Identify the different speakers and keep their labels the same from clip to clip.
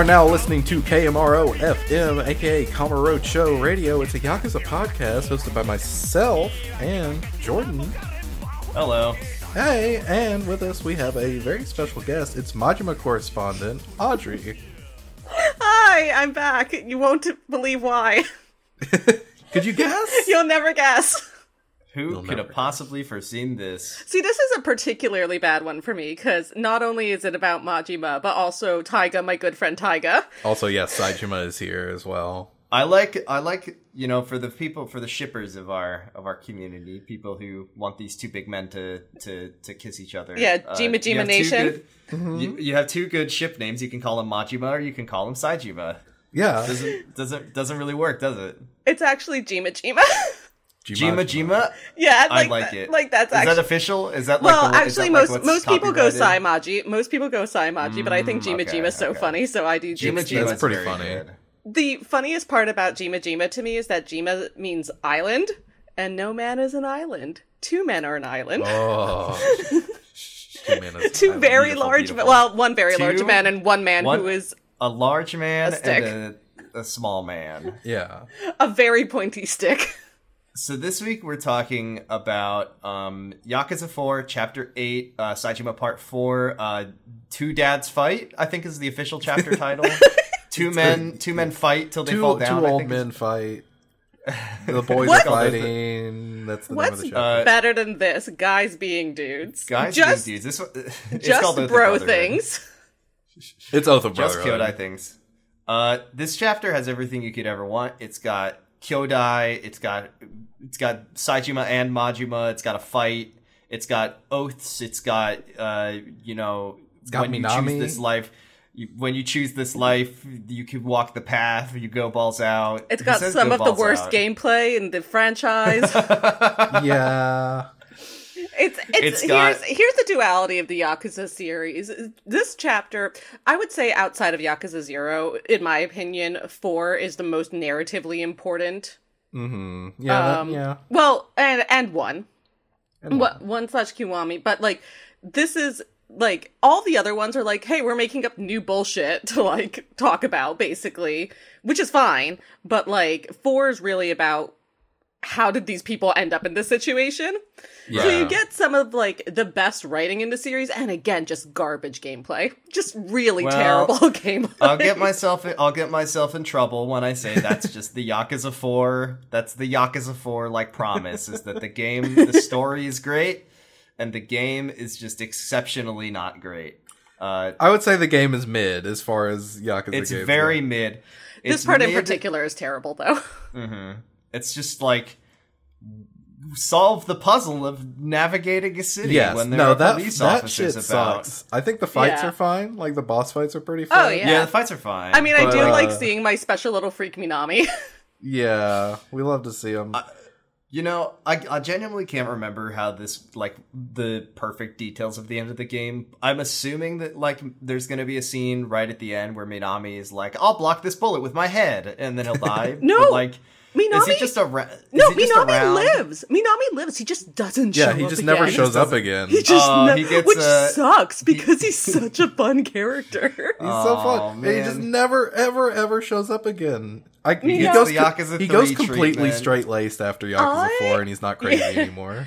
Speaker 1: You are now listening to KMRO FM, aka Kamurocho Radio. It's a Yakuza podcast hosted by myself and Jordan.
Speaker 2: Hello.
Speaker 1: Hey, and with us we have a very special guest. It's Majima correspondent Audrey.
Speaker 3: Hi, I'm back. You won't believe why.
Speaker 1: Could you guess?
Speaker 3: You'll never guess.
Speaker 2: Who
Speaker 1: You'll
Speaker 2: could
Speaker 1: never
Speaker 2: have possibly foreseen this?
Speaker 3: See, this is a particularly bad one for me because not only is it about Majima, but also Taiga, my good friend Taiga.
Speaker 1: Also, yes, Saejima is here as well.
Speaker 2: I like I like you know for the people for the shippers of our of our community, people who want these two big men to to to kiss each other.
Speaker 3: Yeah,
Speaker 2: Uh,
Speaker 3: Jima
Speaker 2: you
Speaker 3: Jima
Speaker 2: have two
Speaker 3: Nation.
Speaker 2: good- You, you have two good ship names. You can call them Majima or you can call them Saejima.
Speaker 1: Yeah,
Speaker 2: Doesn't doesn't doesn't really work, does it?
Speaker 3: It's actually Jima Jima.
Speaker 2: Jima Jima.
Speaker 3: yeah,
Speaker 2: I
Speaker 3: like,
Speaker 2: like
Speaker 3: that-
Speaker 2: it.
Speaker 3: Like that's
Speaker 2: Is
Speaker 3: actually.
Speaker 2: that official? Is that like
Speaker 3: well,
Speaker 2: the, is that
Speaker 3: actually,
Speaker 2: like
Speaker 3: most
Speaker 2: what's
Speaker 3: most people go
Speaker 2: copyrighted?
Speaker 3: Saimaji. Most people go Saimaji, but I think mm, Jima
Speaker 2: okay,
Speaker 3: Jima's so
Speaker 2: okay.
Speaker 3: funny, so I do
Speaker 2: Jima
Speaker 3: Jima
Speaker 2: Jima
Speaker 1: That's
Speaker 2: is
Speaker 1: pretty funny.
Speaker 2: good.
Speaker 3: The funniest part about Jima Jima to me is that Jima means island, and no man is an island. Two men are an island.
Speaker 1: Oh, two, men is-
Speaker 3: Two very
Speaker 2: beautiful,
Speaker 3: large,
Speaker 2: beautiful.
Speaker 3: well, one very
Speaker 2: Two-
Speaker 3: large man and one man
Speaker 2: one-
Speaker 3: who is
Speaker 2: A large man
Speaker 3: A stick.
Speaker 2: and a, a small man.
Speaker 1: Yeah,
Speaker 3: a very pointy stick.
Speaker 2: So this week we're talking about um, Yakuza 4, Chapter 8, uh, Saejima Part 4, uh, Two Dads Fight, I think is the official chapter title. two men two men fight till they fall down.
Speaker 1: two
Speaker 2: I
Speaker 1: old
Speaker 2: think is-
Speaker 1: men fight. The boys
Speaker 3: What?
Speaker 1: are fighting. That's the name of
Speaker 3: What's
Speaker 1: the show.
Speaker 2: Uh,
Speaker 3: better than this? Guys being dudes.
Speaker 2: Guys,
Speaker 3: just
Speaker 2: being dudes. This it's
Speaker 3: just
Speaker 2: called Oath
Speaker 3: bro
Speaker 2: Brotherhood.
Speaker 3: things.
Speaker 1: it's Oath of
Speaker 2: Just
Speaker 1: Brotherhood.
Speaker 2: Kyodai things. Uh, this chapter has everything you could ever want. It's got Kyodai. It's got it's got Saejima and Majima. It's got a fight. It's got oaths. It's got uh, you know
Speaker 1: got
Speaker 2: when you choose this life. You, when you choose this life, you can walk the path. You go balls out.
Speaker 3: It's got
Speaker 2: says
Speaker 3: some
Speaker 2: go
Speaker 3: of the worst
Speaker 2: out?
Speaker 3: gameplay in the franchise.
Speaker 1: yeah.
Speaker 3: It's it's,
Speaker 2: It's got-
Speaker 3: here's here's the duality of the Yakuza series. This chapter, I would say, outside of Yakuza Zero, in my opinion, four is the most narratively important.
Speaker 1: Mm-hmm. Yeah. that-
Speaker 3: Um,
Speaker 1: yeah.
Speaker 3: Well, and and one,
Speaker 1: And
Speaker 3: what one slash Kiwami, but like this is like all the other ones are like, hey, we're making up new bullshit to like talk about, basically, which is fine. But like four is really about how did these people end up in this situation?
Speaker 1: Yeah.
Speaker 3: So you get some of like the best writing in the series, and again, just garbage gameplay, just really
Speaker 2: Well,
Speaker 3: terrible gameplay.
Speaker 2: I'll get myself in, I'll get myself in trouble when I say that's just the Yakuza 4. That's the Yakuza 4 like promise is that the game the story is great and the game is just exceptionally not great. Uh
Speaker 1: I would say the game is mid as far as Yakuza
Speaker 2: it's
Speaker 1: games
Speaker 2: very
Speaker 1: go.
Speaker 2: mid.
Speaker 3: this
Speaker 2: It's
Speaker 3: part in particular is terrible, though.
Speaker 2: Mhm. It's just like solve the puzzle of navigating a city
Speaker 1: Yes,
Speaker 2: when there
Speaker 1: no,
Speaker 2: are
Speaker 1: that
Speaker 2: police
Speaker 1: that
Speaker 2: officers
Speaker 1: shit
Speaker 2: about.
Speaker 1: sucks. I think the fights
Speaker 3: Yeah.
Speaker 1: are fine. Like the boss fights are pretty fun.
Speaker 3: Oh, yeah.
Speaker 2: Yeah, the fights are fine.
Speaker 3: I mean, I do
Speaker 1: uh,
Speaker 3: like seeing my special little freak Minami.
Speaker 1: yeah. We love to see them.
Speaker 2: You know, I, I genuinely can't remember how this like the perfect details of the end of the game. I'm assuming that like there's gonna be a scene right at the end where Minami is like, "I'll block this bullet with my head," and then he'll die.
Speaker 3: No!
Speaker 2: But, like
Speaker 3: Minami,
Speaker 2: is he just around?
Speaker 3: no,
Speaker 2: is he just
Speaker 3: Minami
Speaker 2: around?
Speaker 3: lives. Minami lives. He just doesn't.
Speaker 1: yeah,
Speaker 3: show
Speaker 1: he
Speaker 3: up
Speaker 1: just
Speaker 3: again.
Speaker 1: never shows up again.
Speaker 3: He just
Speaker 2: Oh,
Speaker 3: ne-
Speaker 2: he gets,
Speaker 3: which
Speaker 2: uh,
Speaker 3: sucks because he's such a fun character.
Speaker 1: so
Speaker 2: Oh,
Speaker 1: fun. He just never, ever, ever shows up again. I, he
Speaker 3: gets
Speaker 1: goes,
Speaker 2: the
Speaker 1: co-
Speaker 2: Yakuza
Speaker 1: he goes completely
Speaker 2: treatment.
Speaker 1: straight laced after Yakuza
Speaker 3: I-
Speaker 1: 4 and he's not crazy anymore.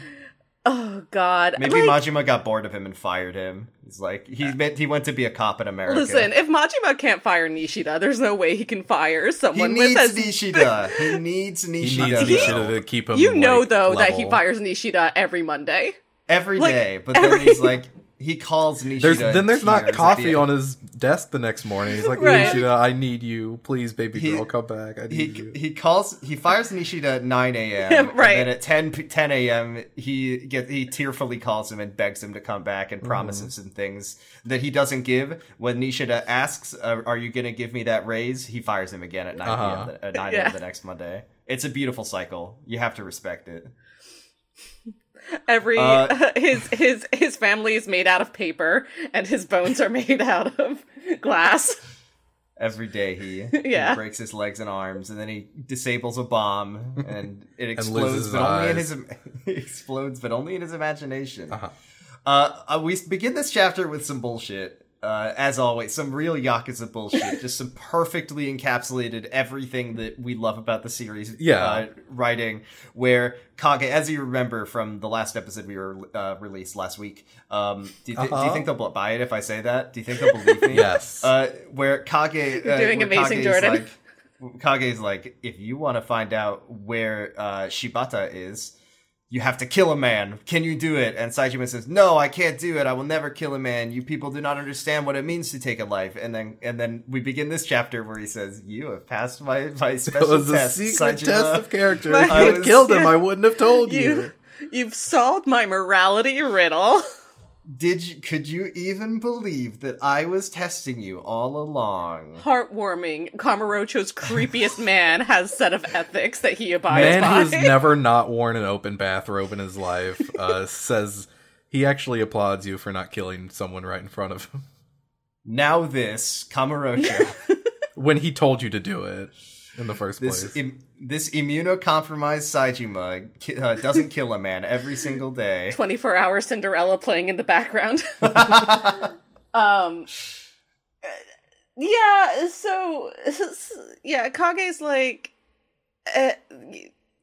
Speaker 3: Oh God!
Speaker 2: Maybe
Speaker 3: Like,
Speaker 2: Majima got bored of him and fired him. He's like he meant he went to be a cop in America.
Speaker 3: Listen, if Majima can't fire Nishida, there's no way he can fire
Speaker 2: he
Speaker 3: someone
Speaker 2: needs
Speaker 3: with as
Speaker 2: Nishida. he needs Nishida.
Speaker 1: He needs. Nishida to keep him.
Speaker 3: You know,
Speaker 1: like,
Speaker 3: though, that he fires Nishida every Monday.
Speaker 2: every
Speaker 3: Like,
Speaker 2: day, but then he's like he calls Nishida.
Speaker 1: There's then there's not
Speaker 2: at the
Speaker 1: coffee on his desk the next morning. He's like,
Speaker 3: Right.
Speaker 1: Nishida, I need you. Please, baby
Speaker 2: He-
Speaker 1: girl, come back. I need
Speaker 2: He
Speaker 1: you.
Speaker 2: he calls he fires Nishida at 9 a.m.
Speaker 3: Right.
Speaker 2: And then at 10 10 a.m. he get he tearfully calls him and begs him to come back and promises him things that he doesn't give. When Nishida asks, uh, "Are you going to give me that raise?" He fires him again at 9
Speaker 1: Uh-huh.
Speaker 2: p.m. the- At 9
Speaker 3: Yeah.
Speaker 2: a.m. the next Monday. It's a beautiful cycle. You have to respect it.
Speaker 3: Every
Speaker 2: Uh,
Speaker 3: his his his family is made out of paper, and his bones are made out of glass.
Speaker 2: Every day he,
Speaker 3: Yeah.
Speaker 2: he breaks his legs and arms, and then he disables a bomb, and it explodes,
Speaker 1: his
Speaker 2: but only in his it explodes, but only in his imagination.
Speaker 1: Uh-huh.
Speaker 2: Uh, uh, we begin this chapter with some bullshit. Uh, as always, some real Yakuza bullshit. just some perfectly encapsulated everything that we love about the series.
Speaker 1: Yeah.
Speaker 2: Uh, writing where Kage, as you remember from the last episode we were uh, released last week, um, do you, thi- do you
Speaker 1: Uh-huh.
Speaker 2: think they'll buy it if I say that? Do you think they'll believe me?
Speaker 1: Yes.
Speaker 2: Uh, where Kage, uh,
Speaker 3: doing
Speaker 2: where
Speaker 3: amazing,
Speaker 2: Kage's
Speaker 3: Jordan.
Speaker 2: Like, Kage's like, if you want to find out where uh, Shibata is, you have to kill a man. Can you do it? And Saejima says, No, I can't do it. I will never kill a man. You people do not understand what it means to take a life. And then and then we begin this chapter where he says, You have passed my, my
Speaker 1: It
Speaker 2: special
Speaker 1: was a
Speaker 2: test.
Speaker 1: secret
Speaker 2: Saejima."
Speaker 1: test of character. If you
Speaker 2: I
Speaker 1: had killed him,
Speaker 3: yeah.
Speaker 1: I wouldn't have told you.
Speaker 3: You, you've solved my morality riddle.
Speaker 2: Did you, could you even believe that I was testing you all along?
Speaker 3: Heartwarming. Kamurocho's creepiest man has set of ethics that he abides
Speaker 1: Man
Speaker 3: by.
Speaker 1: who's never not worn an open bathrobe in his life uh, says he actually applauds you for not killing someone right in front of him
Speaker 2: Now this, Kamurocho.
Speaker 1: when he told you to do it in the first
Speaker 2: This
Speaker 1: place.
Speaker 2: Im- this immunocompromised Saejima ki- uh, doesn't kill a man every single day.
Speaker 3: 24 hour Cinderella playing in the background. um yeah, so yeah, Kage's like uh,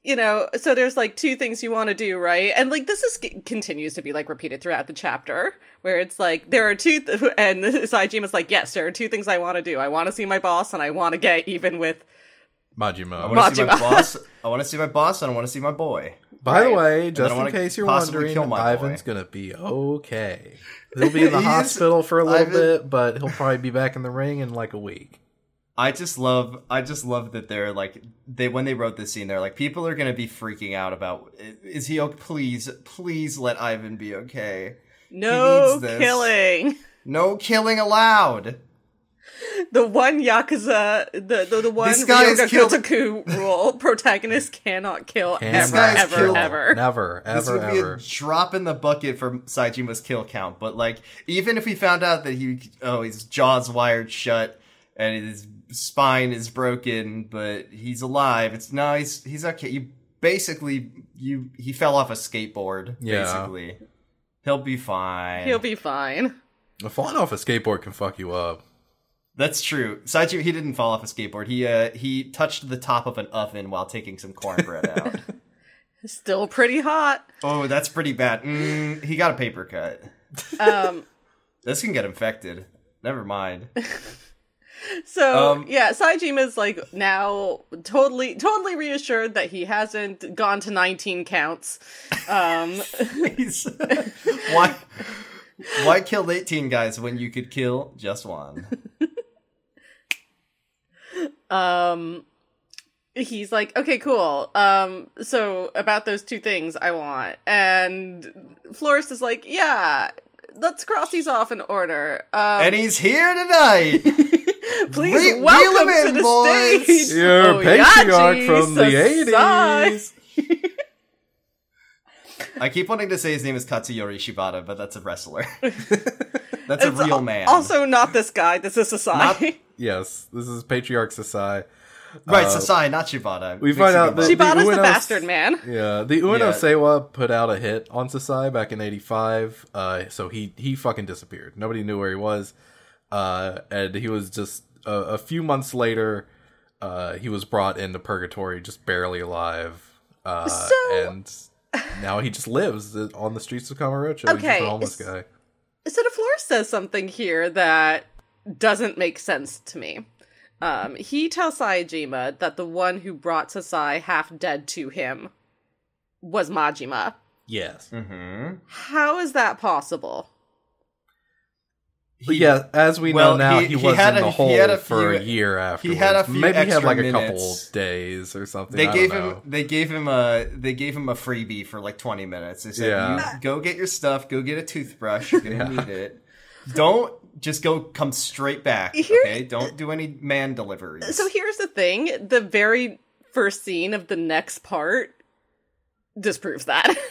Speaker 3: you know, so there's like two things you want to do, right? And like this is continues to be like repeated throughout the chapter where it's like there are two th- and Saejima's like, "Yes, there are two things I want to do. I want to see my boss and I want to get even with
Speaker 2: I want to see my boss. I want to see my boss, and I want to see my boy.
Speaker 1: By the way, just in case you're wondering,
Speaker 2: kill my boy.
Speaker 1: Ivan's gonna be okay. He'll be in the hospital for a little
Speaker 2: Ivan-
Speaker 1: bit, but he'll probably be back in the ring in like a week.
Speaker 2: I just love. I just love that they're like they when they wrote this scene. They're like people are gonna be freaking out about is he okay? Please, please let Ivan be okay.
Speaker 3: no
Speaker 2: needs this.
Speaker 3: killing.
Speaker 2: No killing allowed.
Speaker 3: The one Yakuza, the the, the one
Speaker 2: This guy
Speaker 3: Ryoga
Speaker 2: killed-
Speaker 3: Gotoku rule, protagonist cannot kill
Speaker 1: Can't
Speaker 3: ever,
Speaker 2: guy's
Speaker 3: ever,
Speaker 2: killed-
Speaker 3: ever.
Speaker 1: Never,
Speaker 2: This
Speaker 1: ever,
Speaker 2: would be a drop in the bucket for Saejima's kill count. But like, even if we found out that he, oh, his jaw's wired shut and his spine is broken, but he's alive. It's nice. He's okay. You basically, you he fell off a skateboard.
Speaker 1: Yeah.
Speaker 2: Basically, he'll be fine.
Speaker 3: He'll be fine.
Speaker 1: Falling off a skateboard can fuck you up.
Speaker 2: That's true. Saejima, he didn't fall off a skateboard. He uh he touched the top of an oven while taking some cornbread out.
Speaker 3: Still pretty hot.
Speaker 2: oh, that's pretty bad. Mm, he got a paper cut.
Speaker 3: Um,
Speaker 2: This can get infected. Never mind.
Speaker 3: so
Speaker 2: Um,
Speaker 3: yeah, Saejima's like now totally, totally reassured that he hasn't gone to 19 counts. Um,
Speaker 2: why why kill 18 guys when you could kill just one?
Speaker 3: Um, he's like, okay, cool. Um, so about those two things I want, and Florist is like, yeah. Let's cross these off in order. Um,
Speaker 2: And he's here tonight.
Speaker 3: Please
Speaker 2: Re- reel
Speaker 3: welcome
Speaker 2: him
Speaker 3: to
Speaker 2: in,
Speaker 3: the
Speaker 2: boys.
Speaker 3: stage.
Speaker 1: Your
Speaker 3: Oyaji
Speaker 1: patriarch from the
Speaker 3: Sasai.
Speaker 1: 80s.
Speaker 2: I keep wanting to say his name is Katsuyori Shibata, but that's a wrestler. that's a real man.
Speaker 3: Also, not this guy. This is Sasai.
Speaker 1: Yes, this is Patriarch Sasai.
Speaker 2: right,
Speaker 1: uh,
Speaker 2: Sasai, not Shibata.
Speaker 1: we find out
Speaker 2: them
Speaker 1: that-
Speaker 2: up.
Speaker 3: Shibata's the
Speaker 1: Ueno's-
Speaker 3: bastard man.
Speaker 1: Yeah, the Ueno
Speaker 2: Yeah.
Speaker 1: Seiwa put out a hit on Sasai back in '85, uh, so he he fucking disappeared. Nobody knew where he was, uh, and he was just a, a few months later. Uh, he was brought into purgatory, just barely alive, uh,
Speaker 3: So-
Speaker 1: and now he just lives on the streets of Kamurocho. He's
Speaker 3: Okay,
Speaker 1: a homeless guy.
Speaker 3: So the floor says something here that doesn't make sense to me. Um, he tells Saejima that the one who brought Sasai half dead to him was Majima.
Speaker 1: Yes,
Speaker 2: Mhm.
Speaker 3: How is that possible?
Speaker 1: but yeah, as we
Speaker 2: well,
Speaker 1: know now,
Speaker 2: he-
Speaker 1: he,
Speaker 2: he
Speaker 1: was
Speaker 2: had
Speaker 1: in
Speaker 2: a-
Speaker 1: the
Speaker 2: he
Speaker 1: hole
Speaker 2: had a
Speaker 1: for a year after.
Speaker 2: He had a few
Speaker 1: Maybe he had
Speaker 2: extra
Speaker 1: like a couple days or something.
Speaker 2: They
Speaker 1: I
Speaker 2: gave
Speaker 1: don't
Speaker 2: him they gave him a they gave him a freebie for like 20 minutes. They said,
Speaker 1: Yeah.
Speaker 2: you go get your stuff, go get a toothbrush, you're gonna
Speaker 1: Yeah.
Speaker 2: need it. Don't just go come straight back.
Speaker 3: Here-
Speaker 2: Okay? Don't do any man deliveries.
Speaker 3: So here's the thing: the very first scene of the next part disproves that.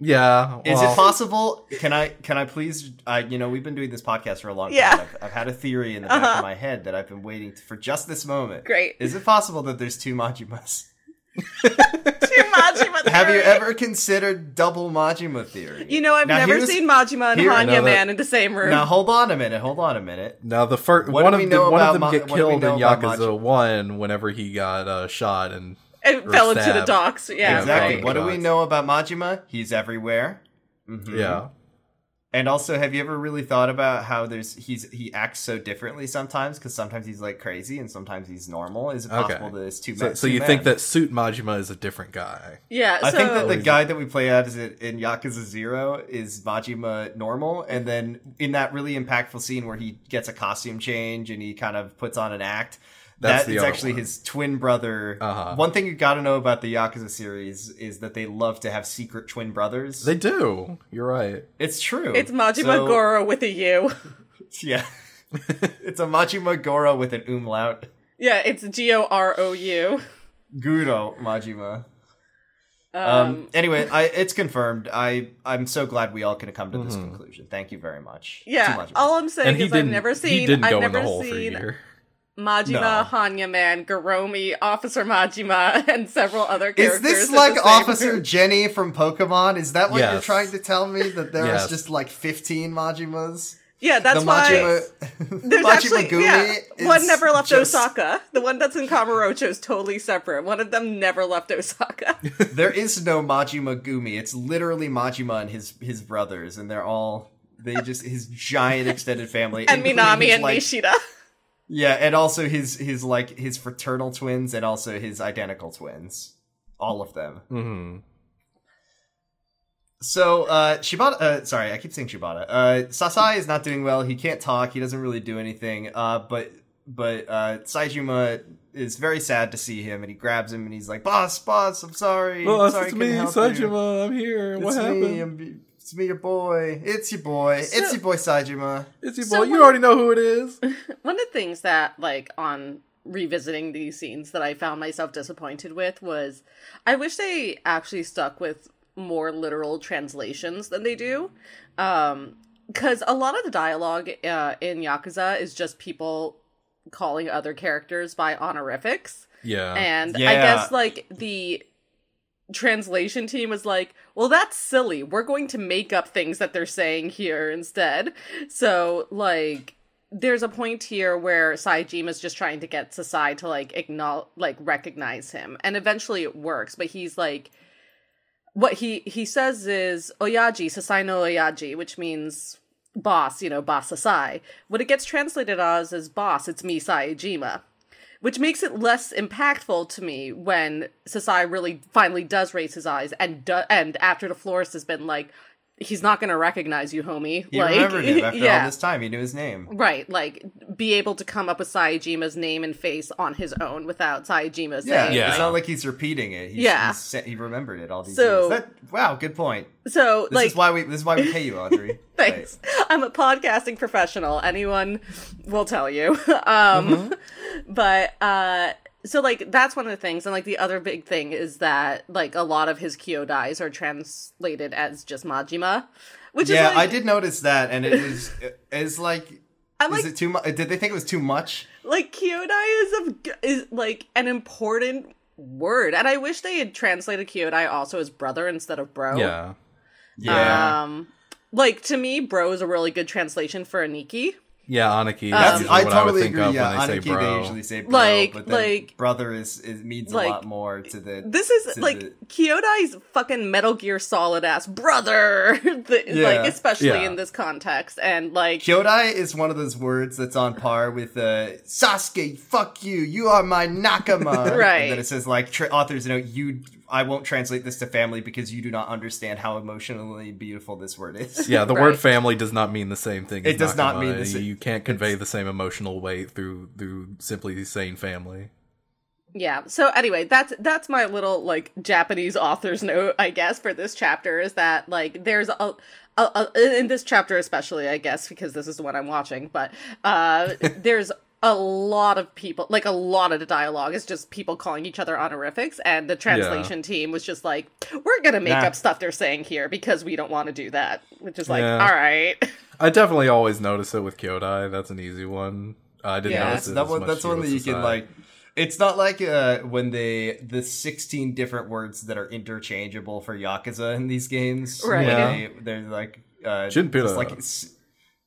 Speaker 1: Yeah,
Speaker 2: Is it possible? Can I can I please? I you know we've been doing this podcast for a long time.
Speaker 3: Yeah.
Speaker 2: I've, I've had a theory in the back
Speaker 3: Uh-huh.
Speaker 2: of my head that I've been waiting for just this moment.
Speaker 3: Great.
Speaker 2: Is it possible that there's two Majimas?
Speaker 3: Two Majimas. Majima
Speaker 2: Have you ever considered double Majima theory?
Speaker 3: You know, I've
Speaker 2: Now,
Speaker 3: never seen Majima and
Speaker 2: here-
Speaker 3: Hanya
Speaker 1: Now
Speaker 3: Man in the same room.
Speaker 2: Now hold on a minute. Hold on a minute.
Speaker 1: Now the first
Speaker 2: What
Speaker 1: one of
Speaker 2: we
Speaker 1: the, one of them
Speaker 2: Ma-
Speaker 1: get
Speaker 2: what do we
Speaker 1: killed in
Speaker 2: about
Speaker 1: Yakuza one whenever he got uh, shot and
Speaker 3: and
Speaker 1: or
Speaker 3: fell into the docks. Yeah.
Speaker 1: Yeah,
Speaker 2: exactly.
Speaker 1: probably
Speaker 2: What do we know about Majima? He's everywhere. Mhm.
Speaker 1: yeah.
Speaker 2: And also, have you ever really thought about how there's he's he acts so differently sometimes? Because sometimes he's like crazy and sometimes he's normal. Is it
Speaker 1: Okay.
Speaker 2: possible that it's two
Speaker 1: So,
Speaker 2: men?
Speaker 1: so
Speaker 2: two
Speaker 1: you
Speaker 2: men?
Speaker 1: think that Suit Majima is a different guy?
Speaker 3: Yeah.
Speaker 2: So I
Speaker 3: so,
Speaker 2: think that the guy that we play as in Yakuza Zero is Majima normal, and then in that really impactful scene where he gets a costume change and he kind of puts on an act,
Speaker 1: That's
Speaker 2: that
Speaker 1: the
Speaker 2: is actually
Speaker 1: one.
Speaker 2: his twin brother.
Speaker 1: Uh-huh.
Speaker 2: One thing you got to know about the Yakuza series is that they love to have secret twin brothers.
Speaker 1: They do. You're right.
Speaker 2: it's true.
Speaker 3: it's Majima
Speaker 2: So-
Speaker 3: Goro with a U.
Speaker 2: Yeah, it's a Majima Goro with an umlaut.
Speaker 3: yeah, it's G O R O U.
Speaker 2: Guro Majima.
Speaker 3: Um,
Speaker 2: Um, anyway, I, it's confirmed. I I'm so glad we all can come to this
Speaker 1: Mm-hmm.
Speaker 2: conclusion. Thank you very much.
Speaker 3: yeah.
Speaker 2: Much.
Speaker 3: All I'm saying
Speaker 1: And
Speaker 3: is. I've never
Speaker 1: he
Speaker 3: seen.
Speaker 1: didn't
Speaker 3: I've
Speaker 1: go in
Speaker 3: never
Speaker 1: the hole for a
Speaker 3: seen
Speaker 1: year.
Speaker 3: Majima,
Speaker 2: No.
Speaker 3: Hannya Man, Garomi, Officer Majima, and several other characters.
Speaker 2: Is
Speaker 3: this
Speaker 2: like Officer
Speaker 3: room.
Speaker 2: Jenny from Pokemon? Is that what you're trying to tell me? That there was
Speaker 1: Yes.
Speaker 2: just like 15 Majimas?
Speaker 3: Yeah, that's
Speaker 2: the
Speaker 3: why.
Speaker 2: Majima,
Speaker 3: There's
Speaker 2: Majima
Speaker 3: actually
Speaker 2: Gumi
Speaker 3: yeah, one never left
Speaker 2: just-
Speaker 3: Osaka. The one that's in Kamurocho is totally separate. One of them never left Osaka.
Speaker 2: There is no Majima Gumi. It's literally Majima and his his brothers, and they're all they just his giant extended family,
Speaker 3: and Minami
Speaker 2: his,
Speaker 3: and
Speaker 2: like,
Speaker 3: Nishida.
Speaker 2: Yeah, and also his his like his fraternal twins and also his identical twins. All of them.
Speaker 1: hmm
Speaker 2: So uh Shibata uh sorry, I keep saying Shibata. Uh Sasai is not doing well. He can't talk. He doesn't really do anything. Uh but but uh Saejima is very sad to see him and he grabs him and he's like, "Boss, boss, I'm sorry. I'm
Speaker 1: Boss,
Speaker 2: sorry
Speaker 1: it's me,
Speaker 2: help you.
Speaker 1: I'm here.
Speaker 2: It's
Speaker 1: what
Speaker 2: me.
Speaker 1: happened?
Speaker 2: I'm, it's me, your boy. It's your boy. it's your boy Saejima.
Speaker 1: It's your
Speaker 3: So
Speaker 1: boy. You
Speaker 3: what-
Speaker 1: already know who it is.
Speaker 3: One of the things that, like, on revisiting these scenes that I found myself disappointed with was I wish they actually stuck with more literal translations than they do. Um, because a lot of the dialogue uh, in Yakuza is just people calling other characters by honorifics.
Speaker 1: Yeah.
Speaker 3: And I guess like the translation team was like, well, that's silly. We're going to make up things that they're saying here instead. So like there's a point here where Saejima's just trying to get Sasai to like acknowledge like recognize him. And eventually it works, but he's like what he he says is Oyaji, Sasai no Oyaji, which means boss, you know, boss Sasai. What it gets translated as is boss, it's me Saejima which makes it less impactful to me when Sasai really finally does raise his eyes and do- and after the florist has been like, he's not going to recognize you, homie.
Speaker 2: He
Speaker 3: like,
Speaker 2: remembered him after
Speaker 3: yeah,
Speaker 2: all this time. He knew his name.
Speaker 3: right. Like, be able to come up with Saejima's name and face on his own without Saejima
Speaker 2: Yeah,
Speaker 3: saying.
Speaker 1: Yeah.
Speaker 2: it's not like he's repeating it. He's,
Speaker 3: Yeah.
Speaker 2: he's, he remembered it all these
Speaker 3: So-
Speaker 2: years. That, wow, good point.
Speaker 3: So,
Speaker 2: This
Speaker 3: like,
Speaker 2: is why we. This is why we pay you, Audrey.
Speaker 3: Thanks. I'm a podcasting professional. Anyone will tell you. um but uh so like that's one of the things and like the other big thing is that like a lot of his kyodais are translated as just Majima, which
Speaker 2: yeah,
Speaker 3: is like,
Speaker 2: I did notice that, and it was is like.
Speaker 3: I'm
Speaker 2: is
Speaker 3: like
Speaker 2: it too much? Did they think it was too much?
Speaker 3: like kyodai is a, is like an important word and I wish they had translated kyodai also as brother instead of bro.
Speaker 1: yeah.
Speaker 3: Um like to me bro is a really good translation for Aniki.
Speaker 1: Yeah, Aniki.
Speaker 2: That's,
Speaker 1: That's
Speaker 2: I
Speaker 1: what
Speaker 2: totally
Speaker 1: I would think
Speaker 2: agree.
Speaker 1: of
Speaker 2: Yeah,
Speaker 1: when they
Speaker 2: Aniki,
Speaker 1: say bro.
Speaker 2: they usually say bro,
Speaker 3: Like-
Speaker 2: but then
Speaker 3: like-
Speaker 2: brother is, is means
Speaker 3: like,
Speaker 2: a lot more to the.
Speaker 3: This is like
Speaker 2: the-
Speaker 3: Kyodai's fucking Metal Gear Solid ass brother, the,
Speaker 2: Yeah.
Speaker 3: like especially
Speaker 1: Yeah.
Speaker 3: in this context, and like
Speaker 2: Kyodai is one of those words that's on par with uh, Sasuke. Fuck you. You are my nakama.
Speaker 3: Right.
Speaker 2: And then it says like tra- authors note you. I won't translate this to family because you do not understand how emotionally beautiful this word is.
Speaker 1: Yeah, the
Speaker 3: Right.
Speaker 1: word family does not mean the same thing.
Speaker 2: It
Speaker 1: as
Speaker 2: does not mean the sa-
Speaker 1: You can't convey the same emotional weight through through simply saying family.
Speaker 3: yeah. So anyway, that's that's my little like Japanese author's note, I guess, for this chapter is that like there's a. a, a in this chapter especially, I guess, because this is the one I'm watching, but uh, there's a lot of people, like a lot of the dialogue is just people calling each other honorifics, and the translation team was just like, "We're gonna make
Speaker 2: Nah.
Speaker 3: up stuff they're saying here because we don't want to do that," which is like,
Speaker 1: Yeah.
Speaker 3: all right.
Speaker 1: I definitely always notice it with Kyodai. That's an easy one. I didn't
Speaker 3: Yeah.
Speaker 1: notice
Speaker 2: That's,
Speaker 1: it
Speaker 2: that
Speaker 1: as
Speaker 2: one,
Speaker 1: much
Speaker 2: that's one that you can like. It's not like uh, when they the sixteen different words that are interchangeable for yakuza in these games.
Speaker 3: Right.
Speaker 1: Yeah.
Speaker 2: They, they're like uh,
Speaker 1: Chinpira.
Speaker 2: just like s-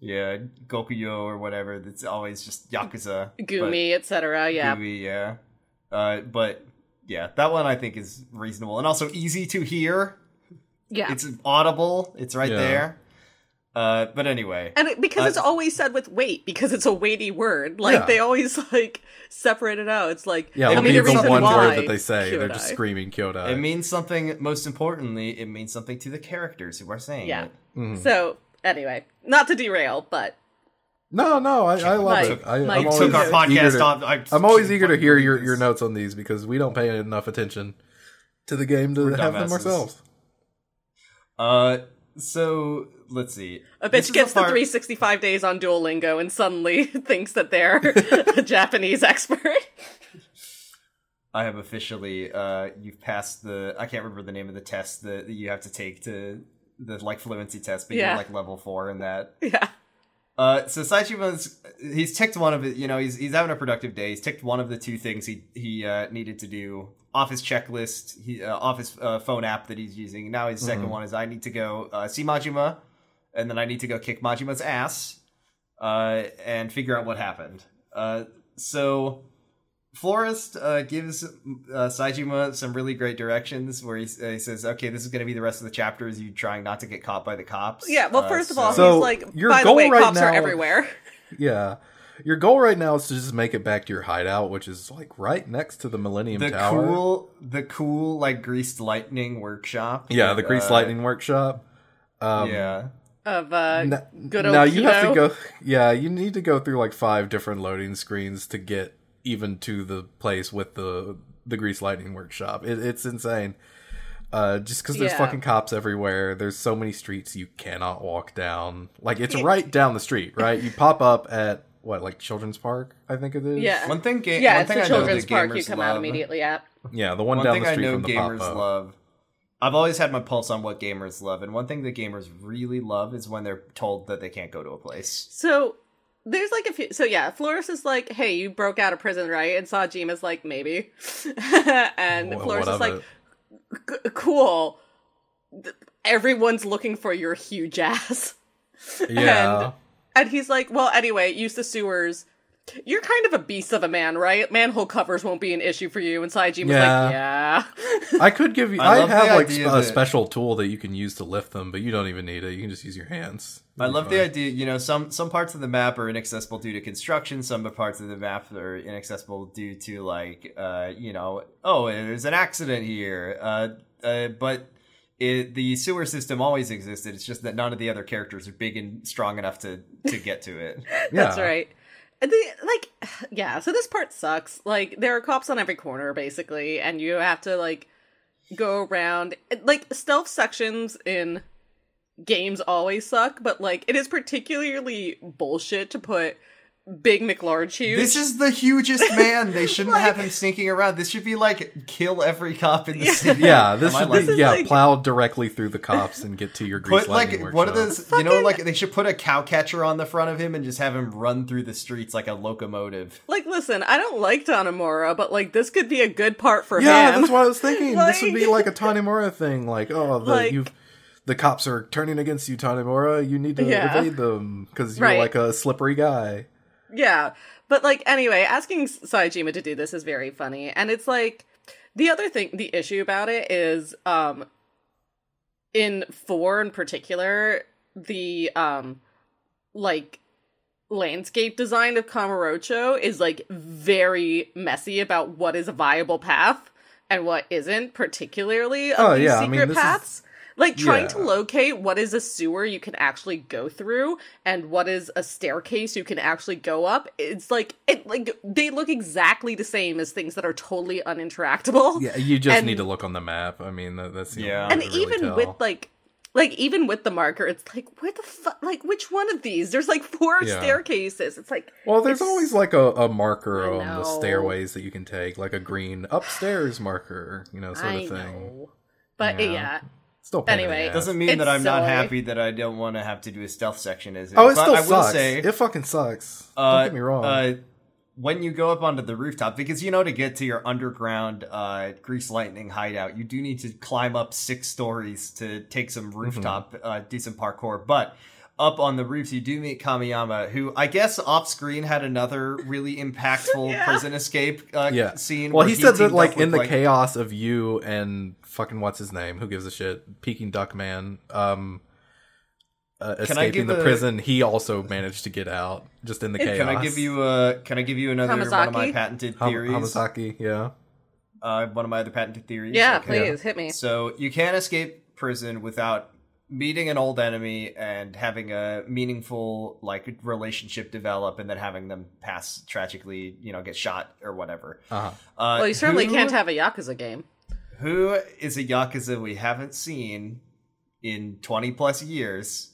Speaker 2: yeah, Gokuyo or whatever. That's always just yakuza.
Speaker 3: Gumi, etc. Yeah.
Speaker 2: Gooey, yeah. Uh, but yeah, that one I think is reasonable and also easy to hear.
Speaker 3: Yeah.
Speaker 2: It's audible. It's right
Speaker 1: Yeah.
Speaker 2: there. Uh, but anyway,
Speaker 3: and it, because
Speaker 2: Uh,
Speaker 3: it's always said with weight, because it's a weighty word. Like
Speaker 1: Yeah.
Speaker 3: they always like separate it out. It's like
Speaker 1: Yeah,
Speaker 2: I
Speaker 1: it'll
Speaker 3: I mean,
Speaker 1: be
Speaker 3: the
Speaker 1: the one
Speaker 3: why
Speaker 1: word that they say. They're just screaming Kyodai.
Speaker 2: it means something. Most importantly, it means something to the characters who are saying
Speaker 3: Yeah.
Speaker 2: it.
Speaker 1: Mhm.
Speaker 3: So anyway, not to derail, but
Speaker 1: No, no, I, I love
Speaker 3: Mike,
Speaker 1: it. I,
Speaker 3: Mike
Speaker 1: I'm
Speaker 3: took
Speaker 1: always
Speaker 2: Took our podcast
Speaker 1: to-
Speaker 2: off. I-
Speaker 1: I'm always eager to hear your, your notes on these because we don't pay enough attention to the game to
Speaker 2: We're
Speaker 1: have them ourselves.
Speaker 2: Uh, so let's see.
Speaker 3: a bitch
Speaker 2: is
Speaker 3: gets
Speaker 2: the
Speaker 3: the 365 days on Duolingo and suddenly thinks that they're a Japanese expert.
Speaker 2: I have officially. Uh, you've passed the. I can't remember the name of the test that, that you have to take to the like fluency test, but
Speaker 3: Yeah.
Speaker 2: you're like level four in that.
Speaker 3: yeah.
Speaker 2: Uh, so Saejima's he's ticked one of it. You know, he's he's having a productive day. He's ticked one of the two things he he uh, needed to do off his checklist, he uh, off his uh, phone app that he's using. Now his 2nd one is I need to go uh, see Majima, and then I need to go kick Majima's ass, uh, and figure out what happened. Uh, so. Florist uh, gives uh, Saejima some really great directions where he, uh, he says, "Okay, this is going to be the rest of the chapter. Is you trying not to get caught by the cops?"
Speaker 3: Yeah, well,
Speaker 2: Uh,
Speaker 3: first of all,
Speaker 1: So,
Speaker 3: he's like,
Speaker 1: your
Speaker 3: by the way,
Speaker 1: right
Speaker 3: cops are everywhere.
Speaker 1: Yeah. Your goal right now is to just make it back to your hideout, which is like right next to the Millennium
Speaker 2: the
Speaker 1: Tower.
Speaker 2: cool the cool like greased lightning workshop
Speaker 1: yeah, the Grease
Speaker 2: Uh,
Speaker 1: Lightning Workshop. Um,
Speaker 2: yeah
Speaker 3: Of uh,
Speaker 1: N-
Speaker 3: good old
Speaker 1: now you have to go. Yeah, you need to go through like five different loading screens to get even to the place with the the Grease Lightning Workshop. It, it's insane. Uh, just because there's
Speaker 3: Yeah.
Speaker 1: fucking cops everywhere. There's so many streets you cannot walk down. Like it's right down the street, right? You pop up at what, like Children's Park? I think it is.
Speaker 3: Yeah.
Speaker 2: one thing ga-
Speaker 3: yeah,
Speaker 2: one
Speaker 3: it's
Speaker 2: thing
Speaker 3: the
Speaker 2: I know
Speaker 3: children's
Speaker 2: that
Speaker 3: park you
Speaker 2: gamers
Speaker 3: come
Speaker 2: love,
Speaker 3: out immediately at.
Speaker 1: yeah, the one,
Speaker 2: one
Speaker 1: down
Speaker 2: thing
Speaker 1: the
Speaker 2: I
Speaker 1: street
Speaker 2: know
Speaker 1: from the
Speaker 2: gamers
Speaker 1: pop up.
Speaker 2: love I've always had my pulse on what gamers love and one thing that gamers really love is when they're told that they can't go to a place
Speaker 3: So there's like a few. So yeah, Florus is like, "Hey, you broke out of prison, right?" And Saejima's like, "Maybe," and
Speaker 1: what
Speaker 3: is like, "Cool." Everyone's looking for your huge ass.
Speaker 1: yeah.
Speaker 3: and- And he's like, well, anyway, use the sewers. You're kind of a beast of a man, right? Manhole covers won't be an issue for you. And Saejima's
Speaker 1: Yeah.
Speaker 3: like, yeah.
Speaker 1: I could give you.
Speaker 2: I
Speaker 1: I, have like
Speaker 2: idea
Speaker 1: a
Speaker 2: that-
Speaker 1: special tool that you can use to lift them, but you don't even need it. You can just use your hands.
Speaker 2: I
Speaker 1: It'll be
Speaker 2: love the idea, you know, some some parts of the map are inaccessible due to construction, some parts of the map are inaccessible due to like uh, you know, oh, there's an accident here. Uh, uh but it, the sewer system always existed. It's just that none of the other characters are big and strong enough to to get to it.
Speaker 3: That's
Speaker 1: Yeah.
Speaker 3: right. The like yeah, so this part sucks. Like there are cops on every corner basically, and you have to like go around like stealth sections in games always suck, but like it is particularly bullshit to put Big McLarge huge.
Speaker 2: This is the hugest man. They shouldn't have him sneaking around. This should be like kill every cop in the
Speaker 3: Yeah.
Speaker 2: city.
Speaker 1: Yeah, this should
Speaker 2: like-
Speaker 1: be yeah
Speaker 3: like-
Speaker 1: plow directly through the cops and get to your grease
Speaker 2: Put like
Speaker 1: workshop.
Speaker 2: one of those, you know, like they should put a cow catcher on the front of him and just have him run through the streets like a locomotive.
Speaker 3: like listen, I don't like Tanimura, but like this could be a good part for
Speaker 1: Yeah,
Speaker 3: him.
Speaker 1: that's what I was thinking. this would be
Speaker 3: Like-
Speaker 1: like a Tanimura thing. Like, oh, the
Speaker 3: Like-
Speaker 1: you, the cops are turning against you, Tanimura. You need to
Speaker 3: Yeah.
Speaker 1: evade them because you're
Speaker 3: Right.
Speaker 1: like a slippery guy.
Speaker 3: Yeah. But like anyway, asking Saejima to do this is very funny. And it's like the other thing the issue about it is um in 4 in particular, the um like landscape design of Kamurocho is like very messy about what is a viable path and what isn't, particularly of
Speaker 1: Oh,
Speaker 3: these
Speaker 1: yeah, I
Speaker 3: secret
Speaker 1: mean, this is-
Speaker 3: paths. Like trying to locate what is a sewer you can actually go through and what is a staircase you can actually go up. It's like it like they look exactly the same as things that are totally uninteractable.
Speaker 1: Yeah, you just
Speaker 3: And-
Speaker 1: need to look on the map. I mean, that, that's
Speaker 2: Yeah.
Speaker 3: and
Speaker 1: really
Speaker 3: even
Speaker 1: tell.
Speaker 3: with like like even with the marker it's like where the fuck like which one of these there's like four
Speaker 1: Yeah.
Speaker 3: staircases it's like
Speaker 1: Well, there's always like a, a marker
Speaker 3: I
Speaker 1: on the stairways that you can take, like a green upstairs marker, you know, sort
Speaker 3: i
Speaker 1: of thing.
Speaker 3: know but
Speaker 1: Yeah.
Speaker 3: yeah,
Speaker 1: Still, pain
Speaker 3: Anyway,
Speaker 1: ass.
Speaker 2: Doesn't mean that I'm not happy that I don't want to have to do a stealth section. Is it?
Speaker 1: Oh, it
Speaker 2: But
Speaker 1: still
Speaker 2: I will
Speaker 1: sucks.
Speaker 2: say,
Speaker 1: it fucking sucks.
Speaker 2: uh,
Speaker 1: Don't get me wrong.
Speaker 2: Uh, when you go up onto the rooftop, because you know to get to your underground uh, Grease Lightning hideout, you do need to climb up six stories to take some rooftop, uh, do some parkour. But up on the roofs, you do meet Kamiyama, who I guess off screen had another really impactful
Speaker 3: Yeah.
Speaker 2: prison escape uh,
Speaker 1: Yeah.
Speaker 2: scene.
Speaker 1: Well,
Speaker 2: where
Speaker 1: he said that like in
Speaker 2: with,
Speaker 1: the chaos of you and fucking what's his name? Who gives a shit? Peking Duck Man. Um, uh,
Speaker 2: Can I
Speaker 1: escaping the
Speaker 2: a-
Speaker 1: prison, he also managed to get out just in the chaos.
Speaker 2: Can I give you uh Can I give you another one of my
Speaker 3: Hamazaki?
Speaker 2: patented
Speaker 1: Ham-
Speaker 2: theories?
Speaker 1: Hamazaki? Yeah.
Speaker 2: Uh, one of my other patented theories.
Speaker 3: Yeah,
Speaker 2: Okay.
Speaker 3: please hit me.
Speaker 2: So you can't escape prison without meeting an old enemy and having a meaningful like relationship develop, and then having them pass tragically, you know, get shot or whatever.
Speaker 1: Uh-huh.
Speaker 2: Uh,
Speaker 3: Well, you certainly
Speaker 2: who-
Speaker 3: can't have a Yakuza game.
Speaker 2: Who is a yakuza we haven't seen in twenty plus years?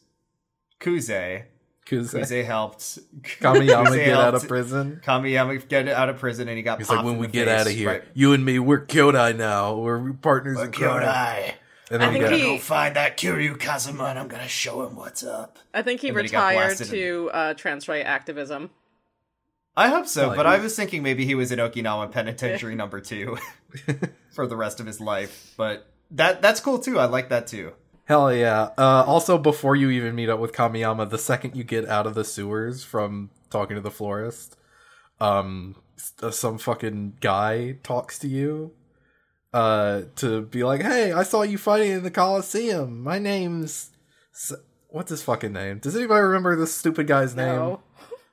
Speaker 2: Kuze.
Speaker 1: Kuze.
Speaker 2: Kuze helped
Speaker 1: Kamiyama
Speaker 2: Kuze
Speaker 1: get out of prison.
Speaker 2: Kamiyama get out of prison, and he got.
Speaker 1: He's
Speaker 2: popped
Speaker 1: like, when
Speaker 2: in
Speaker 1: we
Speaker 2: the
Speaker 1: get
Speaker 2: face,
Speaker 1: out of here,
Speaker 2: right?
Speaker 1: you and me, we're Kyodai now. We're partners in crime.
Speaker 2: Kyodai.
Speaker 1: And
Speaker 3: I
Speaker 1: then he
Speaker 3: think
Speaker 1: got,
Speaker 3: he-
Speaker 2: Go find that Kiryu Kazuma, and I'm gonna show him what's up.
Speaker 3: I think he
Speaker 2: And then he got
Speaker 3: retired
Speaker 2: blasted
Speaker 3: to uh, trans right activism.
Speaker 2: I hope so, but. I was thinking maybe he was in Okinawa Penitentiary number two for the rest of his life. But that that's cool too. I like that too.
Speaker 1: Hell yeah. Uh, also, before you even meet up with Kamiyama, the second you get out of the sewers from talking to the florist, um, s- uh, some fucking guy talks to you uh, to be like, hey, I saw you fighting in the Coliseum. My name's. What's his fucking name? Does anybody remember this stupid guy's name?
Speaker 3: No.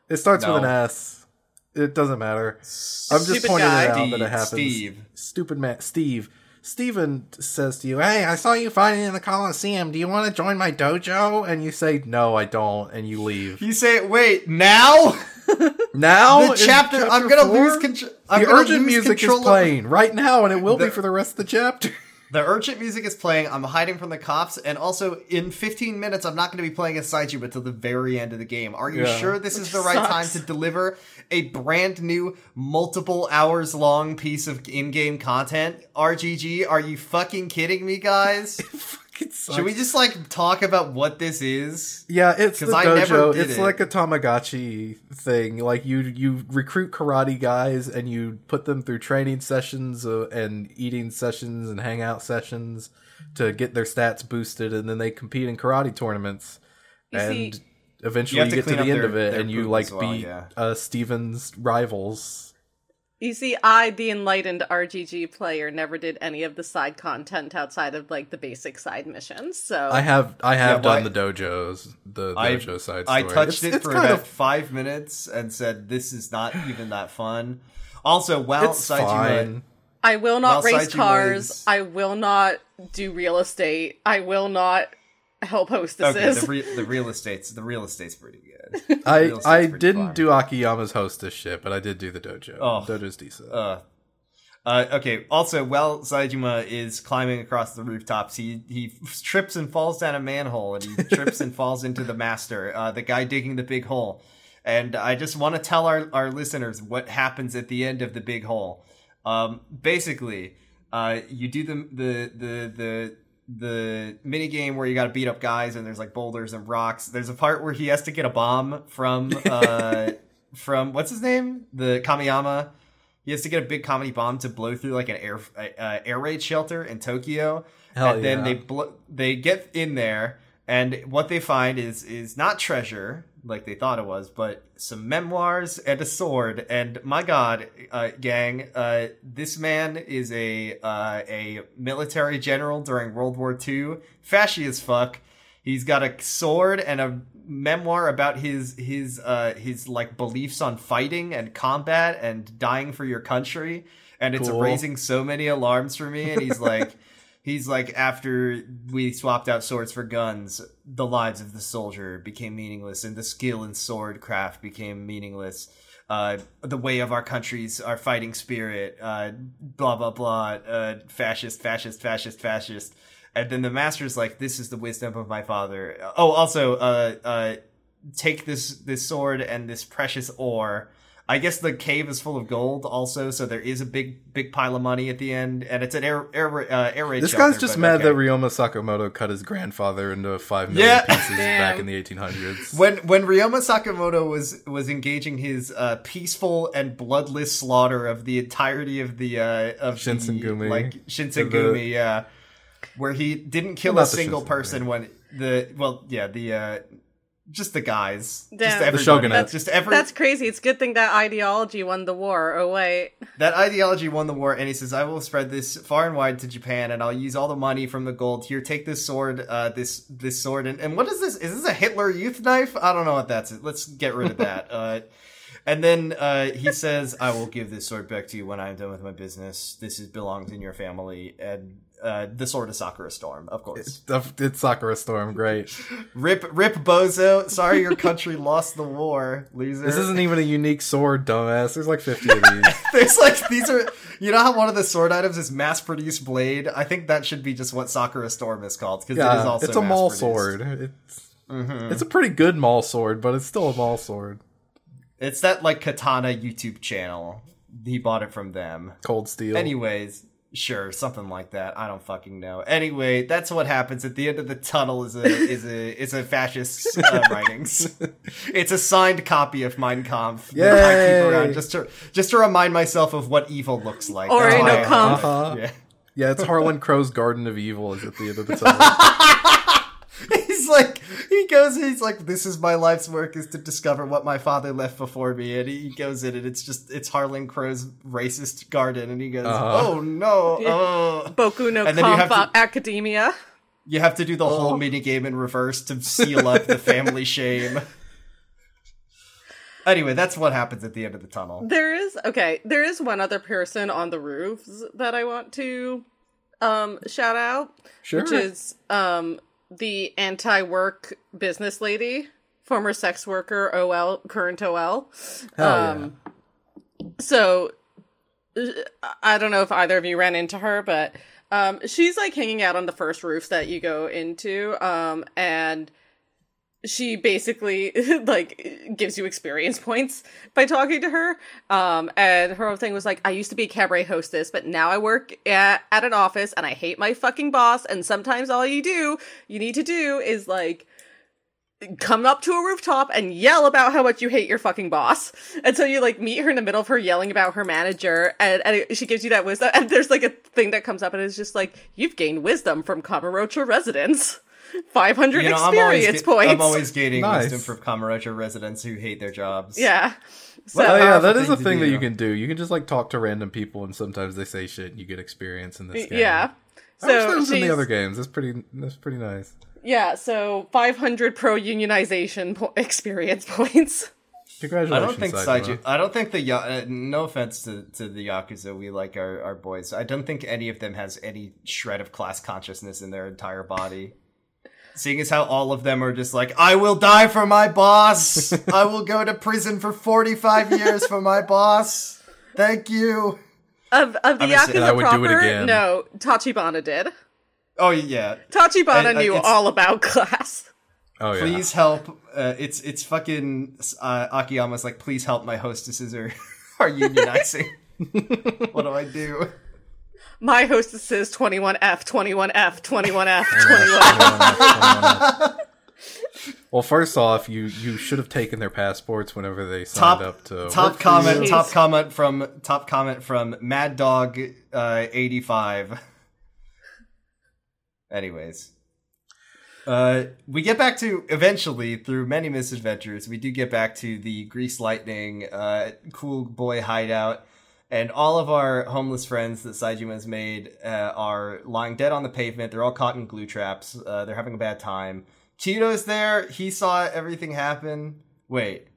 Speaker 1: It starts with an S. It doesn't matter. I'm just
Speaker 3: Stupid
Speaker 1: pointing
Speaker 3: guy.
Speaker 1: it out that
Speaker 2: Steve-
Speaker 1: it happens.
Speaker 2: Steve.
Speaker 1: Stupid man, Steve. Steven says to you, Hey, I saw you fighting in the Coliseum. Do you want to join my dojo? And you say, No, I don't. And you leave.
Speaker 2: You say, "Wait, now
Speaker 1: Now,
Speaker 2: the
Speaker 1: in
Speaker 2: chapter, I'm gonna
Speaker 1: four,
Speaker 2: lose control.
Speaker 1: The
Speaker 2: gonna
Speaker 1: urgent
Speaker 2: lose
Speaker 1: music
Speaker 2: control
Speaker 1: is
Speaker 2: of-
Speaker 1: playing right now, and it will be for the rest of the chapter.
Speaker 2: The urgent music is playing. I'm hiding from the cops, and also in 15 minutes, I'm not going to be playing as Saejima till the very end of the game. Are you
Speaker 1: Yeah.
Speaker 2: sure this is
Speaker 3: Which
Speaker 2: the right time to deliver a brand new, multiple hours long piece of in-game content? RGG, are you fucking kidding me, guys?
Speaker 1: It sucks.
Speaker 2: Should we just like talk about what this is?
Speaker 1: Yeah, it's the
Speaker 2: 'Cause I never
Speaker 1: dojo.
Speaker 2: did
Speaker 1: It's
Speaker 2: it.
Speaker 1: like a Tamagotchi thing. Like you, you recruit karate guys and you put them through training sessions uh, and eating sessions and hangout sessions to get their stats boosted, and then they compete in karate tournaments.
Speaker 3: You
Speaker 1: and
Speaker 3: see-
Speaker 1: eventually
Speaker 2: You
Speaker 1: you,
Speaker 2: have to
Speaker 1: get to the
Speaker 2: up
Speaker 1: end of it, and you like
Speaker 2: well,
Speaker 1: beat
Speaker 2: yeah.
Speaker 1: uh, Steven's rivals.
Speaker 3: You see, I, the enlightened RGG player, never did any of the side content outside of like the basic side missions. So
Speaker 1: I have, I have
Speaker 2: Yeah,
Speaker 1: done
Speaker 2: why-
Speaker 1: the dojos, the
Speaker 2: I-
Speaker 1: dojo side.
Speaker 2: I
Speaker 1: story.
Speaker 2: touched
Speaker 1: It's-
Speaker 2: it
Speaker 1: it's
Speaker 2: for about
Speaker 1: of-
Speaker 2: five minutes and said, "This is not even that fun." Also, while
Speaker 1: It's
Speaker 2: Saejima,
Speaker 1: fine.
Speaker 3: I will not
Speaker 2: Well,
Speaker 3: race cars.
Speaker 2: is-
Speaker 3: I will not do real estate. I will not help hostesses.
Speaker 2: okay, the, re- the real estate's the real estate's pretty good.
Speaker 1: I I didn't do Akiyama's hostess shit, but I did do the dojo.
Speaker 2: Oh.
Speaker 1: Dojo's decent.
Speaker 2: Uh, uh, okay. Also, while Saejima is climbing across the rooftops, he he trips and falls down a manhole, and he trips and falls into the master, uh, the guy digging the big hole. And I just want to tell our our listeners what happens at the end of the big hole. Um, basically, uh, you do the the the the the mini game where you got to beat up guys and there's like boulders and rocks. There's a part where he has to get a bomb from uh from what's his name? The Kamiyama. He has to get a big comedy bomb to blow through like an air uh, air raid shelter in Tokyo.
Speaker 1: Hell
Speaker 2: and then
Speaker 1: yeah.
Speaker 2: they blo- they get in there and what they find is is not treasure like they thought it was, but some memoirs and a sword. And my God, uh, gang, uh, this man is a uh, a military general during World War II, fashy as fuck. He's got a sword and a memoir about his his uh his like beliefs on fighting and combat and dying for your country and it's
Speaker 1: Cool.
Speaker 2: raising so many alarms for me and he's like he's like after we swapped out swords for guns the lives of the soldier became meaningless and the skill in sword craft became meaningless uh, the way of our countries, our fighting spirit, uh, blah blah blah, uh, fascist, fascist, fascist, fascist, and then the master's like, "This is the wisdom of my father." Oh, also, uh, uh, take this this sword and this precious ore. I guess the cave is full of gold also, so there is a big big pile of money at the end, and it's an air air uh, air raid.
Speaker 1: This
Speaker 2: shelter,
Speaker 1: guy's just mad
Speaker 2: okay.
Speaker 1: that Ryoma Sakamoto cut his grandfather into five million
Speaker 2: Yeah.
Speaker 1: pieces back in the 1800s.
Speaker 2: when when Ryoma Sakamoto was was engaging his uh, peaceful and bloodless slaughter of the entirety of the uh, of the,
Speaker 1: Shinsengumi.
Speaker 2: like Shinsengumi, yeah, where he didn't kill
Speaker 1: Well,
Speaker 2: a single person when the well, yeah, the uh, just the guys,
Speaker 3: Damn.
Speaker 2: just
Speaker 3: The
Speaker 1: shogunate.
Speaker 2: That's just every
Speaker 3: That's crazy. It's a good thing that ideology won the war. Oh wait.
Speaker 2: that ideology won the war, and he says, "I will spread this far and wide to Japan, and I'll use all the money from the gold. Here, take this sword, uh, this this sword, and, and what is this? Is this a Hitler Youth knife? I don't know what that's. Let's get rid of that." uh, and then uh, he says, "I will give this sword back to you when I'm done with my business. This is belongs in your family." And uh, the sword of Sakura Storm, of course.
Speaker 1: It's Sakura Storm, great.
Speaker 2: Rip, rip, bozo. Sorry, your country lost the war, loser.
Speaker 1: This isn't even a unique sword, dumbass. There's like 50 of these.
Speaker 2: There's like these are you know how one of the sword items is mass produced blade? I think that should be just what Sakura Storm is called because it is
Speaker 1: Yeah,
Speaker 2: also
Speaker 1: it's a mall
Speaker 2: mass-produced.
Speaker 1: sword. It's it's a pretty good mall sword, but it's still a mall sword.
Speaker 2: It's that like Katana YouTube channel. He bought it from them.
Speaker 1: Cold steel.
Speaker 2: Anyways, sure, something like that. I don't fucking know. Anyway, that's what happens at the end of the tunnel. Is a is a is a fascist uh, writings. It's a signed copy of Mein Kampf that I keep around just to just to remind myself of what evil looks like.
Speaker 3: Or
Speaker 2: That's
Speaker 3: in
Speaker 2: why
Speaker 3: Kampf.
Speaker 1: Uh-huh.
Speaker 2: Yeah.
Speaker 1: Yeah, it's Harlan Crow's Garden of Evil is at the end of the tunnel.
Speaker 2: He's like he goes he's like this is my life's work is to discover what my father left before me and he goes in and it's just it's harlan crow's racist garden and he goes
Speaker 1: Uh-huh.
Speaker 2: oh no oh
Speaker 3: Boku no
Speaker 2: And then you have to-
Speaker 3: Academia.
Speaker 2: you have to do the
Speaker 1: Oh.
Speaker 2: whole mini game in reverse to seal up the family shame anyway that's what happens at the end of the tunnel
Speaker 3: There is okay. There is one other person on the roofs that I want to um shout out,
Speaker 1: Sure.
Speaker 3: which is um the anti-work business lady, former sex worker, OL, current OL.
Speaker 1: Hell
Speaker 3: um, So uh, I don't know if either of you ran into her, but um, she's like hanging out on the first roofs that you go into, um, and she basically like gives you experience points by talking to her. Um, and her whole thing was like, I used to be a cabaret hostess, but now I work at, at an office and I hate my fucking boss. And sometimes all you do, you need to do is like come up to a rooftop and yell about how much you hate your fucking boss. And so you like meet her in the middle of her yelling about her manager and, and it- she gives you that wisdom. And there's like a thing that comes up and it's just like, you've gained wisdom from Kamurocho residents. 500
Speaker 2: you know i'm always
Speaker 3: experience
Speaker 2: ga-
Speaker 3: points.
Speaker 2: i'm always gaining
Speaker 1: Nice.
Speaker 2: wisdom from Kamurocho residents who hate their jobs
Speaker 3: yeah. So,
Speaker 2: Well,
Speaker 1: Oh yeah, that is
Speaker 2: thing
Speaker 1: a
Speaker 2: to
Speaker 1: thing that you can do. You can just like talk to random people, and sometimes they say shit, and you get experience in this game.
Speaker 3: yeah.
Speaker 1: I wish
Speaker 3: So
Speaker 1: that was in the other games. That's pretty. That's pretty nice.
Speaker 3: Yeah, so 500 pro unionization po- experience points.
Speaker 1: Congratulations.
Speaker 2: I don't think
Speaker 1: Saitama.
Speaker 2: Saiju. I don't think the Ya- uh, no offense to, to the yakuza, we like our, our boys. I don't think any of them has any shred of class consciousness in their entire body. Seeing as how all of them are just like, I will die for my boss. I will go to prison for forty five years for my boss. Thank you.
Speaker 3: Of, of the
Speaker 2: I'm gonna say-
Speaker 3: Yakuza
Speaker 1: I would do it
Speaker 3: proper,
Speaker 1: again.
Speaker 3: no, Tachibana did.
Speaker 2: Oh yeah.
Speaker 3: Tachibana
Speaker 2: I- I-
Speaker 3: knew
Speaker 2: it's-
Speaker 3: all about class.
Speaker 1: Oh yeah.
Speaker 2: Please help. Uh, it's it's fucking uh, Akiyama's like, please help. My hostesses are are unionizing. what do I do?
Speaker 3: My hostesses 21F, 21F, 21F, 21F.
Speaker 1: Well, first off, you you should have taken their passports whenever they
Speaker 2: top
Speaker 1: signed up to
Speaker 2: top
Speaker 1: work for
Speaker 2: comment
Speaker 1: you.
Speaker 2: top comment from top comment from Mad Dog uh, 85 anyways uh we get back to eventually through many misadventures we do get back to the grease lightning uh cool boy hideout and all of our homeless friends that Saejima's made uh, are lying dead on the pavement. They're all caught in glue traps. Uh, they're having a bad time. Cheeto's there. He saw everything happen. Wait.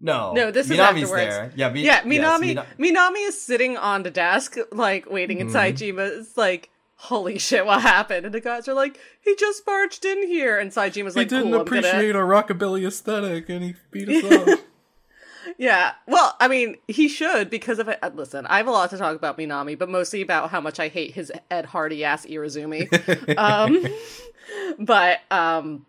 Speaker 2: No.
Speaker 3: No, this is
Speaker 2: Minami's
Speaker 3: afterwards.
Speaker 2: there. Yeah, Mi-
Speaker 3: yeah,
Speaker 2: yes,
Speaker 3: Minami
Speaker 2: Mina-
Speaker 3: Minami is sitting on the desk, like waiting inside Jima. It's like, holy shit, what happened? And the guys are like, he just barged in here, and Saejima's
Speaker 1: He
Speaker 3: like,
Speaker 1: didn't
Speaker 3: cool, I'm gonna-
Speaker 1: appreciate our rockabilly aesthetic, and he beat us up.
Speaker 3: Yeah. Well, I mean, he should because of it. uh, Listen, I have a lot to talk about Minami, but mostly about how much I hate his Ed Hardy ass Irezumi. um, but um,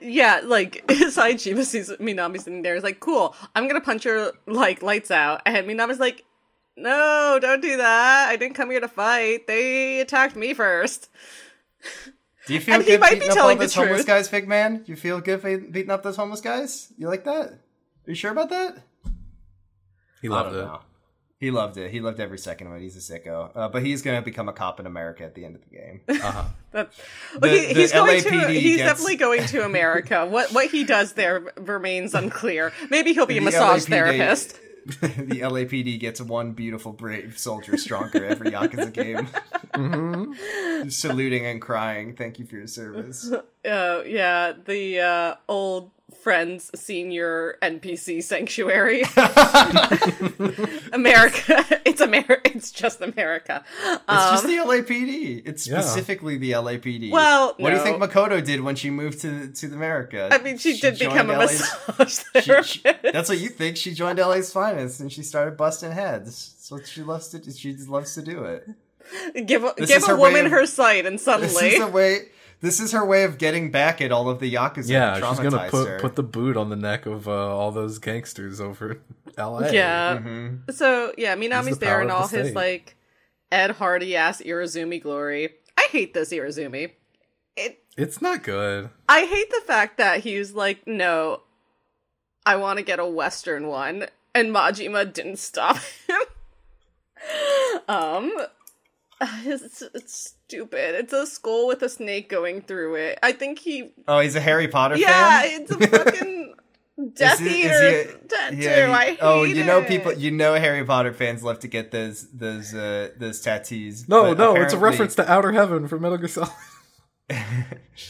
Speaker 3: Yeah, like Saejima sees Minami sitting there. He's like, "Cool, I'm gonna punch your like lights out," and Minami's like, "No, don't do that. I didn't come here to fight. They attacked me first.
Speaker 2: Do you feel
Speaker 3: And he
Speaker 2: good
Speaker 3: might be
Speaker 2: beating up all
Speaker 3: telling the
Speaker 2: those homeless
Speaker 3: truth.
Speaker 2: guys, Big Man? You feel good beating up those homeless guys? You like that? Are you sure about that?
Speaker 1: He loved it.
Speaker 2: know. He loved it. He loved every second of it. He's a sicko. Uh, but he's gonna become a cop in America at the end of the game.
Speaker 1: Uh-huh.
Speaker 3: That,
Speaker 2: The-
Speaker 3: Well, he, he's going to. He's
Speaker 2: gets-
Speaker 3: definitely going to America. what what he does there remains unclear. Maybe he'll be a massage
Speaker 2: LAPD
Speaker 3: therapist.
Speaker 2: the LAPD gets one beautiful brave soldier stronger every Yakuza game.
Speaker 1: Mm-hmm.
Speaker 2: Saluting and crying. Thank you for your service.
Speaker 3: Uh, yeah, the uh, old friends senior NPC sanctuary. America. It's America. It's just America.
Speaker 2: It's
Speaker 3: Um,
Speaker 2: just the LAPD. It's
Speaker 1: Yeah.
Speaker 2: specifically the LAPD.
Speaker 3: Well,
Speaker 2: what do you think Makoto did when she moved to to America?
Speaker 3: I mean, she, did become a
Speaker 2: LA's
Speaker 3: massage therapist.
Speaker 2: she- that's what you think. She joined LA's finest and she started busting heads. That's what she loves to. do. She loves to do it.
Speaker 3: give a,
Speaker 2: This
Speaker 3: give a woman
Speaker 2: of-
Speaker 3: her sight, and
Speaker 2: This
Speaker 3: suddenly,
Speaker 2: is the way. This is her way of getting back at all of the yakuza.
Speaker 1: Yeah,
Speaker 2: who
Speaker 1: she's gonna put
Speaker 2: her.
Speaker 1: put the boot on the neck of uh, all those gangsters over L.A.
Speaker 3: yeah.
Speaker 2: Mhm.
Speaker 3: So yeah, Minami's
Speaker 1: the
Speaker 3: there
Speaker 1: power
Speaker 3: in
Speaker 1: of the
Speaker 3: all his
Speaker 1: state.
Speaker 3: like Ed Hardy ass Irezumi glory. I hate this Irezumi. It
Speaker 1: It's not good.
Speaker 3: I hate the fact that he was like, no, I want to get a Western one, and Majima didn't stop him. um, it's, it's stupid. It's a skull with a snake going through it. I think he,
Speaker 2: Oh, he's a Harry Potter fan
Speaker 3: yeah,
Speaker 2: fan.
Speaker 3: it's a fucking Death
Speaker 2: Is he- is
Speaker 3: Eater
Speaker 2: he a-
Speaker 3: tattoo.
Speaker 2: Yeah, he-
Speaker 3: I hate
Speaker 2: oh, you know,
Speaker 3: it.
Speaker 2: people, you know, Harry Potter fans love to get those those uh, those tattoos.
Speaker 1: No,
Speaker 2: but
Speaker 1: no, it's a reference to Outer Heaven from Metal Gear Solid.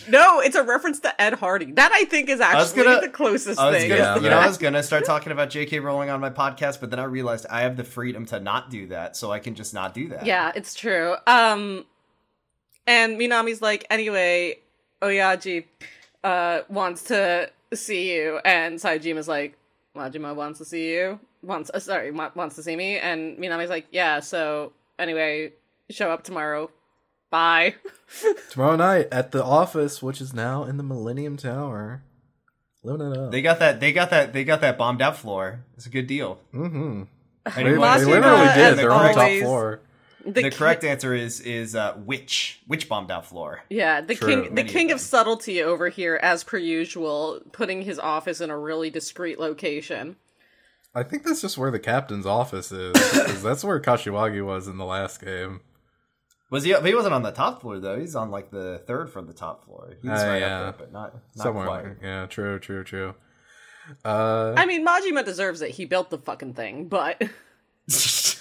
Speaker 3: No, it's a reference to Ed Hardy. That I think is actually
Speaker 2: gonna-
Speaker 3: the closest
Speaker 2: I was
Speaker 3: thing.
Speaker 2: gonna,
Speaker 1: Yeah,
Speaker 2: you know, I was gonna start talking about J.K. Rowling on my podcast, but then I realized I have the freedom to not do that, so I can just not do that.
Speaker 3: Yeah, it's true. Um, and Minami's like, anyway, Oyaji, uh, wants to see you, and Saejima's like, Majima wants to see you, wants, uh, sorry, ma- wants to see me, and Minami's like, yeah, so anyway, show up tomorrow. Bye.
Speaker 1: Tomorrow night at the office, which is now in the Millennium Tower. Living it up.
Speaker 2: They got that. They got that. They got that bombed out floor. It's a good deal.
Speaker 1: mm-hmm. They,
Speaker 2: Anyway,
Speaker 1: they literally did. They're on the top floor.
Speaker 3: The,
Speaker 2: the
Speaker 3: ki-
Speaker 2: correct answer is is uh, which which bombed out floor.
Speaker 3: Yeah, the
Speaker 1: True.
Speaker 3: king, the
Speaker 2: Many of
Speaker 3: king
Speaker 2: them.
Speaker 3: of subtlety over here, as per usual, putting his office in a really discreet location.
Speaker 1: I think that's just where the captain's office is. that's where Kashiwagi was in the last game.
Speaker 2: Was he? He wasn't on the top floor though. He's on like the third from the top floor. He's
Speaker 1: Uh,
Speaker 2: right
Speaker 1: yeah.
Speaker 2: up there, but not, not
Speaker 1: Somewhere.
Speaker 2: quite.
Speaker 1: yeah, true, true, true. Uh,
Speaker 3: I mean, Majima deserves it. He built the fucking thing, but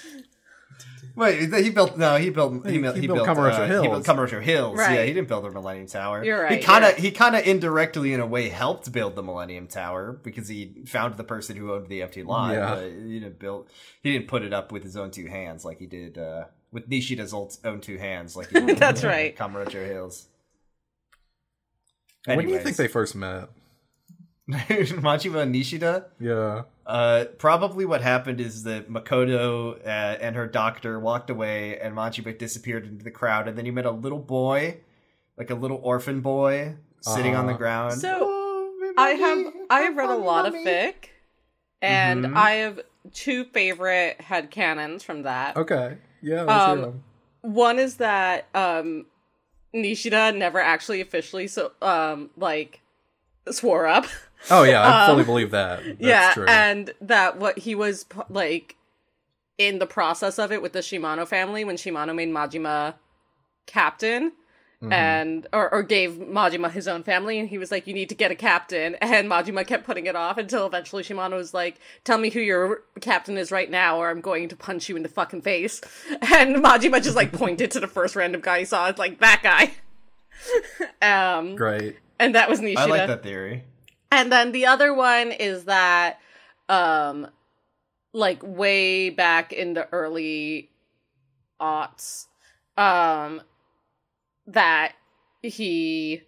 Speaker 2: Wait, he built no, he built he,
Speaker 1: He-
Speaker 2: built
Speaker 1: he
Speaker 2: he
Speaker 1: built
Speaker 2: built
Speaker 1: Kamurocho
Speaker 2: uh, He
Speaker 1: Hills.
Speaker 2: built Kamurocho Hills.
Speaker 3: Right.
Speaker 2: Yeah, he didn't build the Millennium Tower.
Speaker 3: You're right,
Speaker 2: He kind of
Speaker 3: you're right.
Speaker 2: he kind of indirectly in a way helped build the Millennium Tower because he found the person who owned the empty lot.
Speaker 1: Yeah.
Speaker 2: But he didn't build. He didn't put it up with his own two hands like he did uh, with Nishida's old, own two hands. Like he did with,
Speaker 3: That's right.
Speaker 2: Kamurocho Hills.
Speaker 1: when do you think they first met?
Speaker 2: Majima and Nishida?
Speaker 1: Yeah.
Speaker 2: Uh, probably what happened is that Makoto uh, and her doctor walked away, and Majima disappeared into the crowd. And then you met a little boy, like a little orphan boy, sitting on the
Speaker 1: Uh-huh.
Speaker 2: ground.
Speaker 3: So,
Speaker 2: Oh,
Speaker 3: I have I have read a
Speaker 2: mommy,
Speaker 3: lot of fic, and
Speaker 2: Mhm.
Speaker 3: I have two favorite headcanons from that.
Speaker 1: Okay. Yeah.
Speaker 3: Um. One is that um Nishida never actually officially so um like swore up.
Speaker 1: Oh yeah, I
Speaker 3: um,
Speaker 1: fully believe that. That's
Speaker 3: yeah,
Speaker 1: true.
Speaker 3: and that what he was like in the process of it with the Shimano family when Shimano made Majima captain
Speaker 1: Mhm.
Speaker 3: and or, or gave Majima his own family and he was like you need to get a captain and Majima kept putting it off until eventually Shimano was like tell me who your captain is right now or I'm going to punch you in the fucking face and Majima just like pointed to the first random guy he saw it's like that guy um
Speaker 1: Great.
Speaker 3: and that was Nishida
Speaker 2: I like that theory.
Speaker 3: and then the other one is that um like way back in the early aughts um that he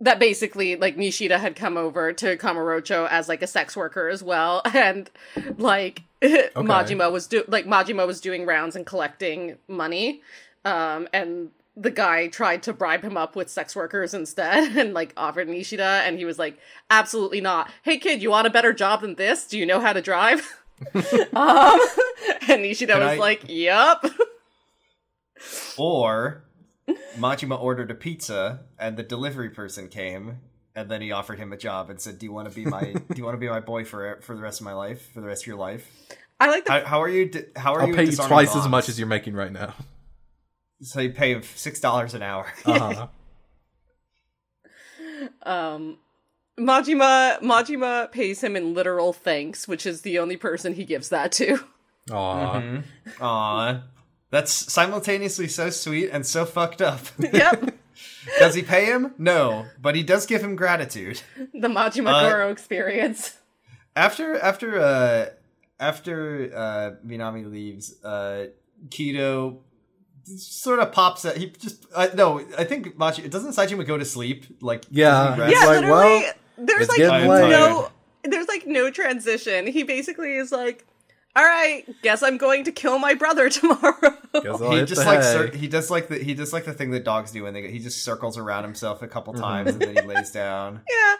Speaker 3: that basically like Nishida had come over to Kamurocho as like a sex worker as well. And like Majima was do like Majima was doing rounds and collecting money. Um and the guy tried to bribe him up with sex workers instead and like offered Nishida. And he was like absolutely not. Hey kid you want a better job than this? Do you know how to drive? Um and Nishida
Speaker 2: Can
Speaker 3: was
Speaker 2: I-
Speaker 3: like yep
Speaker 2: Or Majima ordered a pizza and the delivery person came and then he offered him a job and said, "Do you want to be my Do you want to be my boy for for the rest of my life? For the rest of your life?
Speaker 3: I like the
Speaker 2: How, how are you? How are
Speaker 1: I'll
Speaker 2: you?
Speaker 1: pay you
Speaker 2: disarming
Speaker 1: twice as much as you're making right now.
Speaker 2: So you pay him six dollars an hour.
Speaker 1: Uh-huh.
Speaker 3: um Majima Majima pays him in literal thanks, which is the only person he gives that to.
Speaker 1: Aw.
Speaker 2: Mm-hmm. Aw, that's simultaneously so sweet and so fucked up.
Speaker 3: yep.
Speaker 2: does he pay him? No, but he does give him gratitude.
Speaker 3: The Majima
Speaker 2: Uh,
Speaker 3: Goro experience.
Speaker 2: After after uh after uh Minami leaves, uh Kido sort of pops out. He just uh, no, I think Machi doesn't Saejima go to sleep like
Speaker 1: Yeah.
Speaker 2: does he?
Speaker 3: Yeah,
Speaker 1: like,
Speaker 3: literally
Speaker 1: well,
Speaker 3: there's like
Speaker 1: getting
Speaker 2: late.
Speaker 3: no there's like no transition. He basically is like, All right, guess I'm going to kill my brother tomorrow.
Speaker 2: He just
Speaker 1: the
Speaker 2: like cir- he does like the he does like the thing that dogs do when they he just circles around himself a couple
Speaker 1: Mm-hmm.
Speaker 2: times and then he lays down.
Speaker 3: yeah.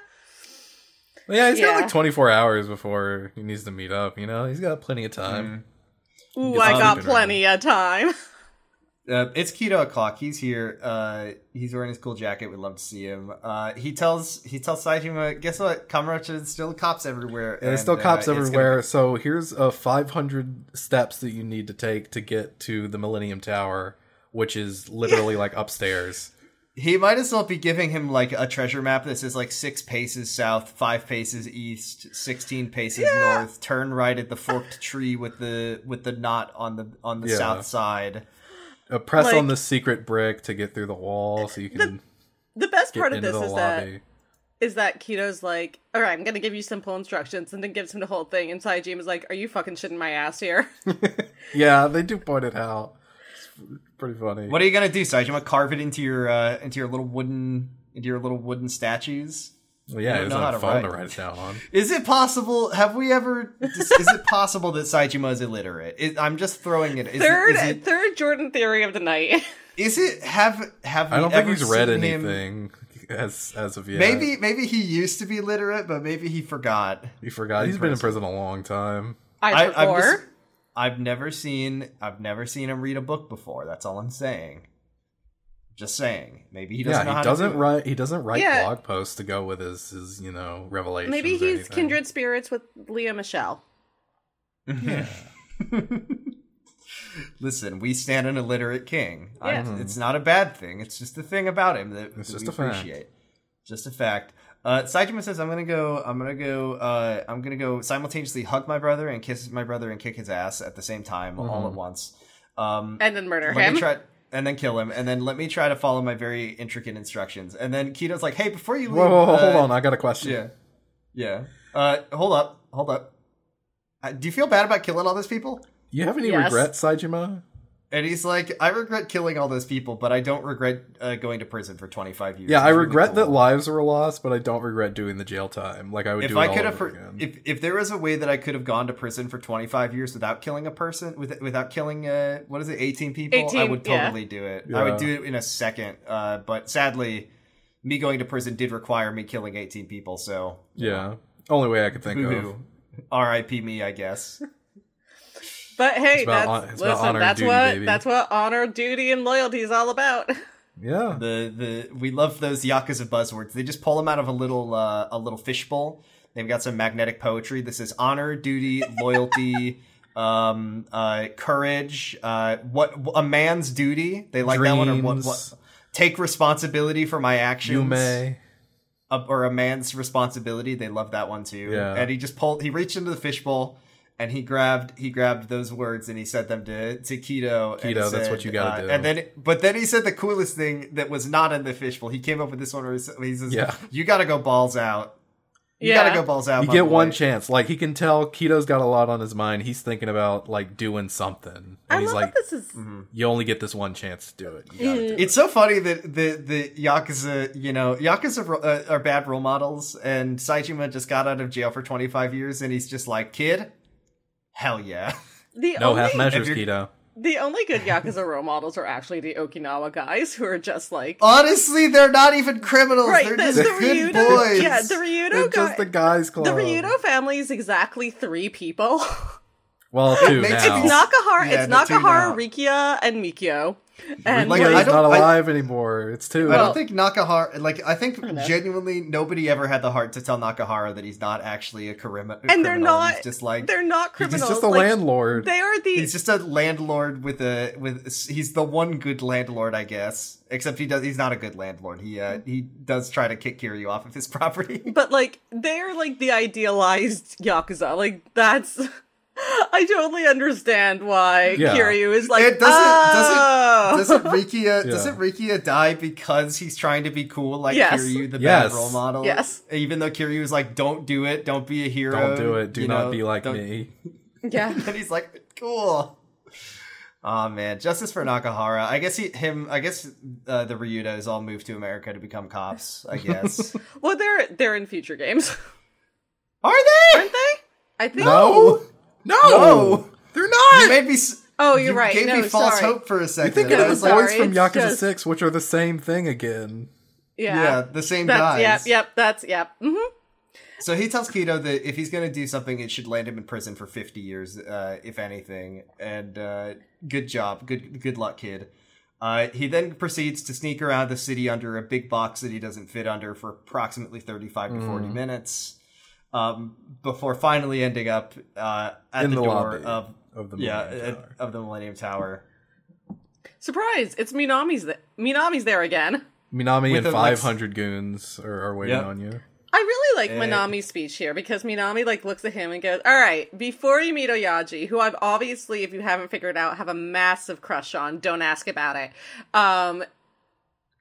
Speaker 1: Well, yeah, he's got like 24 hours before he needs to meet up. You know, he's got plenty of time.
Speaker 3: Ooh, I got
Speaker 1: sleeping
Speaker 3: plenty of time.
Speaker 2: Uh, it's Kido o'clock. He's here. Uh, he's wearing his cool jacket. We'd love to see him. Uh, he tells he tells Saejima, guess what? Kamurocho is still cops everywhere.
Speaker 1: And there's still
Speaker 2: uh,
Speaker 1: cops
Speaker 2: it's gonna
Speaker 1: everywhere. So here's a 500 steps that you need to take to get to the Millennium Tower, which is literally like upstairs.
Speaker 2: he might as well be giving him like a treasure map that says like six paces south, five paces east, sixteen paces north. Turn right at the forked tree with the with the knot on the on the
Speaker 1: Yeah.
Speaker 2: south side.
Speaker 1: Uh, press
Speaker 3: Like-
Speaker 1: on the secret brick to get through the wall so you can
Speaker 3: The best part of this
Speaker 1: the
Speaker 3: is that
Speaker 1: lobby.
Speaker 3: is that Kido's like, all right, I'm gonna give you simple instructions, and then gives him the whole thing. And Saejima's like, are you fucking shitting my ass here?
Speaker 1: Yeah, they do point it out. It's pretty funny.
Speaker 2: What are you gonna do, Saejima? Carve it into your uh, into your little wooden into your little wooden statues.
Speaker 1: Well, yeah,
Speaker 2: it's not
Speaker 1: he
Speaker 2: know
Speaker 1: doesn't
Speaker 2: how
Speaker 1: have a
Speaker 2: to write.
Speaker 1: write it down on.
Speaker 2: Is it possible? Have we ever? Is, is it possible that Saejima is illiterate? It, I'm just throwing it. Is
Speaker 3: third,
Speaker 2: it, is it?
Speaker 3: third Jordan theory of the night.
Speaker 2: Is it? Have have we
Speaker 1: I don't think
Speaker 2: ever
Speaker 1: he's read
Speaker 2: seen him-
Speaker 1: anything as as of yet.
Speaker 2: Maybe maybe he used to be literate, but maybe he forgot.
Speaker 1: he forgot. He's been in prison a long time.
Speaker 3: I
Speaker 2: I,
Speaker 3: for
Speaker 2: I've, just, I've never seen I've never seen him read a book before. That's all I'm saying. Just saying. Maybe he doesn't
Speaker 1: yeah,
Speaker 2: how
Speaker 1: he
Speaker 2: to
Speaker 1: doesn't
Speaker 2: do it.
Speaker 1: He doesn't write
Speaker 3: Yeah.
Speaker 1: blog posts to go with his his you know revelations.
Speaker 3: Maybe
Speaker 1: or
Speaker 3: he's
Speaker 1: anything.
Speaker 3: kindred spirits with Lea Michele.
Speaker 1: Yeah.
Speaker 2: Listen, we stand an illiterate king.
Speaker 3: Yeah.
Speaker 2: it's not a bad thing. It's just a thing about him that,
Speaker 1: It's
Speaker 2: that
Speaker 1: just
Speaker 2: we
Speaker 1: a fact.
Speaker 2: appreciate. Just a fact. Uh, Saejima says, "I'm gonna go. I'm gonna go. Uh, I'm gonna go simultaneously hug my brother and kiss my brother and kick his ass at the same time, all
Speaker 1: Mm-hmm.
Speaker 2: at once. Um,
Speaker 3: And then murder him.
Speaker 2: try, and then kill him, and then let me try to follow my very intricate instructions. And then Kido's like, "Hey, before you leave,
Speaker 1: Whoa, whoa, whoa,
Speaker 2: uh,
Speaker 1: hold on! I got a question.
Speaker 2: Yeah, yeah. Uh, hold up, hold up. Uh, do you feel bad about killing all those people?"
Speaker 1: You have any
Speaker 3: Yes.
Speaker 1: regrets, Saejima?
Speaker 2: And he's like, I regret killing all those people, but I don't regret uh, going to prison for 25 years.
Speaker 1: Yeah, I
Speaker 2: It's really
Speaker 1: regret that lives were lost, but I don't regret doing the jail time. Like I would
Speaker 2: If
Speaker 1: do it
Speaker 2: I
Speaker 1: all
Speaker 2: could have,
Speaker 1: over again.
Speaker 2: if if there was a way that I could have gone to prison for 25 years without killing a person, with, without killing, uh, what is it, 18 people, 18, I
Speaker 3: 18,
Speaker 2: would
Speaker 3: yeah.
Speaker 2: totally do it. I would do it in a second. Uh, but sadly, me going to prison did require me killing 18 people, so
Speaker 1: yeah, only way I could think of.
Speaker 2: boo-hoo. R.I.P. me, I guess.
Speaker 3: But hey,
Speaker 1: It's about
Speaker 3: that's
Speaker 1: hon- it's about
Speaker 3: listen.
Speaker 1: honor
Speaker 3: That's
Speaker 1: duty,
Speaker 3: what
Speaker 1: baby.
Speaker 3: that's what honor, duty, and loyalty is all about.
Speaker 1: Yeah,
Speaker 2: the the we love those yakuza buzzwords. They just pull them out of a little uh, a little fishbowl. They've got some magnetic poetry. This is honor, duty, loyalty, um, uh, courage. Uh, what a man's duty. They like that one. Or what, what? Take responsibility for my actions.
Speaker 1: you may.
Speaker 2: Uh, or a man's responsibility. They love that one too.
Speaker 1: Yeah.
Speaker 2: And he just pulled. He reached into the fishbowl. And he grabbed he grabbed those words and he said them to to Kido. and
Speaker 1: Kido, that's
Speaker 2: said,
Speaker 1: what you gotta
Speaker 2: uh,
Speaker 1: do.
Speaker 2: And then but then he said the coolest thing that was not in the fishbowl. He came up with this one where he says,
Speaker 1: Yeah.
Speaker 2: "You got to go balls out. You
Speaker 3: Yeah.
Speaker 2: got to go balls out."
Speaker 1: You get
Speaker 2: boy."
Speaker 1: one chance. Like he can tell Kido's got a lot on his mind. He's thinking about like doing something, and
Speaker 3: I
Speaker 1: he's
Speaker 3: love
Speaker 1: like,
Speaker 3: this is.
Speaker 1: "You only get this one chance to do it. You gotta do it."
Speaker 2: It's so funny that the the yakuza, you know, yakuza ro- uh, are bad role models, and Saejima just got out of jail for twenty five years, and he's just like, "Kid, hell yeah."
Speaker 3: The
Speaker 1: No
Speaker 3: only,
Speaker 1: half measures,
Speaker 2: If
Speaker 1: Kido.
Speaker 3: The only good Yakuza role models are actually the Okinawa guys who are just like
Speaker 2: Honestly, they're not even criminals.
Speaker 3: right.
Speaker 2: they're
Speaker 3: The,
Speaker 2: just
Speaker 3: the
Speaker 2: good
Speaker 3: Ryudo,
Speaker 2: boys.
Speaker 3: yeah, the Ryudo
Speaker 1: They're
Speaker 3: guy.
Speaker 1: just the guys club.
Speaker 3: the Ryudo family is exactly three people.
Speaker 1: Well, two
Speaker 2: makes
Speaker 1: now.
Speaker 3: It's Nakahara,
Speaker 2: Yeah,
Speaker 3: it's Nakahara,
Speaker 2: now.
Speaker 3: Rikiya, and Mikio. And
Speaker 2: Like,
Speaker 1: Like,
Speaker 2: I
Speaker 1: he's
Speaker 2: don't-
Speaker 1: not
Speaker 2: I-
Speaker 1: alive anymore. It's two.
Speaker 2: I don't think Nakahara. Like, I think
Speaker 3: know.
Speaker 2: genuinely nobody ever had the heart to tell Nakahara that he's not actually a, crimi- a
Speaker 3: and they're not
Speaker 2: He's just like
Speaker 3: they're not criminals.
Speaker 1: he's just a
Speaker 3: like,
Speaker 1: landlord.
Speaker 3: They are the
Speaker 2: he's just a landlord with a with. He's the one good landlord, I guess. Except he does. He's not a good landlord. He uh he does try to kick Kiryu off of his property.
Speaker 3: but like they're like the idealized yakuza. Like that's I totally understand why
Speaker 1: Yeah.
Speaker 3: Kiryu is like
Speaker 2: It doesn't-
Speaker 3: oh.
Speaker 2: doesn't doesn't Rikiya
Speaker 1: Yeah.
Speaker 2: doesn't Rikiya die because he's trying to be cool like
Speaker 3: Yes.
Speaker 2: Kiryu, the
Speaker 1: Yes.
Speaker 2: bad role model?
Speaker 3: Yes.
Speaker 2: Even though Kiryu is like, "Don't do it. Don't be a hero.
Speaker 1: Don't do it. Do
Speaker 2: you
Speaker 1: not
Speaker 2: know,
Speaker 1: be like
Speaker 2: don't-"
Speaker 1: me.
Speaker 3: yeah.
Speaker 2: And he's like, "Cool." Oh man, justice for Nakahara. I guess he, him. I guess uh, the Ryudas all moved to America to become cops. I guess.
Speaker 3: Well, they're they're in future games,
Speaker 2: Are they?
Speaker 3: aren't they? I think.
Speaker 1: No, no,
Speaker 2: No.
Speaker 1: they're
Speaker 2: You
Speaker 1: not.
Speaker 2: made me.
Speaker 3: Oh, you're
Speaker 2: you
Speaker 3: right.
Speaker 2: Gave
Speaker 3: no,
Speaker 2: me false
Speaker 3: sorry.
Speaker 2: hope for a
Speaker 1: You
Speaker 2: second.
Speaker 1: think
Speaker 2: I
Speaker 1: of
Speaker 2: was
Speaker 1: the
Speaker 2: like,
Speaker 1: boys from
Speaker 3: it's
Speaker 1: Yakuza
Speaker 3: just-
Speaker 1: Six, which are the same thing again.
Speaker 3: Yeah.
Speaker 2: yeah, the same
Speaker 3: That's,
Speaker 2: guys.
Speaker 3: Yep. Yep. That's yep. hmm
Speaker 2: So he tells Kido that if he's going to do something, it should land him in prison for 50 years, uh, if anything. And uh, good job. Good good luck, kid. Uh, he then proceeds to sneak around the city under a big box that he doesn't fit under for approximately 35 to 40 minutes um, before finally ending up uh, at
Speaker 1: In
Speaker 2: the,
Speaker 1: the
Speaker 2: door
Speaker 1: lobby
Speaker 2: of,
Speaker 1: of the
Speaker 2: yeah,
Speaker 1: Millennium Tower.
Speaker 2: of the Millennium Tower.
Speaker 3: Surprise! It's Minami's. Th- Minami's there again.
Speaker 1: Minami
Speaker 2: With
Speaker 1: and
Speaker 2: a, like,
Speaker 1: 500 goons are, are waiting
Speaker 2: Yep.
Speaker 1: on you.
Speaker 3: I really like
Speaker 2: Eh.
Speaker 3: Minami's speech here because Minami like looks at him and goes, "All right, before you meet Oyaji, who I've obviously, if you haven't figured out, have a massive crush on. Don't ask about it. Um,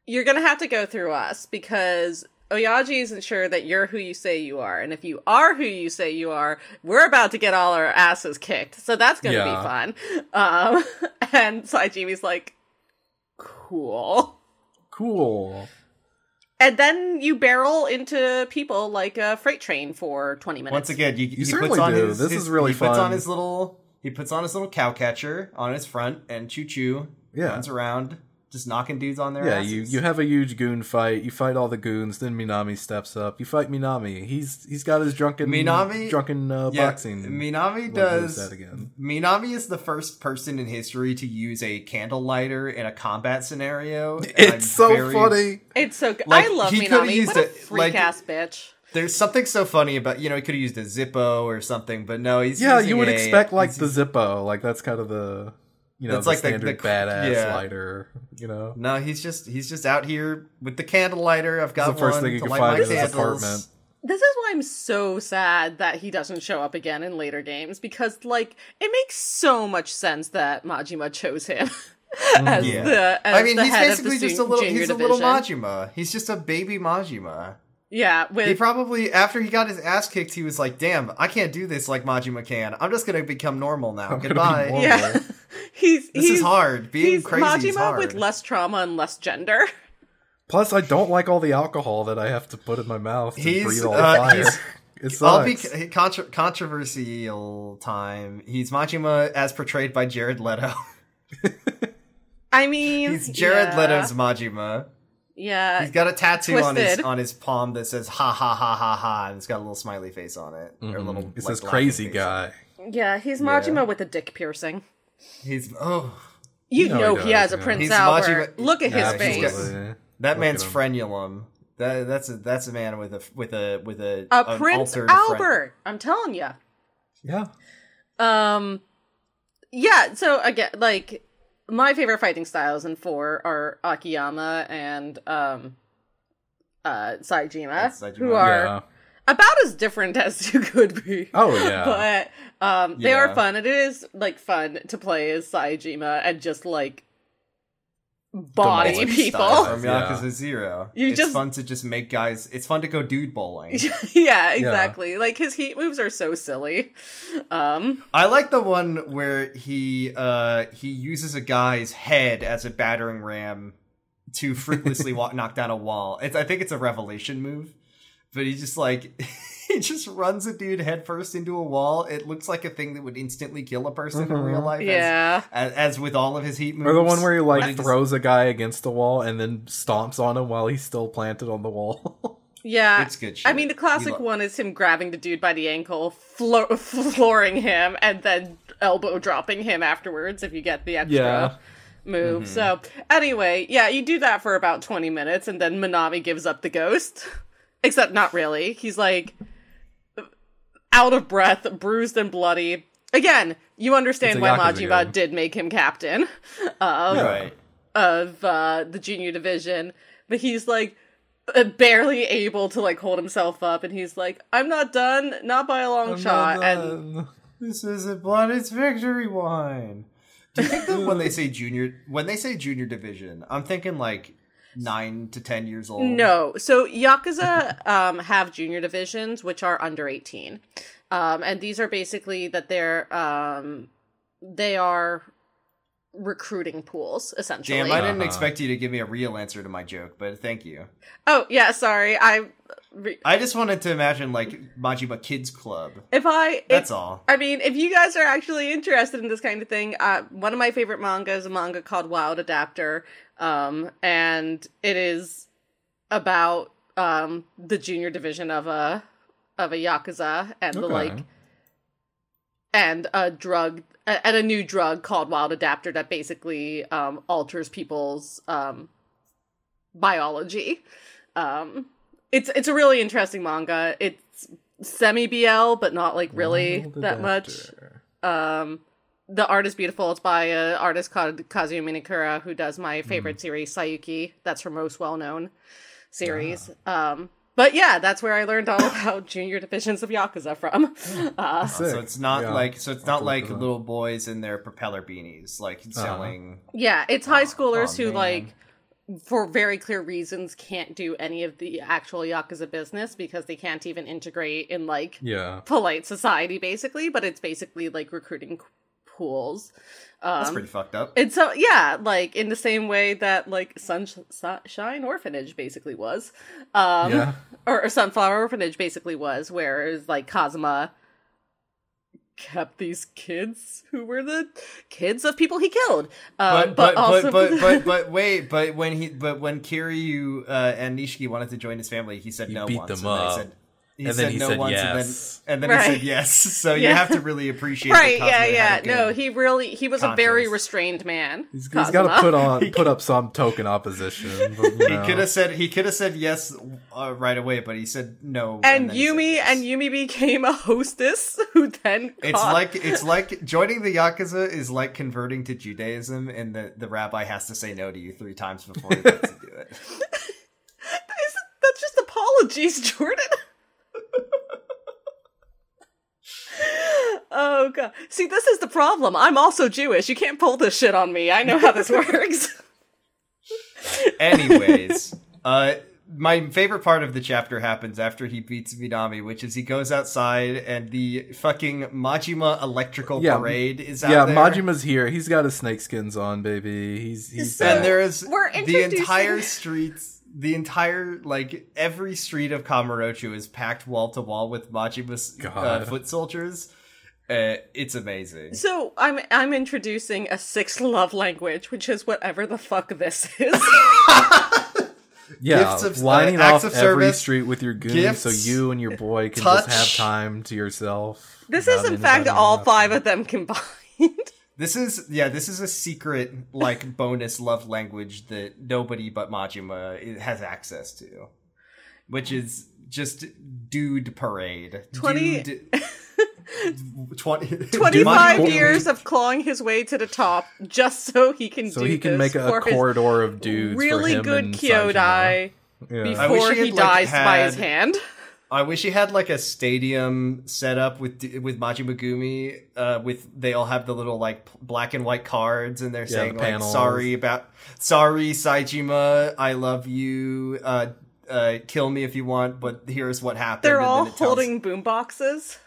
Speaker 3: you're gonna have to go through us because." Oyaji isn't sure that you're who you say you are, and if you are who you say you are, we're about to get all our asses kicked. So that's gonna
Speaker 1: Yeah.
Speaker 3: be fun. Um, and Saejima's like, "Cool."
Speaker 1: Cool.
Speaker 3: And then you barrel into people like a freight train for 20 minutes.
Speaker 2: Once again, you, he puts
Speaker 1: certainly
Speaker 2: on
Speaker 1: do.
Speaker 2: his.
Speaker 1: This
Speaker 2: his-
Speaker 1: is really
Speaker 2: he puts on
Speaker 1: fun.
Speaker 2: his little. He puts on his little cow catcher on his front and choo choo.
Speaker 1: Yeah.
Speaker 2: runs around just knocking dudes on their
Speaker 1: Yeah,
Speaker 2: asses.
Speaker 1: you, you have a huge goon fight. You fight all the goons. Then Minami steps up. You fight Minami. He's he's got his drunken
Speaker 2: Minami-
Speaker 1: drunken uh,
Speaker 2: yeah,
Speaker 1: boxing.
Speaker 2: Minami does.
Speaker 1: that again?
Speaker 2: Minami is the first person in history to use a candle lighter in a combat scenario. and I'm
Speaker 1: It's so
Speaker 2: very-
Speaker 1: funny.
Speaker 3: It's so good.
Speaker 2: Like,
Speaker 3: I love
Speaker 2: he
Speaker 3: Minami.
Speaker 2: used
Speaker 3: What a
Speaker 2: it,
Speaker 3: freak
Speaker 2: like-
Speaker 3: ass bitch.
Speaker 2: There's something so funny about you know he could have used a Zippo or something, but no, he's
Speaker 1: Yeah,
Speaker 2: using
Speaker 1: you would
Speaker 2: a-
Speaker 1: expect like the Zippo. Like that's kind of the you know
Speaker 2: That's
Speaker 1: the
Speaker 2: like the-
Speaker 1: standard
Speaker 2: the-
Speaker 1: badass
Speaker 2: yeah.
Speaker 1: lighter. You know.
Speaker 2: No, he's just he's just out here with the candle lighter. I've got
Speaker 1: the first
Speaker 2: one
Speaker 1: thing you
Speaker 2: to
Speaker 1: can find
Speaker 2: my
Speaker 1: in his apartment.
Speaker 3: This is why I'm so sad that he doesn't show up again in later games because, like, it makes so much sense that Majima chose him as
Speaker 2: Yeah.
Speaker 3: the as
Speaker 2: I mean,
Speaker 3: the
Speaker 2: he's
Speaker 3: head
Speaker 2: basically just a little. He's a
Speaker 3: division.
Speaker 2: little Majima. He's just a baby Majima.
Speaker 3: Yeah, with
Speaker 2: He probably after he got his ass kicked, he was like, "Damn, I can't do this like Majima can. I'm just gonna become normal now.
Speaker 1: I'm
Speaker 2: Goodbye."
Speaker 1: normal.
Speaker 3: yeah, he's
Speaker 2: This
Speaker 3: he's,
Speaker 2: is hard. Being
Speaker 3: He's
Speaker 2: crazy
Speaker 3: Majima
Speaker 2: is hard.
Speaker 3: with less trauma and less gender.
Speaker 1: Plus, I don't like all the alcohol that I have to put in my mouth to
Speaker 2: He's,
Speaker 1: breathe all the
Speaker 2: uh,
Speaker 1: fire.
Speaker 2: he's-
Speaker 1: it sucks.
Speaker 2: I'll be contra- controversial time. He's Majima as portrayed by Jared Leto.
Speaker 3: I mean,
Speaker 2: He's Jared
Speaker 3: yeah,
Speaker 2: Leto's Majima.
Speaker 3: Yeah,
Speaker 2: He's got a tattoo on his on his palm that says "ha ha ha ha ha" and it's got a little smiley face on it. Or a little,
Speaker 1: Mm-hmm. It's
Speaker 2: like,
Speaker 1: this crazy guy.
Speaker 3: yeah, he's Majima with a dick piercing.
Speaker 2: He's oh,
Speaker 3: You
Speaker 1: know
Speaker 3: know,
Speaker 1: he
Speaker 3: he, has
Speaker 1: does,
Speaker 3: a. Prince
Speaker 2: He's
Speaker 3: Albert.
Speaker 2: Majima-
Speaker 3: Look at his
Speaker 2: Yeah,
Speaker 3: face.
Speaker 2: got- that
Speaker 1: Look
Speaker 2: man's frenulum. That that's a that's a man with a with a with a
Speaker 3: A Prince
Speaker 2: altered fren-
Speaker 3: Albert. I'm telling you.
Speaker 1: Yeah.
Speaker 3: Um, yeah. So again, like my favorite fighting styles in four are Akiyama and um, uh, Saijima,
Speaker 2: That's Saejima.
Speaker 3: who are
Speaker 1: Yeah.
Speaker 3: about as different as you could be.
Speaker 1: Oh yeah.
Speaker 3: But um, they
Speaker 2: Yeah.
Speaker 3: are fun. It is like fun to play as Saejima and just like body
Speaker 1: Demolish
Speaker 3: people.
Speaker 1: style.
Speaker 2: from
Speaker 1: Yeah.
Speaker 2: Yakuza Zero.
Speaker 3: You
Speaker 2: it's
Speaker 3: just-
Speaker 2: fun to just make guys. It's fun to go dude bowling.
Speaker 3: yeah, exactly. Like his heat moves are so silly. Um,
Speaker 2: I like the one where he uh he uses a guy's head as a battering ram to fruitlessly walk, knock down a wall. It's I think it's a revelation move, but he just like he just runs a dude headfirst into a wall. It looks like a thing that would instantly kill a person in real life.
Speaker 3: Yeah.
Speaker 2: As, as, with all of his heat moves.
Speaker 1: Or the one where he
Speaker 2: But
Speaker 1: like
Speaker 2: it just-
Speaker 1: throws a guy against the wall and then stomps on him while he's still planted on the wall.
Speaker 3: Yeah.
Speaker 2: It's good
Speaker 3: I mean, the classic
Speaker 2: lo-
Speaker 3: one is him grabbing the dude by the ankle, flo- flooring him, and then elbow dropping him afterwards if you get the extra
Speaker 1: Yeah.
Speaker 3: move.
Speaker 2: Mm-hmm.
Speaker 3: So, anyway, yeah, you do that for about 20 minutes, and then Minami gives up the ghost. Except not really. He's like out of breath, bruised and bloody. Again, you understand why Majima
Speaker 1: game.
Speaker 3: did make him captain of
Speaker 2: Right.
Speaker 3: of uh, the junior division, but he's like uh, barely able to like hold himself up, and he's like, "I'm not done, not by a long shot." And
Speaker 2: This isn't blood, it's victory wine. Do you think that when they say junior when they say junior division, I'm thinking like nine to ten years old?
Speaker 3: no, so Yakuza um, have junior divisions which are under 18, um, and these are basically that they're um, they are recruiting pools essentially.
Speaker 2: Damn, I didn't
Speaker 1: Uh-huh.
Speaker 2: expect you to give me a real answer to my joke, but thank you.
Speaker 3: oh yeah, sorry, I. Re-
Speaker 2: I just wanted to imagine like Majima Kids Club.
Speaker 3: if I if,
Speaker 2: That's all.
Speaker 3: I mean, if you guys are actually interested in this kind of thing, uh, one of my favorite manga is a manga called Wild Adapter, um, and it is about um, the junior division of a of a yakuza and the like, and a drug and a new drug called Wild Adapter that basically um, alters people's um, biology. Um, it's it's a really interesting manga. It's semi BL, but not like really
Speaker 1: Wild
Speaker 3: that much. Um, the art is beautiful. It's by an artist called Kazuya Minekura, who does my
Speaker 1: Hmm.
Speaker 3: favorite series, Saiyuki. That's her most well known series. Um, but yeah, that's where I learned all about junior divisions of Yakuza from. Uh,
Speaker 2: So it's not
Speaker 1: Yeah.
Speaker 2: like so it's
Speaker 1: I'll
Speaker 2: not like
Speaker 1: look it up.
Speaker 2: little boys in their propeller beanies, like
Speaker 1: Uh-huh.
Speaker 2: selling.
Speaker 3: yeah, it's high schoolers
Speaker 2: oh,
Speaker 3: who
Speaker 2: man.
Speaker 3: like for very clear reasons can't do any of the actual yakuza business because they can't even integrate in like
Speaker 1: Yeah.
Speaker 3: polite society basically but it's basically like recruiting pools
Speaker 2: That's
Speaker 3: um
Speaker 2: pretty fucked up.
Speaker 3: and so yeah like in the same way that like sunshine orphanage basically was um
Speaker 1: Yeah.
Speaker 3: or, or sunflower orphanage basically was where it was like Kazama kept these kids who were the kids of people he killed um,
Speaker 2: but but
Speaker 3: also
Speaker 2: but, but but but wait, but when he but when Kiryu uh, and Nishiki wanted to join his family, he said
Speaker 1: He
Speaker 2: no
Speaker 1: beat
Speaker 2: once,
Speaker 1: them
Speaker 2: and
Speaker 1: up.
Speaker 2: he said he
Speaker 1: And
Speaker 2: said
Speaker 1: he
Speaker 2: no
Speaker 1: said
Speaker 2: once,
Speaker 1: yes.
Speaker 2: and then and then he said yes. So you have to really appreciate.
Speaker 3: right
Speaker 2: that
Speaker 3: yeah yeah no he really he was a very restrained man
Speaker 1: He's, he's
Speaker 3: Kazama.
Speaker 1: got to put on put up some token opposition. But, you
Speaker 2: He could have said he could have said yes uh, right away, but he said no.
Speaker 3: and
Speaker 2: then he said
Speaker 3: Yumi
Speaker 2: yes.
Speaker 3: and Yumi became a hostess who then
Speaker 2: It's
Speaker 3: caught-
Speaker 2: like it's like joining the yakuza is like converting to Judaism, and the the rabbi has to say no to you three times before he lets you do it.
Speaker 3: Isn't- that's just apologies, Jordan. Oh god. See, this is the problem. I'm also Jewish. You can't pull this shit on me. I know how this works.
Speaker 2: Anyways, uh, my favorite part of the chapter happens after he beats Minami, which is he goes outside and the fucking Majima electrical
Speaker 1: Yeah,
Speaker 2: parade is out
Speaker 1: yeah,
Speaker 2: there.
Speaker 1: Majima's here. He's got his snakeskins on, baby. He's he's
Speaker 3: So-
Speaker 1: back.
Speaker 2: and there is
Speaker 3: We're
Speaker 2: the entire streets the entire like every street of Kamurocho is packed wall to wall with Majima's uh, foot soldiers. Uh, it's amazing.
Speaker 3: so I'm I'm introducing a sixth love language, which is whatever the fuck this is.
Speaker 1: yeah,
Speaker 2: gifts of-
Speaker 1: lining
Speaker 2: uh,
Speaker 1: off
Speaker 2: of
Speaker 1: every
Speaker 2: service,
Speaker 1: street with your goons
Speaker 2: gifts,
Speaker 1: so you and your boy can
Speaker 2: touch.
Speaker 1: just have time to yourself.
Speaker 3: this is in fact all
Speaker 1: interrupting.
Speaker 3: five of them combined.
Speaker 2: This is yeah, this is a secret like bonus love language that nobody but Majima has access to, which is just dude parade.
Speaker 3: Twenty-
Speaker 2: Dude, 20
Speaker 3: 25
Speaker 2: Majima-
Speaker 3: years of clawing his way to the top just so he can
Speaker 1: So
Speaker 3: do
Speaker 1: he can
Speaker 3: this
Speaker 1: make a,
Speaker 3: for
Speaker 1: a
Speaker 3: his
Speaker 1: corridor of dudes.
Speaker 3: really
Speaker 1: for him
Speaker 3: good
Speaker 1: and
Speaker 3: Kyodai
Speaker 1: Yeah.
Speaker 3: Before
Speaker 2: he
Speaker 3: he,
Speaker 2: had, like,
Speaker 3: dies by his hand.
Speaker 2: I wish he had like a stadium set up with with Majima Gumi. Uh, with they all have the little like black and white cards, and they're saying
Speaker 1: the
Speaker 2: like sorry about sorry Saejima, I love you. Uh, uh, kill me if you want, but here's what happened.
Speaker 3: They're
Speaker 2: and
Speaker 3: all
Speaker 2: it tells-
Speaker 3: holding boom boxes.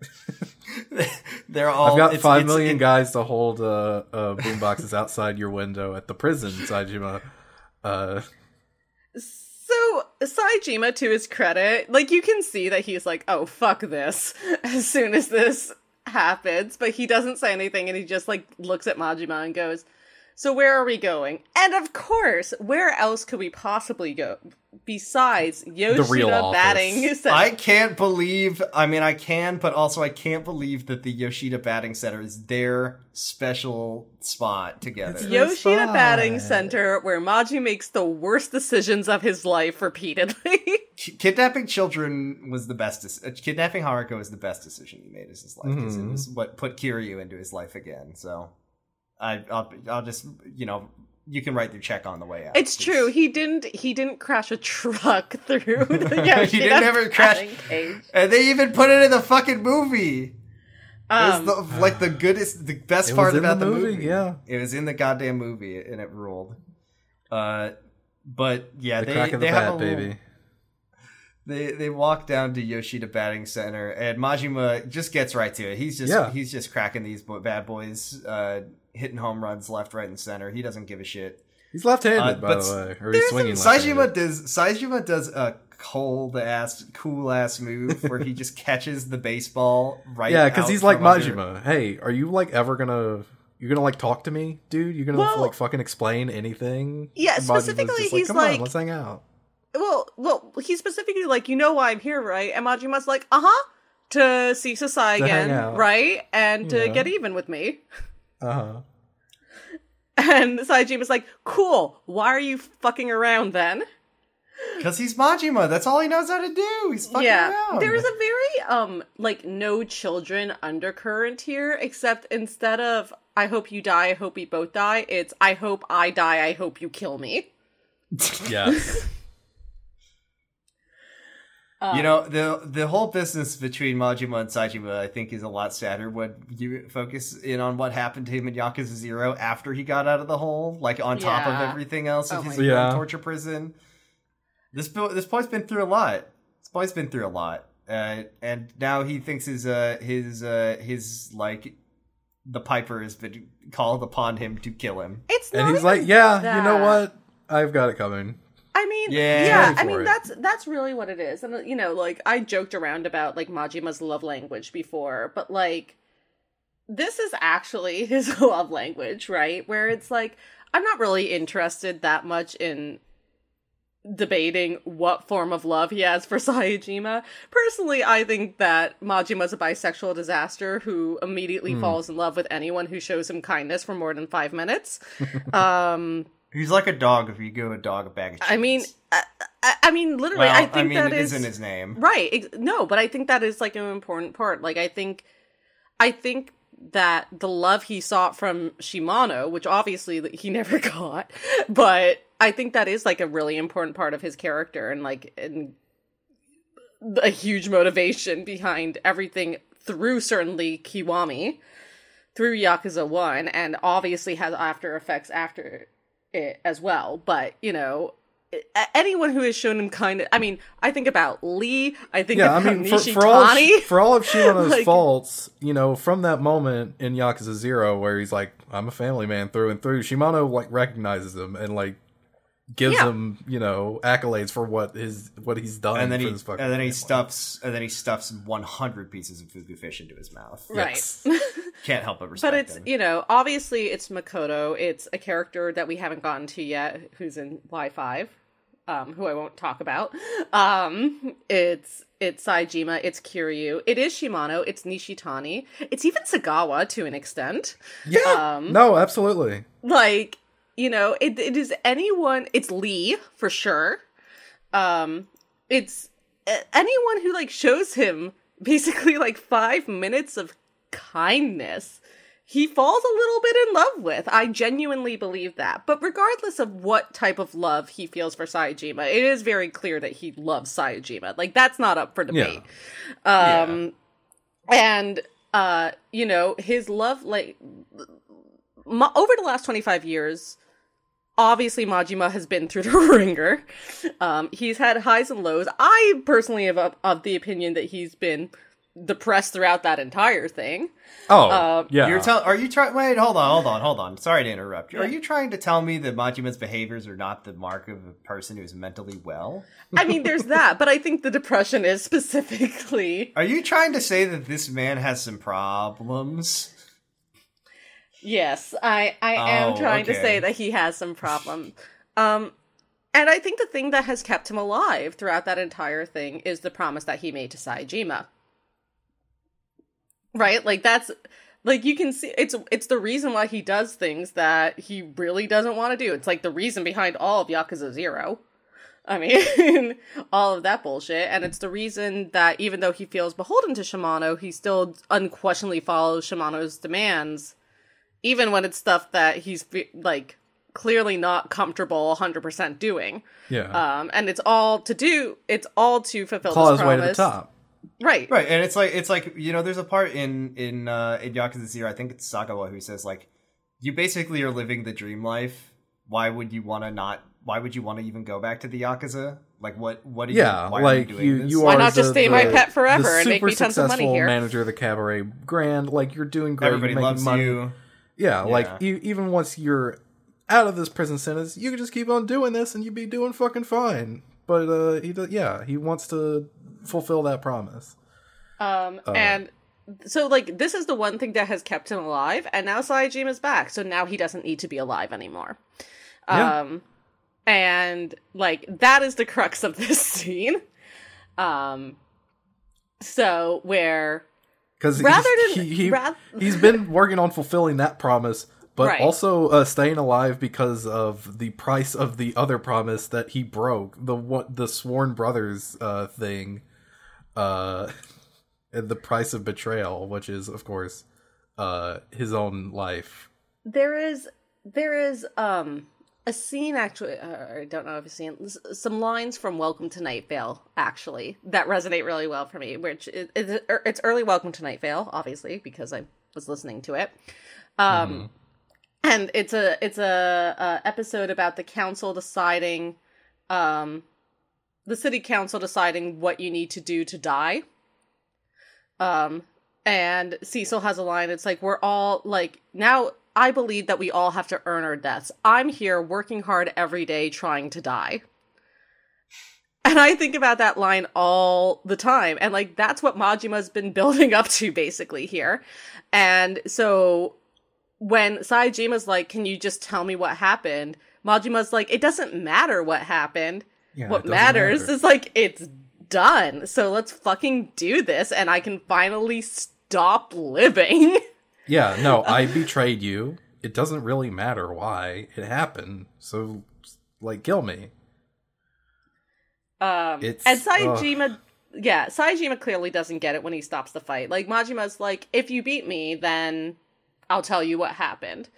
Speaker 2: They're all.
Speaker 1: I've got
Speaker 2: it's-
Speaker 1: five
Speaker 2: it's-
Speaker 1: million
Speaker 2: it-
Speaker 1: guys to hold uh, uh, boom boxes outside your window at the prison, Saejima. Uh,
Speaker 3: So Saejima, to his credit, like you can see that he's like, "Oh fuck this!" As soon as this happens, but he doesn't say anything, and he just like looks at Majima and goes, "So where are we going?" And of course, where else could we possibly go besides Yoshida
Speaker 1: real
Speaker 3: batting? Center?
Speaker 2: I can't believe. I mean, I can, but also I can't believe that the Yoshida Batting Center is their special spot together.
Speaker 1: It's-
Speaker 3: Yoshida
Speaker 1: Fine.
Speaker 3: Batting Center, where Maji makes the worst decisions of his life repeatedly.
Speaker 2: Kidnapping children was the best. dec- uh, kidnapping Haruka was the best decision he made in his life because it
Speaker 1: Mhm.
Speaker 2: was what put Kiryu into his life again. So, I, I'll, I'll just you know you can write your check on the way out.
Speaker 3: It's true. He didn't. He didn't crash a truck through the
Speaker 2: He didn't ever crash-
Speaker 3: cage.
Speaker 2: and they even put it in the fucking movie.
Speaker 3: Um,
Speaker 2: it was the, like the goodest, the best part about
Speaker 1: the
Speaker 2: the,
Speaker 1: movie, yeah.
Speaker 2: It was in the goddamn movie, and it ruled. Uh, but yeah,
Speaker 1: The
Speaker 2: they
Speaker 1: crack of the
Speaker 2: they have
Speaker 1: bat,
Speaker 2: a little-
Speaker 1: baby.
Speaker 2: They they walk down to Yoshida Batting Center, and Majima just gets right to it. He's just
Speaker 1: Yeah.
Speaker 2: he's just cracking these bad boys, uh, hitting home runs left, right, and center. He doesn't give a shit.
Speaker 1: He's left-handed,
Speaker 2: Uh,
Speaker 1: by
Speaker 2: but
Speaker 1: the way, or he's swinging left-handed.
Speaker 2: does Saejima does a cold ass, cool ass move where he just catches the baseball right.
Speaker 1: Yeah, because he's like
Speaker 2: from under-
Speaker 1: Majima. Hey, are you like ever gonna? You're gonna like talk to me, dude? You're gonna
Speaker 3: Well-
Speaker 1: like fucking explain anything?
Speaker 3: Yeah,
Speaker 1: Majima's
Speaker 3: specifically,
Speaker 1: like,
Speaker 3: he's
Speaker 1: Come
Speaker 3: like-
Speaker 1: on, let's hang out.
Speaker 3: well, well, he's specifically like, you know why I'm here, right? And Majima's like, uh huh, to see Sasai again, right? And to
Speaker 1: Yeah.
Speaker 3: get even with me.
Speaker 1: Uh huh.
Speaker 3: And Saejima's like, cool. Why are you fucking around then?
Speaker 2: Because he's Majima. That's all he knows how to do. He's fucking
Speaker 3: yeah,
Speaker 2: around.
Speaker 3: there's a very um like no children undercurrent here, except instead of I hope you die, I hope we both die, it's I hope I die, I hope you kill me.
Speaker 1: Yes.
Speaker 3: Um,
Speaker 2: You know the the whole business between Majima and Saejima, I think, is a lot sadder when you focus in on what happened to him in Yakuza Zero after he got out of the hole, like on top of everything else
Speaker 3: Oh
Speaker 2: of his
Speaker 3: my
Speaker 1: God.
Speaker 2: torture prison. This this boy's been through a lot. This boy's been through a lot, uh, and now he thinks his uh his uh his like the Piper has been called upon him to kill him.
Speaker 3: it's not
Speaker 1: and he's
Speaker 3: even
Speaker 1: like, yeah, you know what? I've got it coming.
Speaker 3: I mean,
Speaker 2: Yeah.
Speaker 3: yeah, I mean
Speaker 1: it.
Speaker 3: that's that's really what it is, and uh, you know, like I joked around about like Majima's love language before, but like this is actually his love language, right? Where it's like I'm not really interested that much in debating what form of love he has for Saejima. Personally, I think that Majima's a bisexual disaster who immediately
Speaker 1: Hmm.
Speaker 3: falls in love with anyone who shows him kindness for more than five minutes. um,
Speaker 2: He's like a dog if you give a dog a bag of
Speaker 3: I mean. I, I, I mean, literally,
Speaker 2: well,
Speaker 3: I think
Speaker 2: mean,
Speaker 3: that
Speaker 2: it
Speaker 3: is
Speaker 2: isn't his name.
Speaker 3: right. Ex- no, but I think that is like an important part. Like, I think, I think that the love he sought from Shimano, which obviously he never got, but I think that is like a really important part of his character and like and a huge motivation behind everything through certainly Kiwami, through Yakuza One, and obviously has after effects after it as well. But you know. Anyone who has shown him kind of, I mean, I think about Lee. I think
Speaker 1: Yeah, I mean, for, for all of, for all of Shimano's
Speaker 3: Like-
Speaker 1: faults, you know, from that moment in Yakuza Zero where he's like, "I'm a family man through and through," Shimano like recognizes him and like gives
Speaker 3: Yeah.
Speaker 1: him, you know, accolades for what his what he's done.
Speaker 2: and then
Speaker 1: for
Speaker 2: he
Speaker 1: this fucking
Speaker 2: and then he stuffs and then he stuffs 100 pieces of fugu fish into his mouth.
Speaker 3: right.
Speaker 1: Yes.
Speaker 2: Can't help but respect
Speaker 3: but it's
Speaker 2: him.
Speaker 3: you know obviously it's makoto it's a character that we haven't gotten to yet who's in y5 um who i won't talk about um it's it's Saejima it's kiryu it is shimano it's nishitani it's even sagawa to an extent
Speaker 1: Yeah.
Speaker 3: Um,
Speaker 1: no, absolutely.
Speaker 3: like you know it, it is anyone it's lee for sure. Um it's anyone who like shows him basically like five minutes of kindness he falls a little bit in love with. I genuinely believe that. But regardless of what type of love he feels for Saejima, it is very clear that he loves Saejima. like that's not up for debate. Um and uh you know his love like over the last 25 years obviously majima has been through the ringer um he's had highs and lows i personally am of, of the opinion that he's been depressed throughout that entire thing.
Speaker 1: Oh,
Speaker 3: Uh,
Speaker 1: yeah.
Speaker 2: You're tell are you trying wait, hold on, hold on, hold on. Sorry to interrupt. Are you trying to tell me that Majima's behaviors are not the mark of a person who's mentally well?
Speaker 3: I mean, there's that, but I think the depression is specifically.
Speaker 2: Are you trying to say that this man has some problems?
Speaker 3: Yes, I I am
Speaker 2: Oh,
Speaker 3: trying to say that he has some problem. Um, and I think the thing that has kept him alive throughout that entire thing is the promise that he made to Saejima. Right? Like that's like you can see it's it's the reason why he does things that he really doesn't want to do. It's like the reason behind all of Yakuza 0. I mean, all of that bullshit. And it's the reason that even though he feels beholden to Shimano, he still unquestionably follows Shimano's demands, even when it's stuff that he's like clearly not comfortable 100% doing.
Speaker 1: yeah.
Speaker 3: Um, and it's all to do, it's all to fulfill
Speaker 1: Claw
Speaker 3: this
Speaker 1: his way to the
Speaker 3: promise.
Speaker 1: top.
Speaker 3: Right.
Speaker 2: Right, and it's like it's like you know, there's a part in in uh, in Yakuza Zero. I think it's Sagawa who says like, you basically are living the dream life. Why would you want to not? Why would you want to even go back to the Yakuza? Like, what? What? Are
Speaker 1: Yeah,
Speaker 2: you, why
Speaker 1: like
Speaker 2: are you doing
Speaker 1: you,
Speaker 2: this?
Speaker 1: you
Speaker 3: Why
Speaker 1: are
Speaker 3: not just
Speaker 1: the-
Speaker 3: stay my pet forever and make me tons of money here?
Speaker 1: Manager of the cabaret grand, like you're doing great.
Speaker 2: Everybody
Speaker 1: you're
Speaker 2: loves
Speaker 1: money.
Speaker 2: you.
Speaker 1: Yeah, like
Speaker 2: Yeah.
Speaker 1: e- even once you're out of this prison sentence, you can just keep on doing this, and you'd be doing fucking fine. But uh, he, yeah, he wants to fulfill that promise.
Speaker 3: Um,
Speaker 1: Uh.
Speaker 3: and so like this is the one thing that has kept him alive, and now Saejima's back, so now he doesn't need to be alive anymore.
Speaker 1: Yeah.
Speaker 3: Um, and like that is the crux of this scene. Um, so where
Speaker 1: Because
Speaker 3: Rather than-
Speaker 1: he, he,
Speaker 3: rath-
Speaker 1: he's been working on fulfilling that promise, but
Speaker 3: Right.
Speaker 1: also uh, staying alive because of the price of the other promise that he broke the what the sworn brothers uh, thing, uh, and the price of betrayal, which is of course uh, his own life.
Speaker 3: there is there is um a scene actually uh, I don't know if you've seen some lines from Welcome to Night Vale actually that resonate really well for me which is, is it's early Welcome to Night Vale obviously because I was listening to it. Um and it's a it's a, a episode about the council deciding um the city council deciding what you need to do to die. Um and Cecil has a line it's like we're all like now I believe that we all have to earn our deaths. I'm here working hard every day trying to die. And I think about that line all the time. And like that's what Majima's been building up to basically here. And so when Saejima's like, Can you just tell me what happened? Majima's like, It doesn't matter what happened.
Speaker 1: Yeah,
Speaker 3: what matters
Speaker 1: matter.
Speaker 3: is like it's done. So let's fucking do this and I can finally stop living.
Speaker 1: Yeah, no, I betrayed you. It doesn't really matter why it happened. So, like, kill me.
Speaker 3: Um,
Speaker 1: It's-
Speaker 3: and Saejima, yeah, Saejima clearly doesn't get it when he stops the fight. Like Majima's like, if you beat me, then I'll tell you what happened.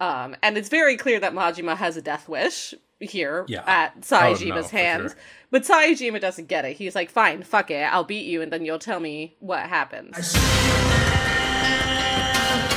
Speaker 3: Um, and it's very clear that Majima has a death wish here
Speaker 1: Yeah.
Speaker 3: at
Speaker 1: Oh, no,
Speaker 3: hands.
Speaker 1: sure.
Speaker 3: But Saejima doesn't get it. He's like, fine, fuck it, I'll beat you, and then you'll tell me what happens. It's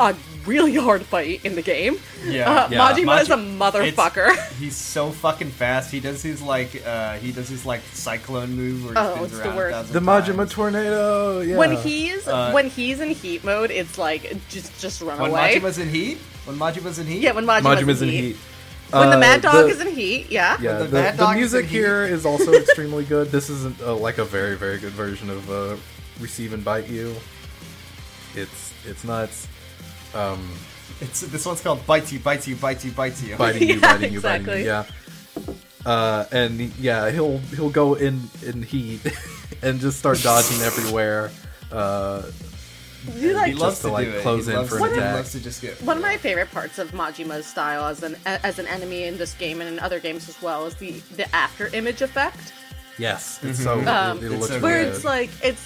Speaker 3: a really hard fight in the game.
Speaker 2: Yeah.
Speaker 3: Uh,
Speaker 1: Yeah.
Speaker 3: Majima is a
Speaker 2: Maji-
Speaker 3: motherfucker.
Speaker 2: He's so fucking fast. He does his like uh he does his like cyclone move where he
Speaker 3: Oh,
Speaker 2: spins
Speaker 3: it's the
Speaker 2: around a
Speaker 3: worst.
Speaker 2: thousand
Speaker 1: The
Speaker 2: times.
Speaker 1: Majima tornado. Yeah.
Speaker 3: when he's
Speaker 2: Uh,
Speaker 3: when he's in heat mode, it's like just just run
Speaker 2: when
Speaker 3: away.
Speaker 2: When Majima's in heat. When Majima's in heat.
Speaker 3: yeah, when Majima's,
Speaker 1: Majima's
Speaker 3: in
Speaker 1: in
Speaker 3: heat.
Speaker 1: heat.
Speaker 3: When the
Speaker 1: Uh,
Speaker 3: Mad Dog
Speaker 1: the-
Speaker 3: is in heat, yeah.
Speaker 1: Yeah,
Speaker 2: the
Speaker 1: the, the
Speaker 2: Dog is
Speaker 1: music here is also extremely good. This isn't uh, like a very very good version of uh, "Receive and Bite You." It's it's nuts. Um,
Speaker 2: It's this one's called bites you, bites you, bites you, bites you.
Speaker 1: biting you,
Speaker 3: Yeah,
Speaker 1: biting you, biting
Speaker 3: exactly.
Speaker 1: you. Yeah. Uh, and yeah, he'll he'll go in in heat and just start dodging everywhere. Uh,
Speaker 3: You like
Speaker 2: He loves
Speaker 1: to,
Speaker 2: to,
Speaker 1: like,
Speaker 2: do it.
Speaker 1: close
Speaker 2: he
Speaker 1: in
Speaker 2: loves
Speaker 1: for
Speaker 2: to,
Speaker 1: an
Speaker 2: he
Speaker 1: attack.
Speaker 2: loves to just get
Speaker 3: one of my favorite parts of Majima's style as an as an enemy in this game and in other games as well is the the after image effect.
Speaker 1: Yes, it's so
Speaker 3: Um,
Speaker 1: it, it
Speaker 2: It's
Speaker 1: looks
Speaker 2: so
Speaker 3: where
Speaker 1: good.
Speaker 3: it's like it's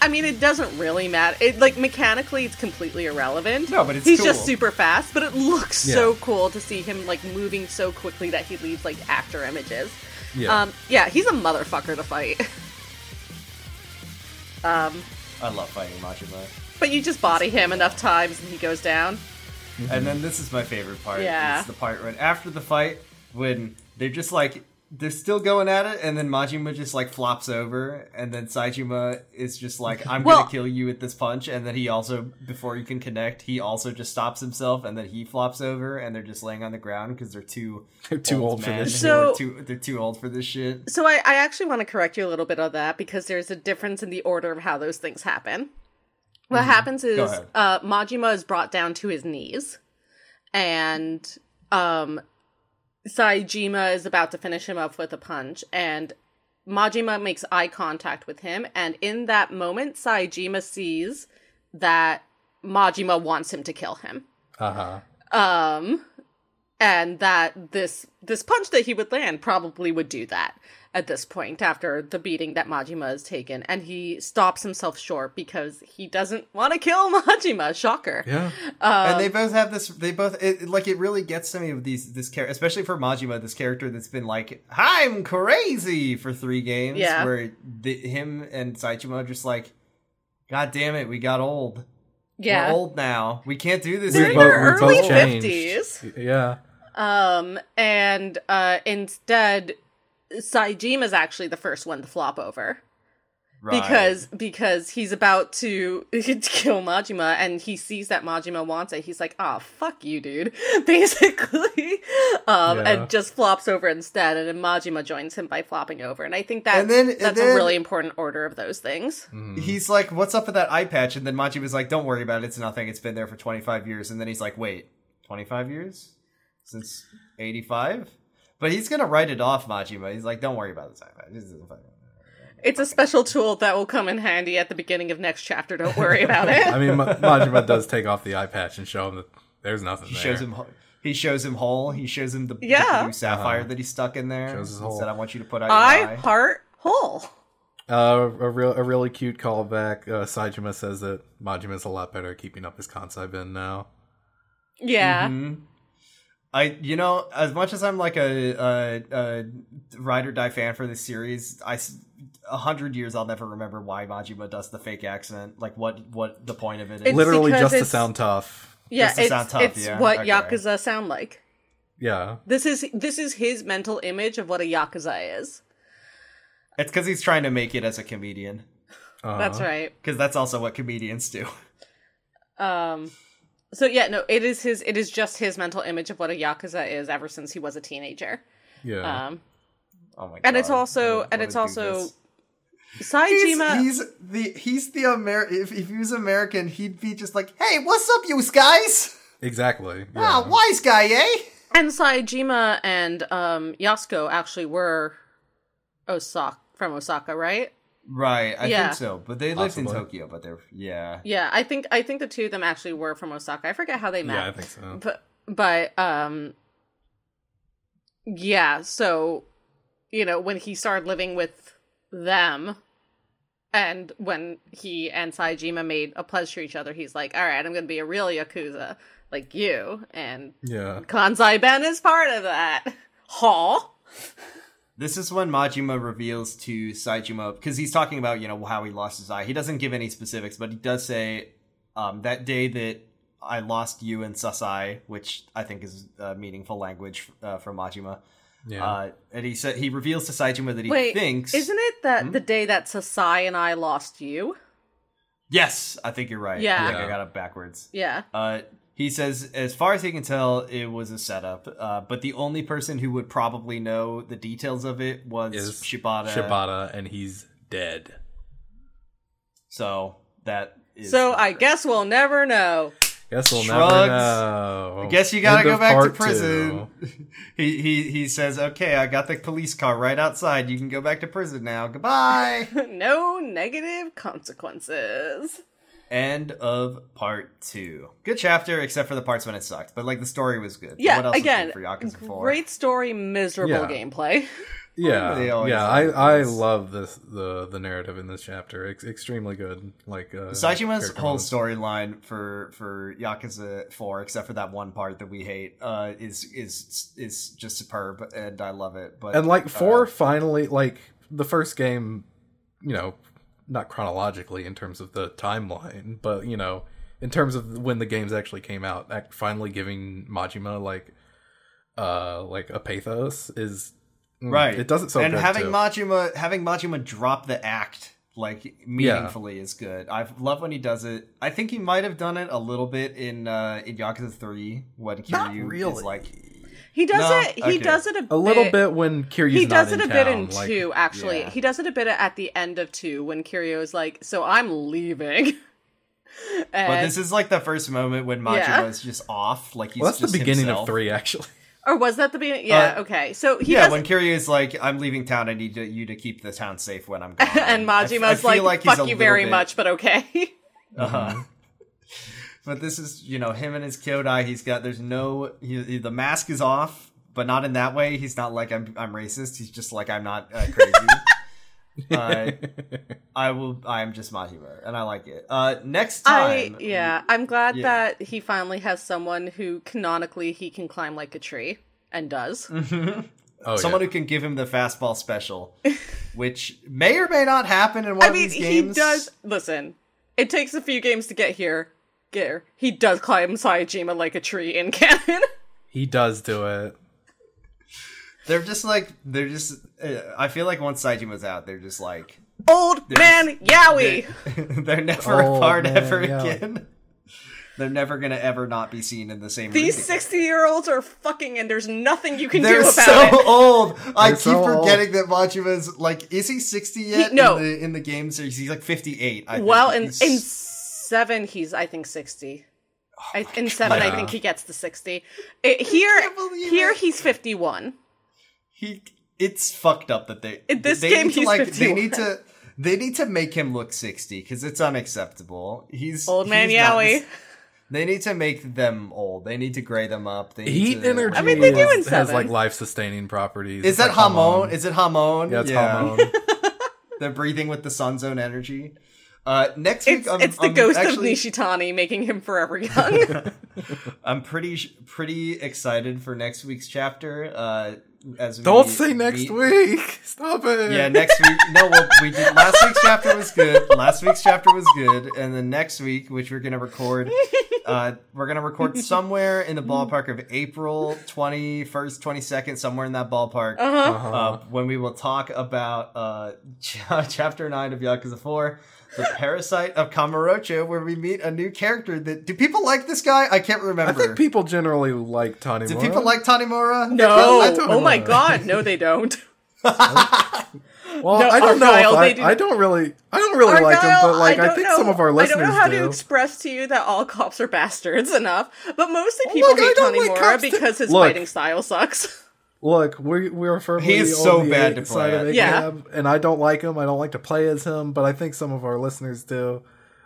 Speaker 3: I mean it doesn't really matter. It like mechanically it's completely irrelevant.
Speaker 2: No, but it's
Speaker 3: He's
Speaker 2: cool.
Speaker 3: just super fast, but it looks
Speaker 1: Yeah.
Speaker 3: so cool to see him like moving so quickly that he leaves like actor images.
Speaker 1: yeah.
Speaker 3: Um yeah, he's a motherfucker to fight. um
Speaker 2: I love fighting Majima.
Speaker 3: but you just body him enough times and he goes down.
Speaker 2: And then this is my favorite part.
Speaker 3: Yeah.
Speaker 2: It's the part when after the fight when they're just like they're still going at it, and then Majima just like flops over, and then Saejima is just like, "I'm
Speaker 3: Well-
Speaker 2: gonna kill you with this punch," and then he also, before you can connect, he also just stops himself, and then he flops over, and they're just laying on the ground because they're too
Speaker 1: They're too old for this
Speaker 2: who are
Speaker 3: shit.
Speaker 2: too, they're too old for this shit.
Speaker 3: So I, I actually want to correct you a little bit on that because there's a difference in the order of how those things happen. What happens is
Speaker 2: Mm-hmm. ahead.
Speaker 3: uh, Majima is brought down to his knees, and um, Saejima is about to finish him off with a punch, and Majima makes eye contact with him, and in that moment, Saejima sees that Majima wants him to kill him
Speaker 1: uh huh.
Speaker 3: um and that this this punch that he would land probably would do that at this point after the beating that Majima has taken and he stops himself short because he doesn't want to kill Majima shocker
Speaker 1: Yeah.
Speaker 3: Um,
Speaker 2: and they both have this. They both it, like it really gets to me with these this character, especially for Majima, this character that's been like I'm crazy for three games.
Speaker 3: Yeah.
Speaker 2: where the, him and Saitama are just like, God damn it, we got old.
Speaker 3: yeah
Speaker 2: We're old now. We can't do this
Speaker 3: They're in
Speaker 1: both-
Speaker 3: their
Speaker 2: anymore.
Speaker 1: we both
Speaker 3: early 50s.
Speaker 1: Yeah.
Speaker 3: um and uh instead Saejima's actually the first one to flop over
Speaker 2: Right.
Speaker 3: because because he's about to kill Majima and he sees that Majima wants it. He's like, "Oh, fuck you, dude." Basically, um,
Speaker 1: Yeah.
Speaker 3: and just flops over instead, and then Majima joins him by flopping over. And I think that
Speaker 2: And then- and
Speaker 3: that's
Speaker 2: then-
Speaker 3: a really important order of those things.
Speaker 2: he's like, "What's up with that eye patch?" And then Majima's like, "Don't worry about it. It's nothing. It's been there for 25 years." And then he's like, "Wait, 25 years since 85?" But he's gonna write it off, Majima. He's like, "Don't worry about this eye patch. This isn't fucking-
Speaker 3: It's a special tool that will come in handy at the beginning of next chapter. Don't worry about it.
Speaker 1: I mean, Ma- Majima does take off the eye patch and show him that there's nothing
Speaker 2: He
Speaker 1: there.
Speaker 2: shows him. He shows him hole. He shows him the, the blue sapphire
Speaker 1: Uh-huh.
Speaker 2: that he stuck in there.
Speaker 1: Shows his
Speaker 2: He
Speaker 1: hole.
Speaker 2: said, "I want you to put out
Speaker 3: I
Speaker 2: your eye."
Speaker 3: heart hole.
Speaker 1: Uh, a real, a really cute callback. Uh, Saejima says that Majima's a lot better at keeping up his Kansai ben now.
Speaker 3: Yeah.
Speaker 2: Mhm. I, you know, as much as I'm like a, a, a ride or die fan for this series, I s- a hundred years I'll never remember why Majima does the fake accent. Like, what what the point of it is?
Speaker 3: It's
Speaker 1: Literally
Speaker 3: because
Speaker 1: just to sound tough.
Speaker 3: Yeah,
Speaker 2: Just to
Speaker 3: it's,
Speaker 2: sound tough,
Speaker 3: it's
Speaker 2: yeah,
Speaker 3: what
Speaker 2: okay.
Speaker 3: yakuza sound like.
Speaker 1: Yeah.
Speaker 3: This is this is his mental image of what a yakuza is.
Speaker 2: It's because he's trying to make it as a comedian.
Speaker 1: Uh,
Speaker 3: That's right.
Speaker 2: Because that's also what comedians do.
Speaker 3: Um so yeah, no, it is his it is just his mental image of what a yakuza is ever since he was a teenager.
Speaker 1: Yeah.
Speaker 3: Um
Speaker 2: Oh my god!
Speaker 3: and it's also
Speaker 2: What-
Speaker 3: and it's also
Speaker 2: doofus.
Speaker 3: Saejima
Speaker 2: He's, he's the he's the Amer. If, if he was American, he'd be just like, "Hey, what's up, you guys?
Speaker 1: exactly. Yeah.
Speaker 2: Ah, wise guy, eh?"
Speaker 3: and Saejima and um Yasuko actually were Osaka from Osaka, right?
Speaker 2: Right, I
Speaker 3: Yeah.
Speaker 2: think so. But they lived in Tokyo. But they're yeah.
Speaker 3: Yeah, I think I think the two of them actually were from Osaka. I forget how they met.
Speaker 1: Yeah, I think so.
Speaker 3: but but um yeah so you know when he started living with them and when he and Saejima made a pledge to each other he's like all right i'm gonna be a real yakuza like you and
Speaker 1: Yeah.
Speaker 3: Kansai ben is part of that huh
Speaker 2: This is when Majima reveals to Saejima because he's talking about you know how he lost his eye. He doesn't give any specifics, but he does say um, that day that I lost you and Sasai, which I think is uh, meaningful language uh, from Majima.
Speaker 1: Yeah.
Speaker 2: Uh, and he said he reveals to Saejima that he
Speaker 3: wait
Speaker 2: thinks
Speaker 3: isn't it that
Speaker 2: Hmm?
Speaker 3: the day that Sasai and I lost you
Speaker 2: Yes, I think you're right.
Speaker 3: Yeah.
Speaker 2: I, think I got it backwards.
Speaker 3: yeah
Speaker 2: Uh, he says, as far as he can tell, it was a setup. Uh, but the only person who would probably know the details of it was
Speaker 1: Is
Speaker 2: Shibata.
Speaker 1: Shibata, and he's dead.
Speaker 2: So that is.
Speaker 3: so I guess we'll never know
Speaker 1: Guess we'll
Speaker 2: Shrugs.
Speaker 1: never know.
Speaker 2: I guess you gotta
Speaker 1: End
Speaker 2: go back to prison. he he he says, "Okay, I got the police car right outside. You can go back to prison now. Goodbye."
Speaker 3: no negative consequences
Speaker 2: End of part two. Good chapter, except for the parts when it sucked. But like the story was good.
Speaker 3: Yeah,
Speaker 2: what else
Speaker 3: again,
Speaker 2: is good for Yakuza 4?
Speaker 3: great story, miserable
Speaker 1: Yeah.
Speaker 3: gameplay.
Speaker 1: Yeah, yeah. I I love this the the narrative in this chapter. It's extremely good. Like uh,
Speaker 2: Saejima's
Speaker 1: character
Speaker 2: whole storyline for for Yakuza Four, except for that one part that we hate, uh, is is is just superb, and I love it. But
Speaker 1: and like four
Speaker 2: uh,
Speaker 1: finally like the first game, you know, not chronologically in terms of the timeline, but you know, in terms of when the games actually came out, act finally giving Majima like uh like a pathos is mm,
Speaker 2: right,
Speaker 1: It doesn't so
Speaker 2: and
Speaker 1: good
Speaker 2: having
Speaker 1: too.
Speaker 2: Majima having Majima drop the act like meaningfully is good. I love when he does it. I think he might have done it a little bit in uh in Yakuza Three when
Speaker 1: Not
Speaker 2: Kiryu
Speaker 1: really.
Speaker 2: is like
Speaker 3: He does
Speaker 2: No?
Speaker 3: it. He
Speaker 2: Okay.
Speaker 3: does it a,
Speaker 1: a little bit when Kiryu's
Speaker 3: He does
Speaker 1: not
Speaker 3: it a
Speaker 1: in
Speaker 3: bit in
Speaker 1: like,
Speaker 3: two, actually.
Speaker 2: Yeah.
Speaker 3: He does it a bit at the end of two when Kiryu is like, "So I'm leaving." and,
Speaker 2: But this is like the first moment when Majima
Speaker 3: Yeah.
Speaker 2: is just off, like he's
Speaker 1: Well, that's the beginning
Speaker 2: himself.
Speaker 1: of three, actually.
Speaker 3: or was that the beginning? Yeah.
Speaker 2: Uh,
Speaker 3: okay. So he
Speaker 2: yeah,
Speaker 3: does.
Speaker 2: when Kiryu is like, "I'm leaving town. I need to, you to keep the town safe when I'm gone."
Speaker 3: and
Speaker 2: I f- I
Speaker 3: Majima's
Speaker 2: feel
Speaker 3: like,
Speaker 2: he's a
Speaker 3: "Fuck you very
Speaker 2: bit-
Speaker 3: much, but okay."
Speaker 2: Uh-huh. But this is, you know, him and his Kyodai. He's got. There's no. He, he- the mask is off, but not in that way. He's not like I'm. I'm racist. He's just like I'm not uh, crazy. uh, I will. I am just Majima, and I like it. Uh, next
Speaker 3: I
Speaker 2: time,
Speaker 3: yeah, I'm glad
Speaker 2: Yeah.
Speaker 3: that he finally has someone who canonically he can climb like a tree and does.
Speaker 1: Oh,
Speaker 2: someone
Speaker 1: yeah.
Speaker 2: who can give him the fastball special, which may or may not happen in one
Speaker 3: I
Speaker 2: of
Speaker 3: mean,
Speaker 2: these
Speaker 3: he does. Listen, it takes a few games to get here. Get here. He does climb Saejima like a tree in canon.
Speaker 1: he does do it.
Speaker 2: They're just like they're just. Uh, I feel like once Saejima's out, they're just like
Speaker 3: Old man Yaoi.
Speaker 2: they're never
Speaker 1: Oh,
Speaker 2: apart
Speaker 1: man,
Speaker 2: ever
Speaker 1: yeah.
Speaker 2: again. They're never gonna ever not be seen in the same.
Speaker 3: These sixty-year-olds are fucking, and there's nothing you can
Speaker 2: They're
Speaker 3: do about
Speaker 2: so
Speaker 3: it.
Speaker 2: old. I
Speaker 1: They're
Speaker 2: keep
Speaker 1: so old.
Speaker 2: I keep forgetting that Majima's like. Is he sixty yet?
Speaker 3: no.
Speaker 2: In the, in the games, or is he like fifty-eight? I think.
Speaker 3: Well, in
Speaker 2: He's-
Speaker 3: in seven, he's I think sixty. Oh I, in seven, I think he gets the sixty. It, here, here
Speaker 2: it.
Speaker 3: he's fifty-one.
Speaker 2: he it's fucked up that they
Speaker 3: In this
Speaker 2: they
Speaker 3: game,
Speaker 2: need to,
Speaker 3: he's
Speaker 2: like
Speaker 3: 51.
Speaker 2: they need to they need to make him look 60 because it's unacceptable he's
Speaker 3: Old man
Speaker 2: he's Yaoi. they need to make them old they need to gray them up they need
Speaker 1: Heat
Speaker 2: to,
Speaker 1: energy
Speaker 3: I mean, they do in
Speaker 1: has, has like life sustaining properties.
Speaker 2: is
Speaker 1: It's
Speaker 2: that
Speaker 1: like
Speaker 2: hamon is it hamon
Speaker 1: Yeah, it's Hamon.
Speaker 2: they're breathing with the sun's own energy uh next week
Speaker 3: It's
Speaker 2: I'm,
Speaker 3: it's the
Speaker 2: I'm
Speaker 3: ghost
Speaker 2: actually,
Speaker 3: of Nishitani making him forever young.
Speaker 2: i'm pretty pretty excited for next week's chapter uh as
Speaker 1: Don't
Speaker 2: we
Speaker 1: say next
Speaker 2: meet-
Speaker 1: week. Stop it.
Speaker 2: Yeah, next week. No, well, we did. Last week's chapter was good. Last week's chapter was good, and then next week, which we're gonna record, uh, we're gonna record somewhere in the ballpark of April twenty first, twenty second, somewhere in that ballpark.
Speaker 3: uh-huh.
Speaker 1: Uh-huh.
Speaker 2: Uh, when we will talk about uh, ch- chapter nine of Yakuza Four, the parasite of Kamurocho, where we meet a new character. That do people like this guy? I can't remember.
Speaker 1: I think people generally like Tanimura.
Speaker 2: do people like Tanimura?
Speaker 3: No,
Speaker 1: I don't
Speaker 3: oh my god, no, they don't.
Speaker 1: Well,
Speaker 3: No,
Speaker 1: I don't know.
Speaker 3: Argyle,
Speaker 1: If I,
Speaker 3: do
Speaker 1: I
Speaker 3: not-
Speaker 1: don't really. I don't really like him, but like I,
Speaker 3: don't
Speaker 1: think
Speaker 3: know-
Speaker 1: some of our listeners. Do.
Speaker 3: I don't know how
Speaker 1: do.
Speaker 3: to express to you that all cops are bastards enough, but mostly
Speaker 1: Oh,
Speaker 3: people
Speaker 1: look, I
Speaker 3: hate
Speaker 1: don't like
Speaker 3: Tanimura because his
Speaker 1: Look.
Speaker 3: fighting style sucks.
Speaker 1: Look, we we're firmly
Speaker 2: He is
Speaker 1: on
Speaker 2: so
Speaker 1: the
Speaker 2: bad to play
Speaker 1: side of
Speaker 2: at.
Speaker 3: Yeah.
Speaker 1: And I don't like him. I don't like to play as him, but I think some of our listeners do.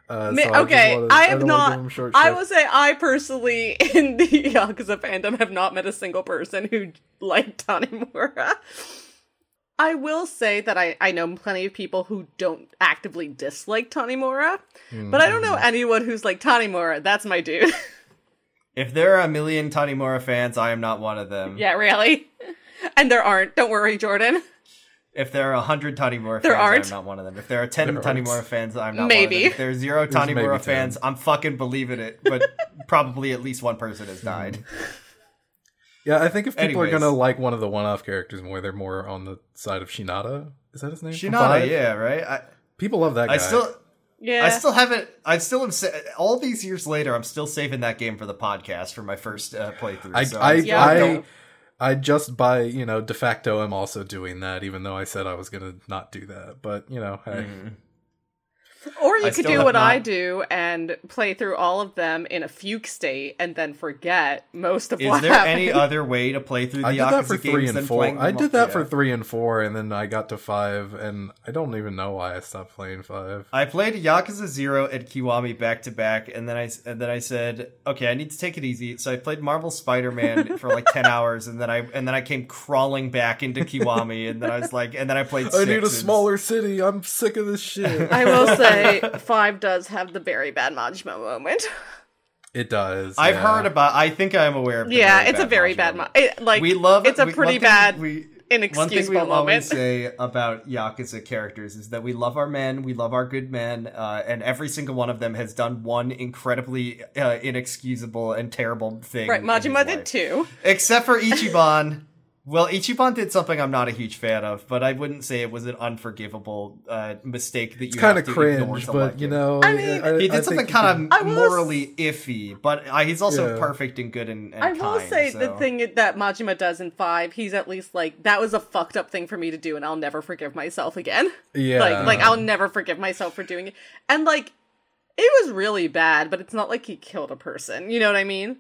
Speaker 1: Uh,
Speaker 3: Ma-
Speaker 1: so I
Speaker 3: okay,
Speaker 1: wanna-
Speaker 3: I
Speaker 1: I
Speaker 3: have
Speaker 1: don't wanna give short
Speaker 3: I will say, I personally, in the Yakuza fandom, have not met a single person who liked Tanimura. I will say that I, I know plenty of people who don't actively dislike Tanimura, but I don't know
Speaker 1: Mm-hmm.
Speaker 3: anyone who's like Tanimura. That's my dude.
Speaker 2: If there are a million Tanimura fans, I am not one of them.
Speaker 3: yeah, really. And there aren't. Don't worry, Jordan.
Speaker 2: If there are a hundred Tanimura
Speaker 3: There
Speaker 2: fans,
Speaker 3: aren't.
Speaker 2: I'm not one of them. If there are ten
Speaker 1: There aren't.
Speaker 2: Tanimura fans, I'm not
Speaker 3: Maybe.
Speaker 2: one of them. If there's zero
Speaker 1: There's maybe
Speaker 2: Tanimura
Speaker 1: 10.
Speaker 2: fans, I'm fucking believing it. But probably at least one person has died.
Speaker 1: Mm-hmm. Yeah, I think if people
Speaker 2: Anyways.
Speaker 1: are gonna like one of the one-off characters more, they're more on the side of Shinada. Is that his name? From
Speaker 2: Shinada, yeah, right. I,
Speaker 1: People love that guy.
Speaker 2: I still,
Speaker 3: Yeah.
Speaker 2: I still haven't. I still am. Sa- all these years later, I'm still saving that game for the podcast for my first uh, playthrough.
Speaker 1: I,
Speaker 2: so
Speaker 1: I,
Speaker 2: I'm-
Speaker 3: Yeah,
Speaker 1: I,
Speaker 3: no.
Speaker 1: I just by you know de facto I'm also doing that, even though I said I was gonna not do that. But you know, hey,
Speaker 2: Mhm.
Speaker 3: Or you
Speaker 2: I
Speaker 3: could do
Speaker 2: have
Speaker 3: what I do and play through all of them in a fugue state and then forget most of
Speaker 2: Is
Speaker 3: what
Speaker 2: there
Speaker 3: happened.
Speaker 2: any other way to play through the
Speaker 1: I did that for
Speaker 2: Yakuza
Speaker 1: three
Speaker 2: games
Speaker 1: and
Speaker 2: than
Speaker 1: four.
Speaker 2: playing
Speaker 1: I
Speaker 2: them
Speaker 1: did
Speaker 2: up-
Speaker 1: that for
Speaker 2: yeah.
Speaker 1: three and four, and then I got to five, and I don't even know why I stopped playing five.
Speaker 2: I played Yakuza Zero and Kiwami back to back, and then I and then I said, okay, I need to take it easy. So I played Marvel Spider Man for like ten hours, and then I and then I came crawling back into Kiwami, and then I was like, and then I played.
Speaker 1: I need a smaller city. I'm sick of this shit.
Speaker 3: I will say, five does have the very bad Majima moment.
Speaker 1: it does.
Speaker 2: I've
Speaker 1: yeah.
Speaker 2: heard about. I think I'm aware of. the
Speaker 3: yeah,
Speaker 2: very
Speaker 3: it's a very
Speaker 2: Majima
Speaker 3: bad
Speaker 2: moment.
Speaker 3: moment. It, like
Speaker 2: we love.
Speaker 3: It's a
Speaker 2: we-
Speaker 3: pretty
Speaker 2: one
Speaker 3: bad,
Speaker 2: We, one thing we
Speaker 3: inexcusable
Speaker 2: will always
Speaker 3: moment.
Speaker 2: say about Yakuza characters is that we love our men, we love our good men, uh, and every single one of them has done one incredibly uh, inexcusable and terrible thing.
Speaker 3: Right, Majima did
Speaker 2: life.
Speaker 3: too.
Speaker 2: Except for Ichiban. Well, Ichiban did something I'm not a huge fan of, but I wouldn't say it was an unforgivable uh, mistake that you
Speaker 1: kind of
Speaker 2: have to ignore
Speaker 1: cringe,
Speaker 2: to
Speaker 1: but you know,
Speaker 3: I mean,
Speaker 2: He did
Speaker 1: I
Speaker 2: something kind of
Speaker 3: I will
Speaker 2: morally iffy, but uh, he's also
Speaker 1: Yeah.
Speaker 2: perfect and good and, and
Speaker 3: I will
Speaker 2: kind,
Speaker 3: say
Speaker 2: so.
Speaker 3: the thing that Majima does in five, he's at least like that was a fucked up thing for me to do, and I'll never forgive myself again.
Speaker 1: Yeah,
Speaker 3: Like, like I'll never forgive myself for doing it. And like, it was really bad, but it's not like he killed a person. You know what I mean?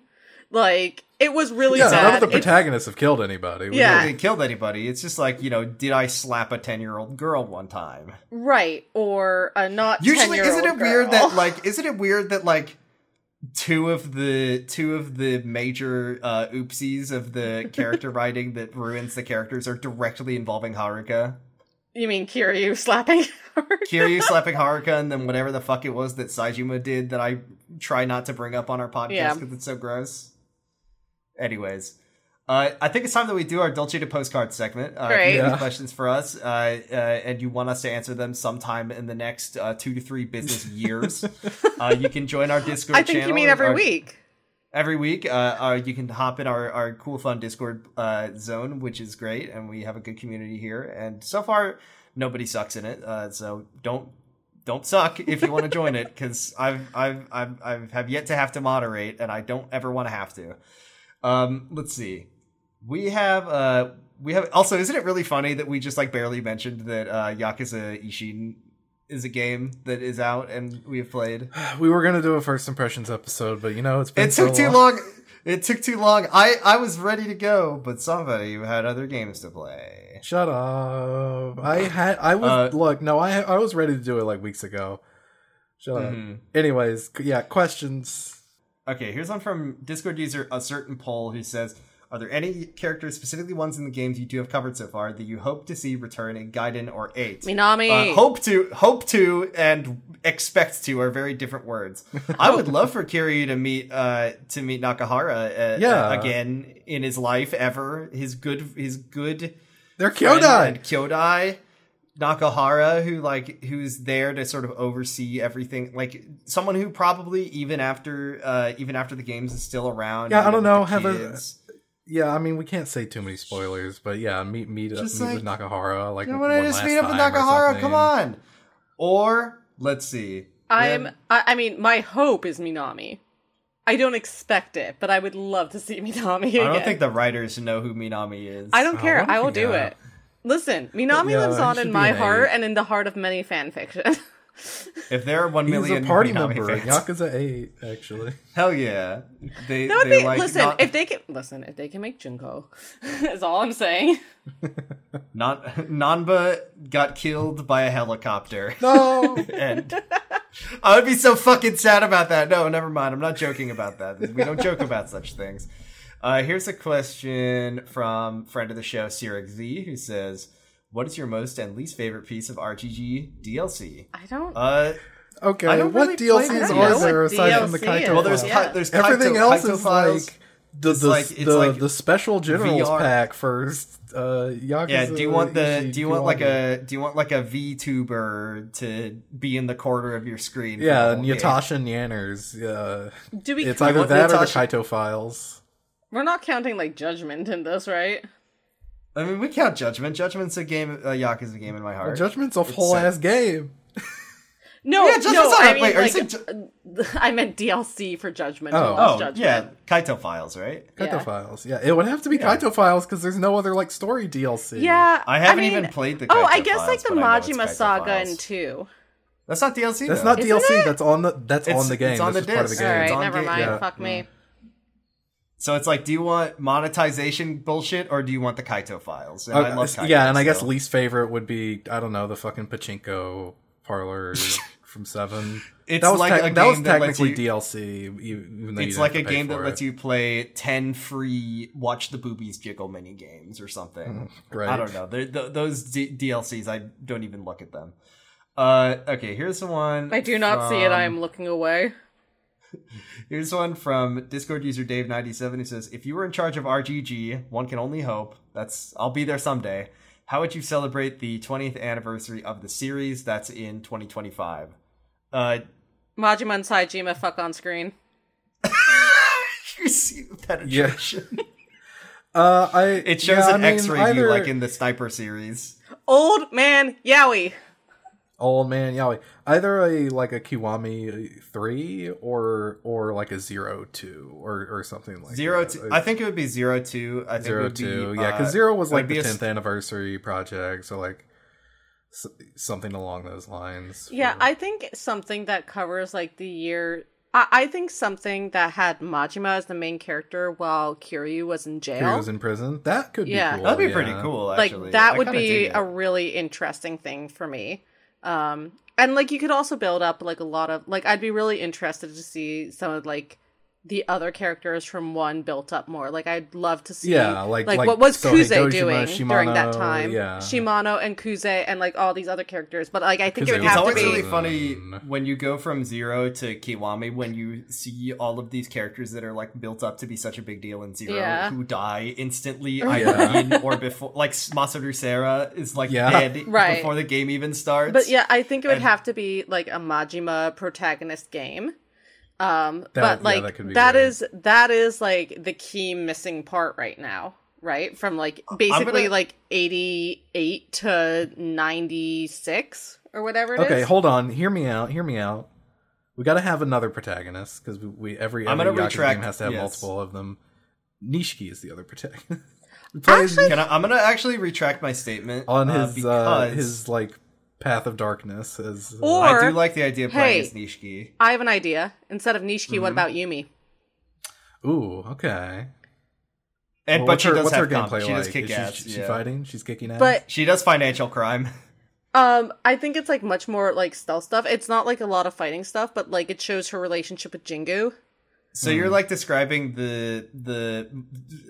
Speaker 3: Like, it was really
Speaker 1: yeah, none of the
Speaker 3: It's-
Speaker 1: protagonists have killed anybody. We
Speaker 3: Yeah.
Speaker 1: know-
Speaker 2: didn't killed anybody. It's just like you know, did I slap a ten year old girl one time?
Speaker 3: right, or a not.
Speaker 2: Usually, isn't it weird that like, isn't it weird that like two of the two of the major uh, oopsies of the character writing that ruins the characters are directly involving Haruka.
Speaker 3: you mean Kiryu slapping her?
Speaker 2: Kiryu slapping Haruka, and then whatever the fuck it was that Saejima did that I try not to bring up on our podcast
Speaker 3: Yeah.
Speaker 2: because it's so gross. Anyways, uh, I think it's time that we do our Dolce to postcard segment. Uh, If you have any questions for us, uh, uh, and you want us to answer them sometime in the next uh, two to three business years, uh, you can join our Discord.
Speaker 3: I think you
Speaker 2: channel
Speaker 3: mean every
Speaker 2: our-
Speaker 3: week.
Speaker 2: Every week, uh, uh, you can hop in our, our cool fun Discord uh, zone, which is great, and we have a good community here. And so far, nobody sucks in it. Uh, so don't don't suck if you want to join it, because I've I've I've I've have yet to have to moderate, and I don't ever want to have to. Um, let's see, we have uh we have also. Isn't it really funny that we just like barely mentioned that uh, Yakuza Ishin is a game that is out and we have played.
Speaker 1: we were gonna do a first impressions episode, but you know it's been
Speaker 2: It took
Speaker 1: so
Speaker 2: too long. It took too long. I I was ready to go, but somebody had other games to play.
Speaker 1: Shut up! I had I was
Speaker 2: Uh,
Speaker 1: look no I I was ready to do it like weeks ago. Shut
Speaker 2: Mhm.
Speaker 1: up. Anyways, yeah, questions.
Speaker 2: Okay, here's one from Discord user a certain poll who says, "Are there any characters, specifically ones in the games you two have covered so far, that you hope to see return in Gaiden or Eight?
Speaker 3: Minami.
Speaker 2: Uh, hope to, hope to, and expect to are very different words. I would love for Kiryu to meet uh, to meet Nakahara uh,
Speaker 1: Yeah.
Speaker 2: uh, again in his life ever. His good, his good
Speaker 1: They're
Speaker 2: friend
Speaker 1: Kyodai.
Speaker 2: and Kyodai Nakahara, who like who's there to sort of oversee everything, like someone who probably even after uh even after the games is still around.
Speaker 1: Yeah, I don't know,
Speaker 2: the
Speaker 1: have a- Yeah, I mean we can't say too many spoilers, but yeah, meet meet,
Speaker 2: Just
Speaker 1: meet
Speaker 2: like,
Speaker 1: with Nakahara. Like
Speaker 2: You want to
Speaker 1: one
Speaker 2: just
Speaker 1: last
Speaker 2: meet up with
Speaker 1: time
Speaker 2: Nakahara? Come on. Or let's see.
Speaker 3: I'm.
Speaker 2: Then-
Speaker 3: I, I mean, my hope is Minami. I don't expect it, but I would love to see Minami again.
Speaker 2: I don't think the writers know who Minami is.
Speaker 3: I don't
Speaker 1: Oh,
Speaker 3: care.
Speaker 1: what
Speaker 3: I
Speaker 1: if
Speaker 3: will do
Speaker 1: got-
Speaker 3: it. Listen, Minami
Speaker 1: yeah,
Speaker 3: lives on in my heart and in the heart of many fan fiction.
Speaker 2: If there are one
Speaker 1: He's
Speaker 2: million
Speaker 1: a party
Speaker 2: Minami
Speaker 1: member.
Speaker 2: fans,
Speaker 1: Yakuza Eight, actually.
Speaker 2: hell yeah, they
Speaker 3: that would
Speaker 2: they
Speaker 3: be.
Speaker 2: like
Speaker 3: listen,
Speaker 2: not,
Speaker 3: if they can listen, if they can make Junko, is all I'm saying.
Speaker 2: not Nanba got killed by a helicopter.
Speaker 1: No.
Speaker 2: and I would be so fucking sad about that. No, never mind. I'm not joking about that. We don't joke about such things. Uh, here's a question from friend of the show, Sirik Z, who says, "What is your most and least favorite piece of RGG DLC?"
Speaker 3: I don't.
Speaker 2: Uh,
Speaker 1: Okay,
Speaker 2: I don't
Speaker 1: what
Speaker 2: really
Speaker 1: DLCs
Speaker 2: that.
Speaker 1: are there
Speaker 3: know what
Speaker 1: aside from the Kaito?
Speaker 3: is.
Speaker 2: well, there's
Speaker 1: files?
Speaker 3: Yeah.
Speaker 2: Ki- there's
Speaker 1: Everything else
Speaker 2: Kaito
Speaker 1: is
Speaker 2: files.
Speaker 1: like the
Speaker 2: It's
Speaker 1: the,
Speaker 2: like- it's
Speaker 1: the,
Speaker 2: like
Speaker 1: the special generals
Speaker 2: VR.
Speaker 1: pack for uh, Yakuza.
Speaker 2: Yeah, do you want the
Speaker 1: Ichi
Speaker 2: do you want like
Speaker 1: Kiwami.
Speaker 2: a do you want like a VTuber to be in the corner of your screen?
Speaker 1: yeah
Speaker 2: whole game?
Speaker 1: Natasha Nyanners? Yeah,
Speaker 3: Do we?
Speaker 1: it's either
Speaker 2: want
Speaker 1: that or the Kaito files.
Speaker 3: We're not counting like Judgment in this, right?
Speaker 2: I mean, we count Judgment. Judgment's a game. Uh, Yak is a Yakuza game in my heart.
Speaker 1: Judgment's a
Speaker 2: It's
Speaker 1: whole
Speaker 2: set-
Speaker 1: ass game.
Speaker 3: No,
Speaker 2: Yeah, Judgment's
Speaker 3: no.
Speaker 2: not-
Speaker 3: I mean,
Speaker 2: wait, are you
Speaker 3: like,
Speaker 2: saying
Speaker 3: I meant DLC for Judgment.
Speaker 1: Oh.
Speaker 2: Oh
Speaker 3: Judgment.
Speaker 2: yeah, Kaito files, right?
Speaker 1: Kaito
Speaker 3: Yeah.
Speaker 1: files. Yeah, it would have to be
Speaker 2: Yeah.
Speaker 1: Kaito files because there's no other like story DLC.
Speaker 3: Yeah,
Speaker 2: I haven't
Speaker 3: mean,
Speaker 2: even played the.
Speaker 3: Game.
Speaker 2: Oh,
Speaker 3: I guess
Speaker 2: files,
Speaker 3: like the
Speaker 2: but I
Speaker 3: Majima saga
Speaker 2: files.
Speaker 3: in two.
Speaker 2: That's not DLC.
Speaker 1: That's
Speaker 2: though.
Speaker 1: not
Speaker 3: Isn't
Speaker 1: DLC.
Speaker 3: it?
Speaker 1: That's on the that's
Speaker 2: It's-
Speaker 1: on the game.
Speaker 2: it's on
Speaker 1: That's
Speaker 2: the
Speaker 1: just part of the game.
Speaker 3: All right,
Speaker 2: on
Speaker 3: never
Speaker 2: game-
Speaker 3: mind.
Speaker 2: yeah.
Speaker 3: Fuck me.
Speaker 2: So it's like, do you want monetization bullshit or do you want the Kaito files? And
Speaker 1: Uh,
Speaker 2: I love Kaito,
Speaker 1: yeah, and I guess least favorite would be I don't know the fucking pachinko parlor from Seven.
Speaker 2: It's
Speaker 1: that was
Speaker 2: like
Speaker 1: tec-
Speaker 2: a
Speaker 1: that was
Speaker 2: game that
Speaker 1: technically
Speaker 2: you-
Speaker 1: DLC. Even though you
Speaker 2: it's like a game that
Speaker 1: for
Speaker 2: lets you play ten free watch the boobies jiggle mini games or something.
Speaker 1: Great.
Speaker 2: I don't know. Th- those D- DLCs, I don't even look at them. Uh, okay, here's the one.
Speaker 3: I do not see it. I am looking away.
Speaker 2: Here's one from Discord user Dave97 who says, If you were in charge of RGG, one can only hope, that's I'll be there someday. How would you celebrate the 20th anniversary of the series that's in 2025? Uh
Speaker 3: Majima and Saejima fuck on screen.
Speaker 2: you see the penetration.
Speaker 1: Uh, I
Speaker 2: It shows
Speaker 1: yeah,
Speaker 2: an
Speaker 1: I mean,
Speaker 2: X-ray
Speaker 1: either
Speaker 2: view like in the sniper series.
Speaker 3: Old man Yaoi.
Speaker 1: Old Man Yaoi. Either a like a Kiwami three or or like a zero two or or something like
Speaker 2: Zero
Speaker 1: that.
Speaker 2: two. I think it would be zero two. I think it would
Speaker 1: two.
Speaker 2: be,
Speaker 1: yeah,
Speaker 2: uh,
Speaker 1: because zero was
Speaker 2: it
Speaker 1: like the
Speaker 2: a s-
Speaker 1: tenth anniversary project, so like s- something along those lines.
Speaker 3: Yeah,
Speaker 1: for-
Speaker 3: I think something that covers like the year. I, I think something that had Majima as the main character while Kiryu was in jail.
Speaker 1: Kiryu was in prison. That could
Speaker 3: Yeah.
Speaker 1: be cool.
Speaker 2: That'd be
Speaker 1: yeah.
Speaker 2: pretty cool.
Speaker 3: like that
Speaker 2: I
Speaker 3: would be a really interesting thing for me um and like you could also build up like a lot of like i'd be really interested to see some of like the other characters from one built up more like i'd love to see
Speaker 1: Yeah, like- like
Speaker 3: what was
Speaker 1: Sohei
Speaker 3: kuze
Speaker 1: Dojima,
Speaker 3: doing during that time
Speaker 1: yeah.
Speaker 3: shimano and kuze and like all these other characters but like i think it would
Speaker 1: was
Speaker 2: It's
Speaker 3: have to
Speaker 2: always
Speaker 3: be
Speaker 2: really funny when you go from zero to Kiwami when you see all of these characters that are like built up to be such a big deal in zero
Speaker 3: Yeah.
Speaker 2: who die instantly
Speaker 1: Yeah.
Speaker 2: either in or before. Like Masaru Sera is like
Speaker 1: Yeah.
Speaker 2: dead
Speaker 3: Right.
Speaker 2: before the game even starts.
Speaker 3: But yeah, I think it would
Speaker 2: And-
Speaker 3: have to be like a Majima protagonist game. Um,
Speaker 1: That-
Speaker 3: but
Speaker 1: yeah,
Speaker 3: like
Speaker 1: that could be
Speaker 3: that
Speaker 1: good.
Speaker 3: is that is like the key missing part right now, right? From like basically
Speaker 2: gonna-
Speaker 3: like eighty eight to ninety six or whatever it is.
Speaker 1: Okay, hold on. Hear me out. Hear me out. We got to have another protagonist because we, we every
Speaker 2: I'm gonna
Speaker 1: Yakuza
Speaker 2: retract-
Speaker 1: game has to have
Speaker 2: yes.
Speaker 1: multiple of them. Nishiki is the other protagonist.
Speaker 3: Actually-
Speaker 2: Can I, I'm gonna actually retract my statement
Speaker 1: on
Speaker 2: uh,
Speaker 1: his
Speaker 2: because
Speaker 1: uh, his like path of darkness as uh,
Speaker 3: Or-
Speaker 2: I do like the idea of playing
Speaker 3: Hey.
Speaker 2: as Nishiki.
Speaker 3: I have an idea. Instead of Nishiki,
Speaker 1: Mm-hmm.
Speaker 3: what about Yumi?
Speaker 1: ooh okay.
Speaker 2: And
Speaker 1: Well,
Speaker 2: but
Speaker 1: what's
Speaker 2: she
Speaker 1: her,
Speaker 2: does
Speaker 1: what's
Speaker 2: have comp.
Speaker 1: gameplay
Speaker 2: She
Speaker 1: like?
Speaker 2: does kick
Speaker 1: Is she,
Speaker 2: ass.
Speaker 1: she
Speaker 2: yeah.
Speaker 1: fighting? She's kicking ass.
Speaker 3: But
Speaker 2: She does financial crime.
Speaker 3: um, I think it's like much more like stealth stuff. It's not like a lot of fighting stuff, but like it shows her relationship with Jingu.
Speaker 2: So you're like describing the the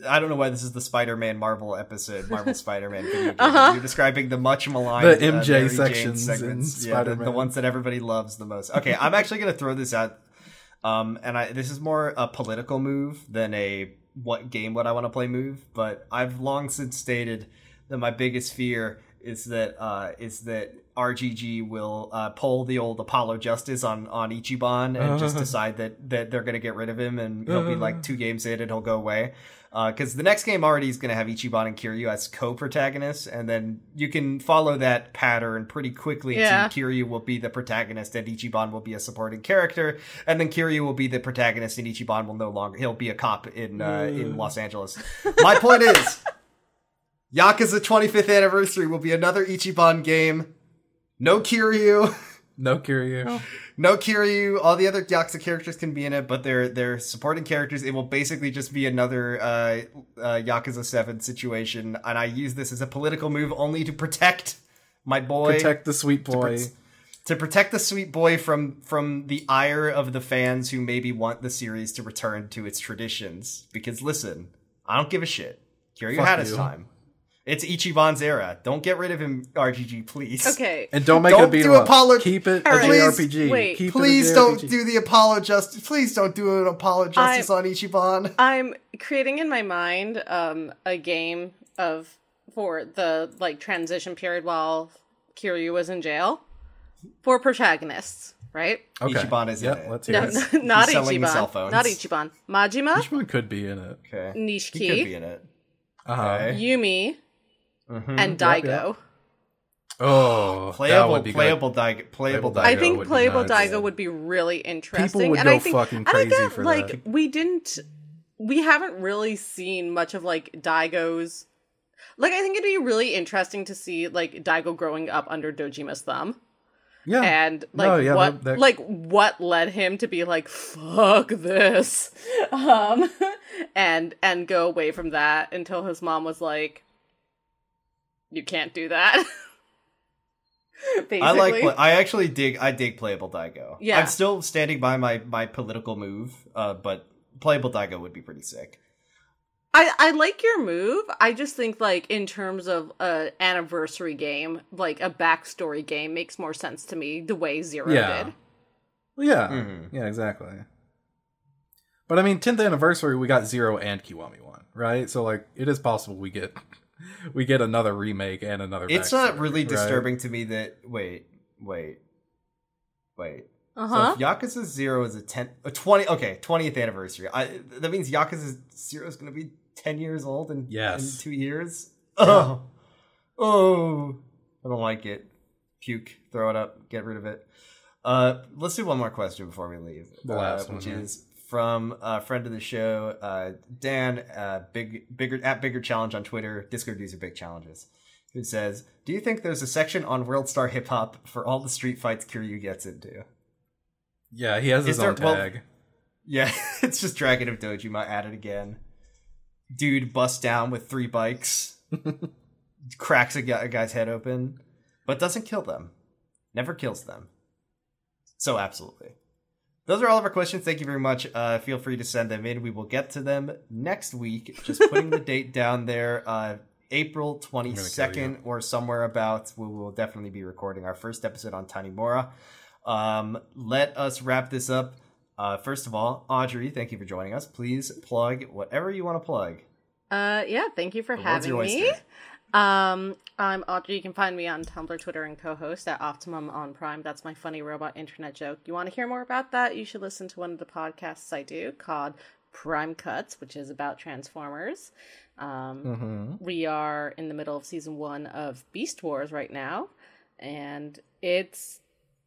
Speaker 2: I don't know why this is the Spider-Man Marvel episode, Marvel Spider-Man video game.
Speaker 3: Uh-huh.
Speaker 2: You're describing the much maligned
Speaker 1: The
Speaker 2: uh,
Speaker 1: MJ
Speaker 2: Jane
Speaker 1: sections
Speaker 2: segments, yeah, the, the ones that everybody loves the most. Okay, I'm actually gonna throw this out, um, and I this is more a political move than a what game would I want to play move. But I've long since stated that my biggest fear is that uh, is that RGG will uh, pull the old Apollo Justice on on Ichiban and just decide that that they're gonna get rid of him and he'll be like two games in and he'll go away. Because the next game already is going to have Ichiban and Kiryu as co-protagonists, and then you can follow that pattern pretty quickly.
Speaker 3: Yeah.
Speaker 2: To Kiryu will be the protagonist, and Ichiban will be a supporting character, and then Kiryu will be the protagonist, and Ichiban will no longer he'll be a cop in uh, in Los Angeles. My point is, Yakuza 25th anniversary will be another Ichiban game. No Kiryu.
Speaker 1: no Kiryu.
Speaker 2: No Kiryu. All the other Yakuza characters can be in it, but they're they're supporting characters. It will basically just be another uh, uh, Yakuza Seven situation, and I use this as a political move only to protect my boy,
Speaker 1: Protect the sweet boy.
Speaker 2: to protect the sweet boy from from the ire of the fans who maybe want the series to return to its traditions. Because listen, I don't give a shit. Kiryu
Speaker 1: Fuck
Speaker 2: had his
Speaker 1: you.
Speaker 2: time. It's Ichiban's era. Don't get rid of him, RGG, please.
Speaker 3: Okay.
Speaker 1: And don't make
Speaker 2: Don't
Speaker 1: it a beat
Speaker 2: do
Speaker 1: 'em up.
Speaker 2: Apollo-
Speaker 1: Keep it a
Speaker 3: Alright.
Speaker 1: JRPG.
Speaker 3: Wait.
Speaker 1: Keep
Speaker 2: Please
Speaker 1: it a
Speaker 2: don't do the Apollo Justice. Please don't do an Apollo Justice on Ichiban.
Speaker 3: I'm creating in my mind um a game of for the like transition period while Kiryu was in jail for protagonists, right?
Speaker 1: Okay.
Speaker 2: Ichiban is in
Speaker 1: yep,
Speaker 2: it.
Speaker 1: Let's hear
Speaker 3: No,
Speaker 1: it.
Speaker 3: not
Speaker 2: He's selling
Speaker 3: Ichiban.
Speaker 2: cell phones.
Speaker 3: Not Ichiban. Majima,
Speaker 1: Ichiban could be in it?
Speaker 2: Okay.
Speaker 3: Nishiki,
Speaker 2: He could be in it.
Speaker 1: Uh-huh.
Speaker 2: Okay.
Speaker 3: Yumi,
Speaker 2: Mhm.
Speaker 3: and Daigo.
Speaker 1: Oh, that
Speaker 2: Playable,
Speaker 1: would be
Speaker 2: playable,
Speaker 1: good.
Speaker 2: Daigo, playable,
Speaker 1: Playable
Speaker 2: Daigo.
Speaker 3: I think
Speaker 1: would be
Speaker 3: playable
Speaker 1: nice.
Speaker 3: Daigo would be really interesting.
Speaker 1: People would
Speaker 3: and
Speaker 1: go
Speaker 3: I think,
Speaker 1: fucking
Speaker 3: and I
Speaker 1: crazy
Speaker 3: get,
Speaker 1: for
Speaker 3: like
Speaker 1: that.
Speaker 3: we didn't we haven't really seen much of like Daigo's like I think it'd be really interesting to see like Daigo growing up under Dojima's thumb.
Speaker 1: Yeah.
Speaker 3: and like
Speaker 1: No, yeah,
Speaker 3: what
Speaker 1: that- that-
Speaker 3: like what led him to be like fuck this um and and go away from that until his mom was like you can't do that basically
Speaker 2: I like. Play- I actually dig. I dig playable Daigo.
Speaker 3: Yeah.
Speaker 2: I'm still standing by my my political move. Uh, but playable Daigo would be pretty sick.
Speaker 3: I, I like your move. I just think like in terms of a anniversary game, like a backstory game makes more sense to me the way Zero
Speaker 1: Yeah.
Speaker 3: did.
Speaker 1: Well, yeah,
Speaker 2: Mhm.
Speaker 1: yeah, exactly. But I mean, 10th anniversary, we got Zero and Kiwami one, right? So like, it is possible we get we get another remake and another.
Speaker 2: It's not really
Speaker 1: right?
Speaker 2: disturbing to me that. Wait, wait, wait.
Speaker 3: Uh
Speaker 2: So
Speaker 3: huh.
Speaker 2: if Yakuza Zero is a ten, a twenty, okay, twentieth anniversary. I that means Yakuza Zero is going to be ten years old in
Speaker 1: Yes.
Speaker 2: in two years. Oh, oh, I don't like it. Puke, throw it up, get rid of it. Uh, let's do one more question before we leave.
Speaker 1: The
Speaker 2: uh,
Speaker 1: last one,
Speaker 2: which
Speaker 1: yeah.
Speaker 2: is from a friend of the show, uh, Dan, uh, big bigger at bigger challenge on Twitter. Discord user big challenges. Who says, "Do you think there's a section on World Star Hip Hop for all the street fights Kiryu gets into?"
Speaker 1: Yeah, he has his
Speaker 2: Is there-
Speaker 1: own
Speaker 2: well-
Speaker 1: tag.
Speaker 2: Yeah, it's just Dragon of Dojima at it again. Dude busts down with three bikes, cracks a, guy, a guy's head open, but doesn't kill them. Never kills them. So, absolutely. Those are all of our questions. Thank you very much. Uh, feel free to send them in. We will get to them next week. Just putting the date down there. Uh, April 22nd or somewhere about. We will definitely be recording our first episode on Tanimura. Um, let us wrap this up. Uh, first of all, Audrey, thank you for joining us. Please plug whatever you want to plug.
Speaker 3: Uh, yeah, thank you for
Speaker 2: The
Speaker 3: having me. Um, I'm Audrey. You can find me on Tumblr, Twitter, and co-host at Optimum on Prime. That's my funny robot internet joke. You want to hear more about that? You should listen to one of the podcasts I do called Prime Cuts, which is about Transformers. Um,
Speaker 1: Mm-hmm.
Speaker 3: we are in the middle of season one of Beast Wars right now, and it's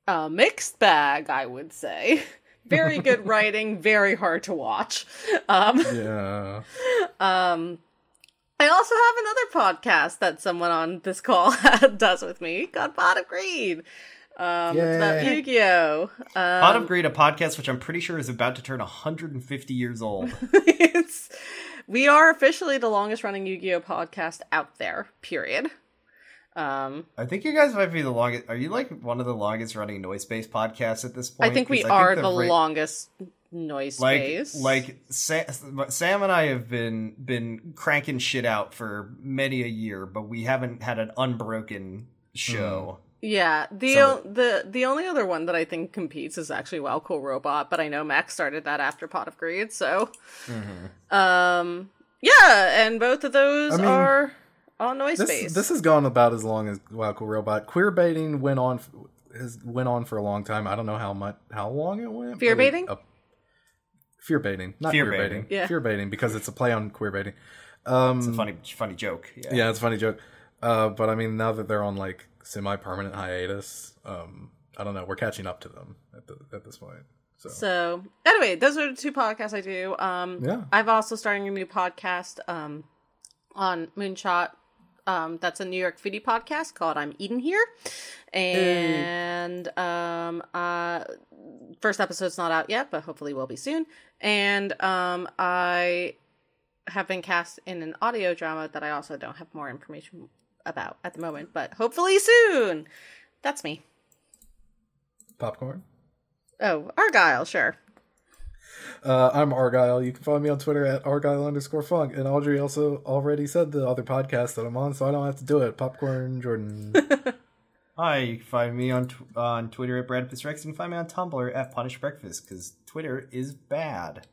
Speaker 3: a mixed bag, I would say. Very good writing, very hard to watch. Um,
Speaker 1: Yeah.
Speaker 3: um, I also have another podcast that someone on this call does with me called Pot of Greed. Um, it's about Yu-Gi-Oh. Um,
Speaker 2: Pot of Greed, a podcast which I'm pretty sure is about to turn 150 years old.
Speaker 3: it's, we are officially the longest running Yu-Gi-Oh podcast out there. Period. Um,
Speaker 2: I think you guys might be the longest. Are you like one of the longest running Noise Space podcasts at this point?
Speaker 3: I think we
Speaker 2: 'Cause
Speaker 3: are the
Speaker 2: ra-
Speaker 3: longest noise
Speaker 2: like
Speaker 3: space.
Speaker 2: like Sam, Sam and I have been been cranking shit out for many a year, but we haven't had an unbroken show.
Speaker 3: Yeah, the
Speaker 2: So-
Speaker 3: the the only other one that I think competes is actually Wow Cool Robot, but I know Max started that after Pot of Greed, so um yeah, and both of those
Speaker 1: I mean,
Speaker 3: are on noise
Speaker 1: This
Speaker 3: space.
Speaker 1: this has gone about as long as Wow Cool Robot. Queer baiting went on f- has went on for a long time. I don't know how much how long it went.
Speaker 3: Fear
Speaker 1: but it-
Speaker 3: baiting?
Speaker 1: uh, fear baiting, not
Speaker 2: Fear
Speaker 1: fear,
Speaker 2: baiting.
Speaker 1: baiting.
Speaker 3: Yeah.
Speaker 1: Fear baiting because it's a play on queer baiting. Um,
Speaker 2: It's a funny funny joke. Yeah.
Speaker 1: yeah, it's a funny joke. Uh, but I mean, now that they're on like semi-permanent hiatus, um, I don't know. We're catching up to them at the, at this point. So,
Speaker 3: So anyway, those are the two podcasts I do. Um
Speaker 1: Yeah.
Speaker 3: I've also starting a new podcast um on Moonshot. Um that's a New York foodie podcast called I'm Eating Here. And um uh first episode's not out yet, but hopefully will be soon. And um I have been cast in an audio drama that I also don't have more information about at the moment, but hopefully soon. That's me.
Speaker 1: popcorn.
Speaker 3: Oh, Argyle, sure.
Speaker 1: Uh, I'm Argyle. You can find me on Twitter at Argyle underscore funk. And Audrey also already said the other podcast that I'm on, so I don't have to do it. Popcorn Jordan.
Speaker 2: Hi, you can find me on tw- on Twitter at Bradfus Rex. You can find me on Tumblr at Punish Breakfast because Twitter is bad.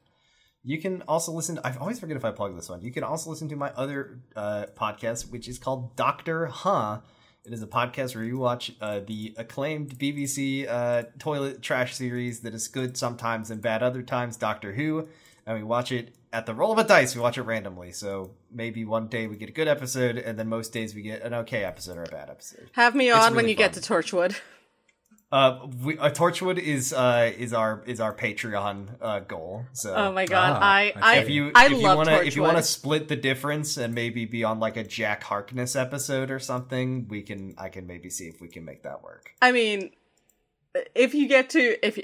Speaker 2: You can also listen. To, I always forget if I plug this one. You can also listen to my other uh, podcast, which is called Doctor Huh. It is a podcast where you watch uh, the acclaimed BBC uh, toilet trash series that is good sometimes and bad other times, Doctor Who, and we watch it at the roll of a dice. We watch it randomly, so maybe one day we get a good episode, and then most days we get an okay episode or a bad episode.
Speaker 3: Have me
Speaker 2: It's
Speaker 3: on when
Speaker 2: really
Speaker 3: you get to Torchwood.
Speaker 2: Uh, we, uh, Torchwood is uh is our is our Patreon uh goal. So
Speaker 3: Oh my god,
Speaker 1: Ah,
Speaker 3: I
Speaker 1: I
Speaker 3: I,
Speaker 2: if you
Speaker 3: I
Speaker 2: if you
Speaker 3: love
Speaker 2: wanna
Speaker 3: Torchwood.
Speaker 2: if you want to split the difference and maybe be on like a Jack Harkness episode or something, we can I can maybe see if we can make that work.
Speaker 3: I mean, if you get to if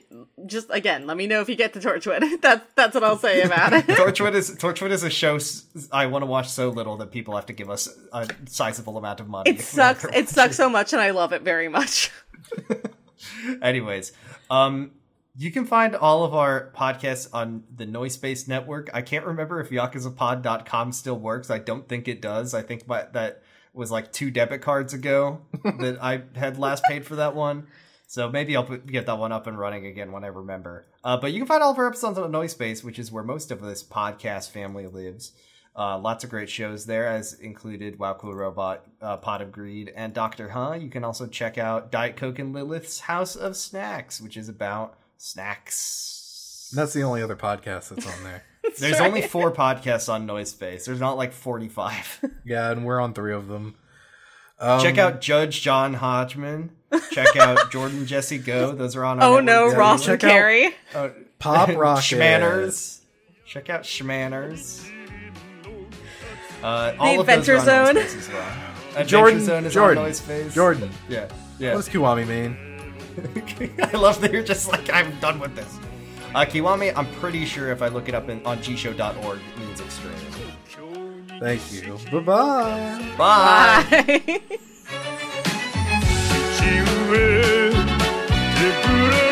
Speaker 3: just again, let me know if you get to Torchwood. that's that's what I'll say about it.
Speaker 2: Torchwood is Torchwood is a show i want to watch so little that people have to give us a sizable amount of money.
Speaker 3: It sucks. It sucks so much, and I love it very much.
Speaker 2: Anyways, um, you can find all of our podcasts on the Noise Space Network. I can't remember if yakuzapod.com still works. I don't think it does. I think my, that was like two debit cards ago that I had last paid for that one. So maybe I'll put, get that one up and running again when I remember. Uh, but you can find all of our episodes on Noise Space, which is where most of this podcast family lives. Uh, lots of great shows there, as included Wow Cool Robot, uh, Pot of Greed, and Doctor Huh. You can also check out Diet Coke and Lilith's House of Snacks, which is about snacks.
Speaker 1: That's the only other podcast that's on there.
Speaker 2: There's only four podcasts on Noise Space. There's not like 45.
Speaker 1: yeah, and we're on three of them. Um,
Speaker 2: check out Judge John Hodgman. Check out Jordan Jesse Go. Those are on. Our
Speaker 3: Oh no. Ross
Speaker 1: check
Speaker 3: and
Speaker 1: out-
Speaker 3: Carrie.
Speaker 2: Uh,
Speaker 1: Pop Rocket.
Speaker 2: Schmanners. Check out Schmanners. Uh, all
Speaker 3: The
Speaker 2: of those
Speaker 3: Adventure Zone.
Speaker 2: Noise as well. Adventure
Speaker 1: Jordan,
Speaker 2: Zone is
Speaker 1: Jordan,
Speaker 2: on Noise Space.
Speaker 1: Jordan.
Speaker 2: Yeah,
Speaker 1: What
Speaker 2: yeah.
Speaker 1: does Kiwami mean?
Speaker 2: I love that you're just like I'm done with this. Uh, Kiwami, I'm pretty sure if I look it up in, on jisho.org, it means extreme.
Speaker 1: Thank you. Bye bye.
Speaker 2: Bye.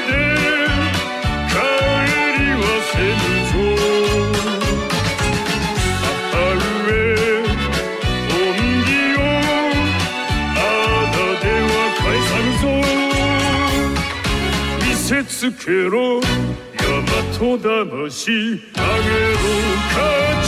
Speaker 4: つけろ。大和魂投げろ勝ち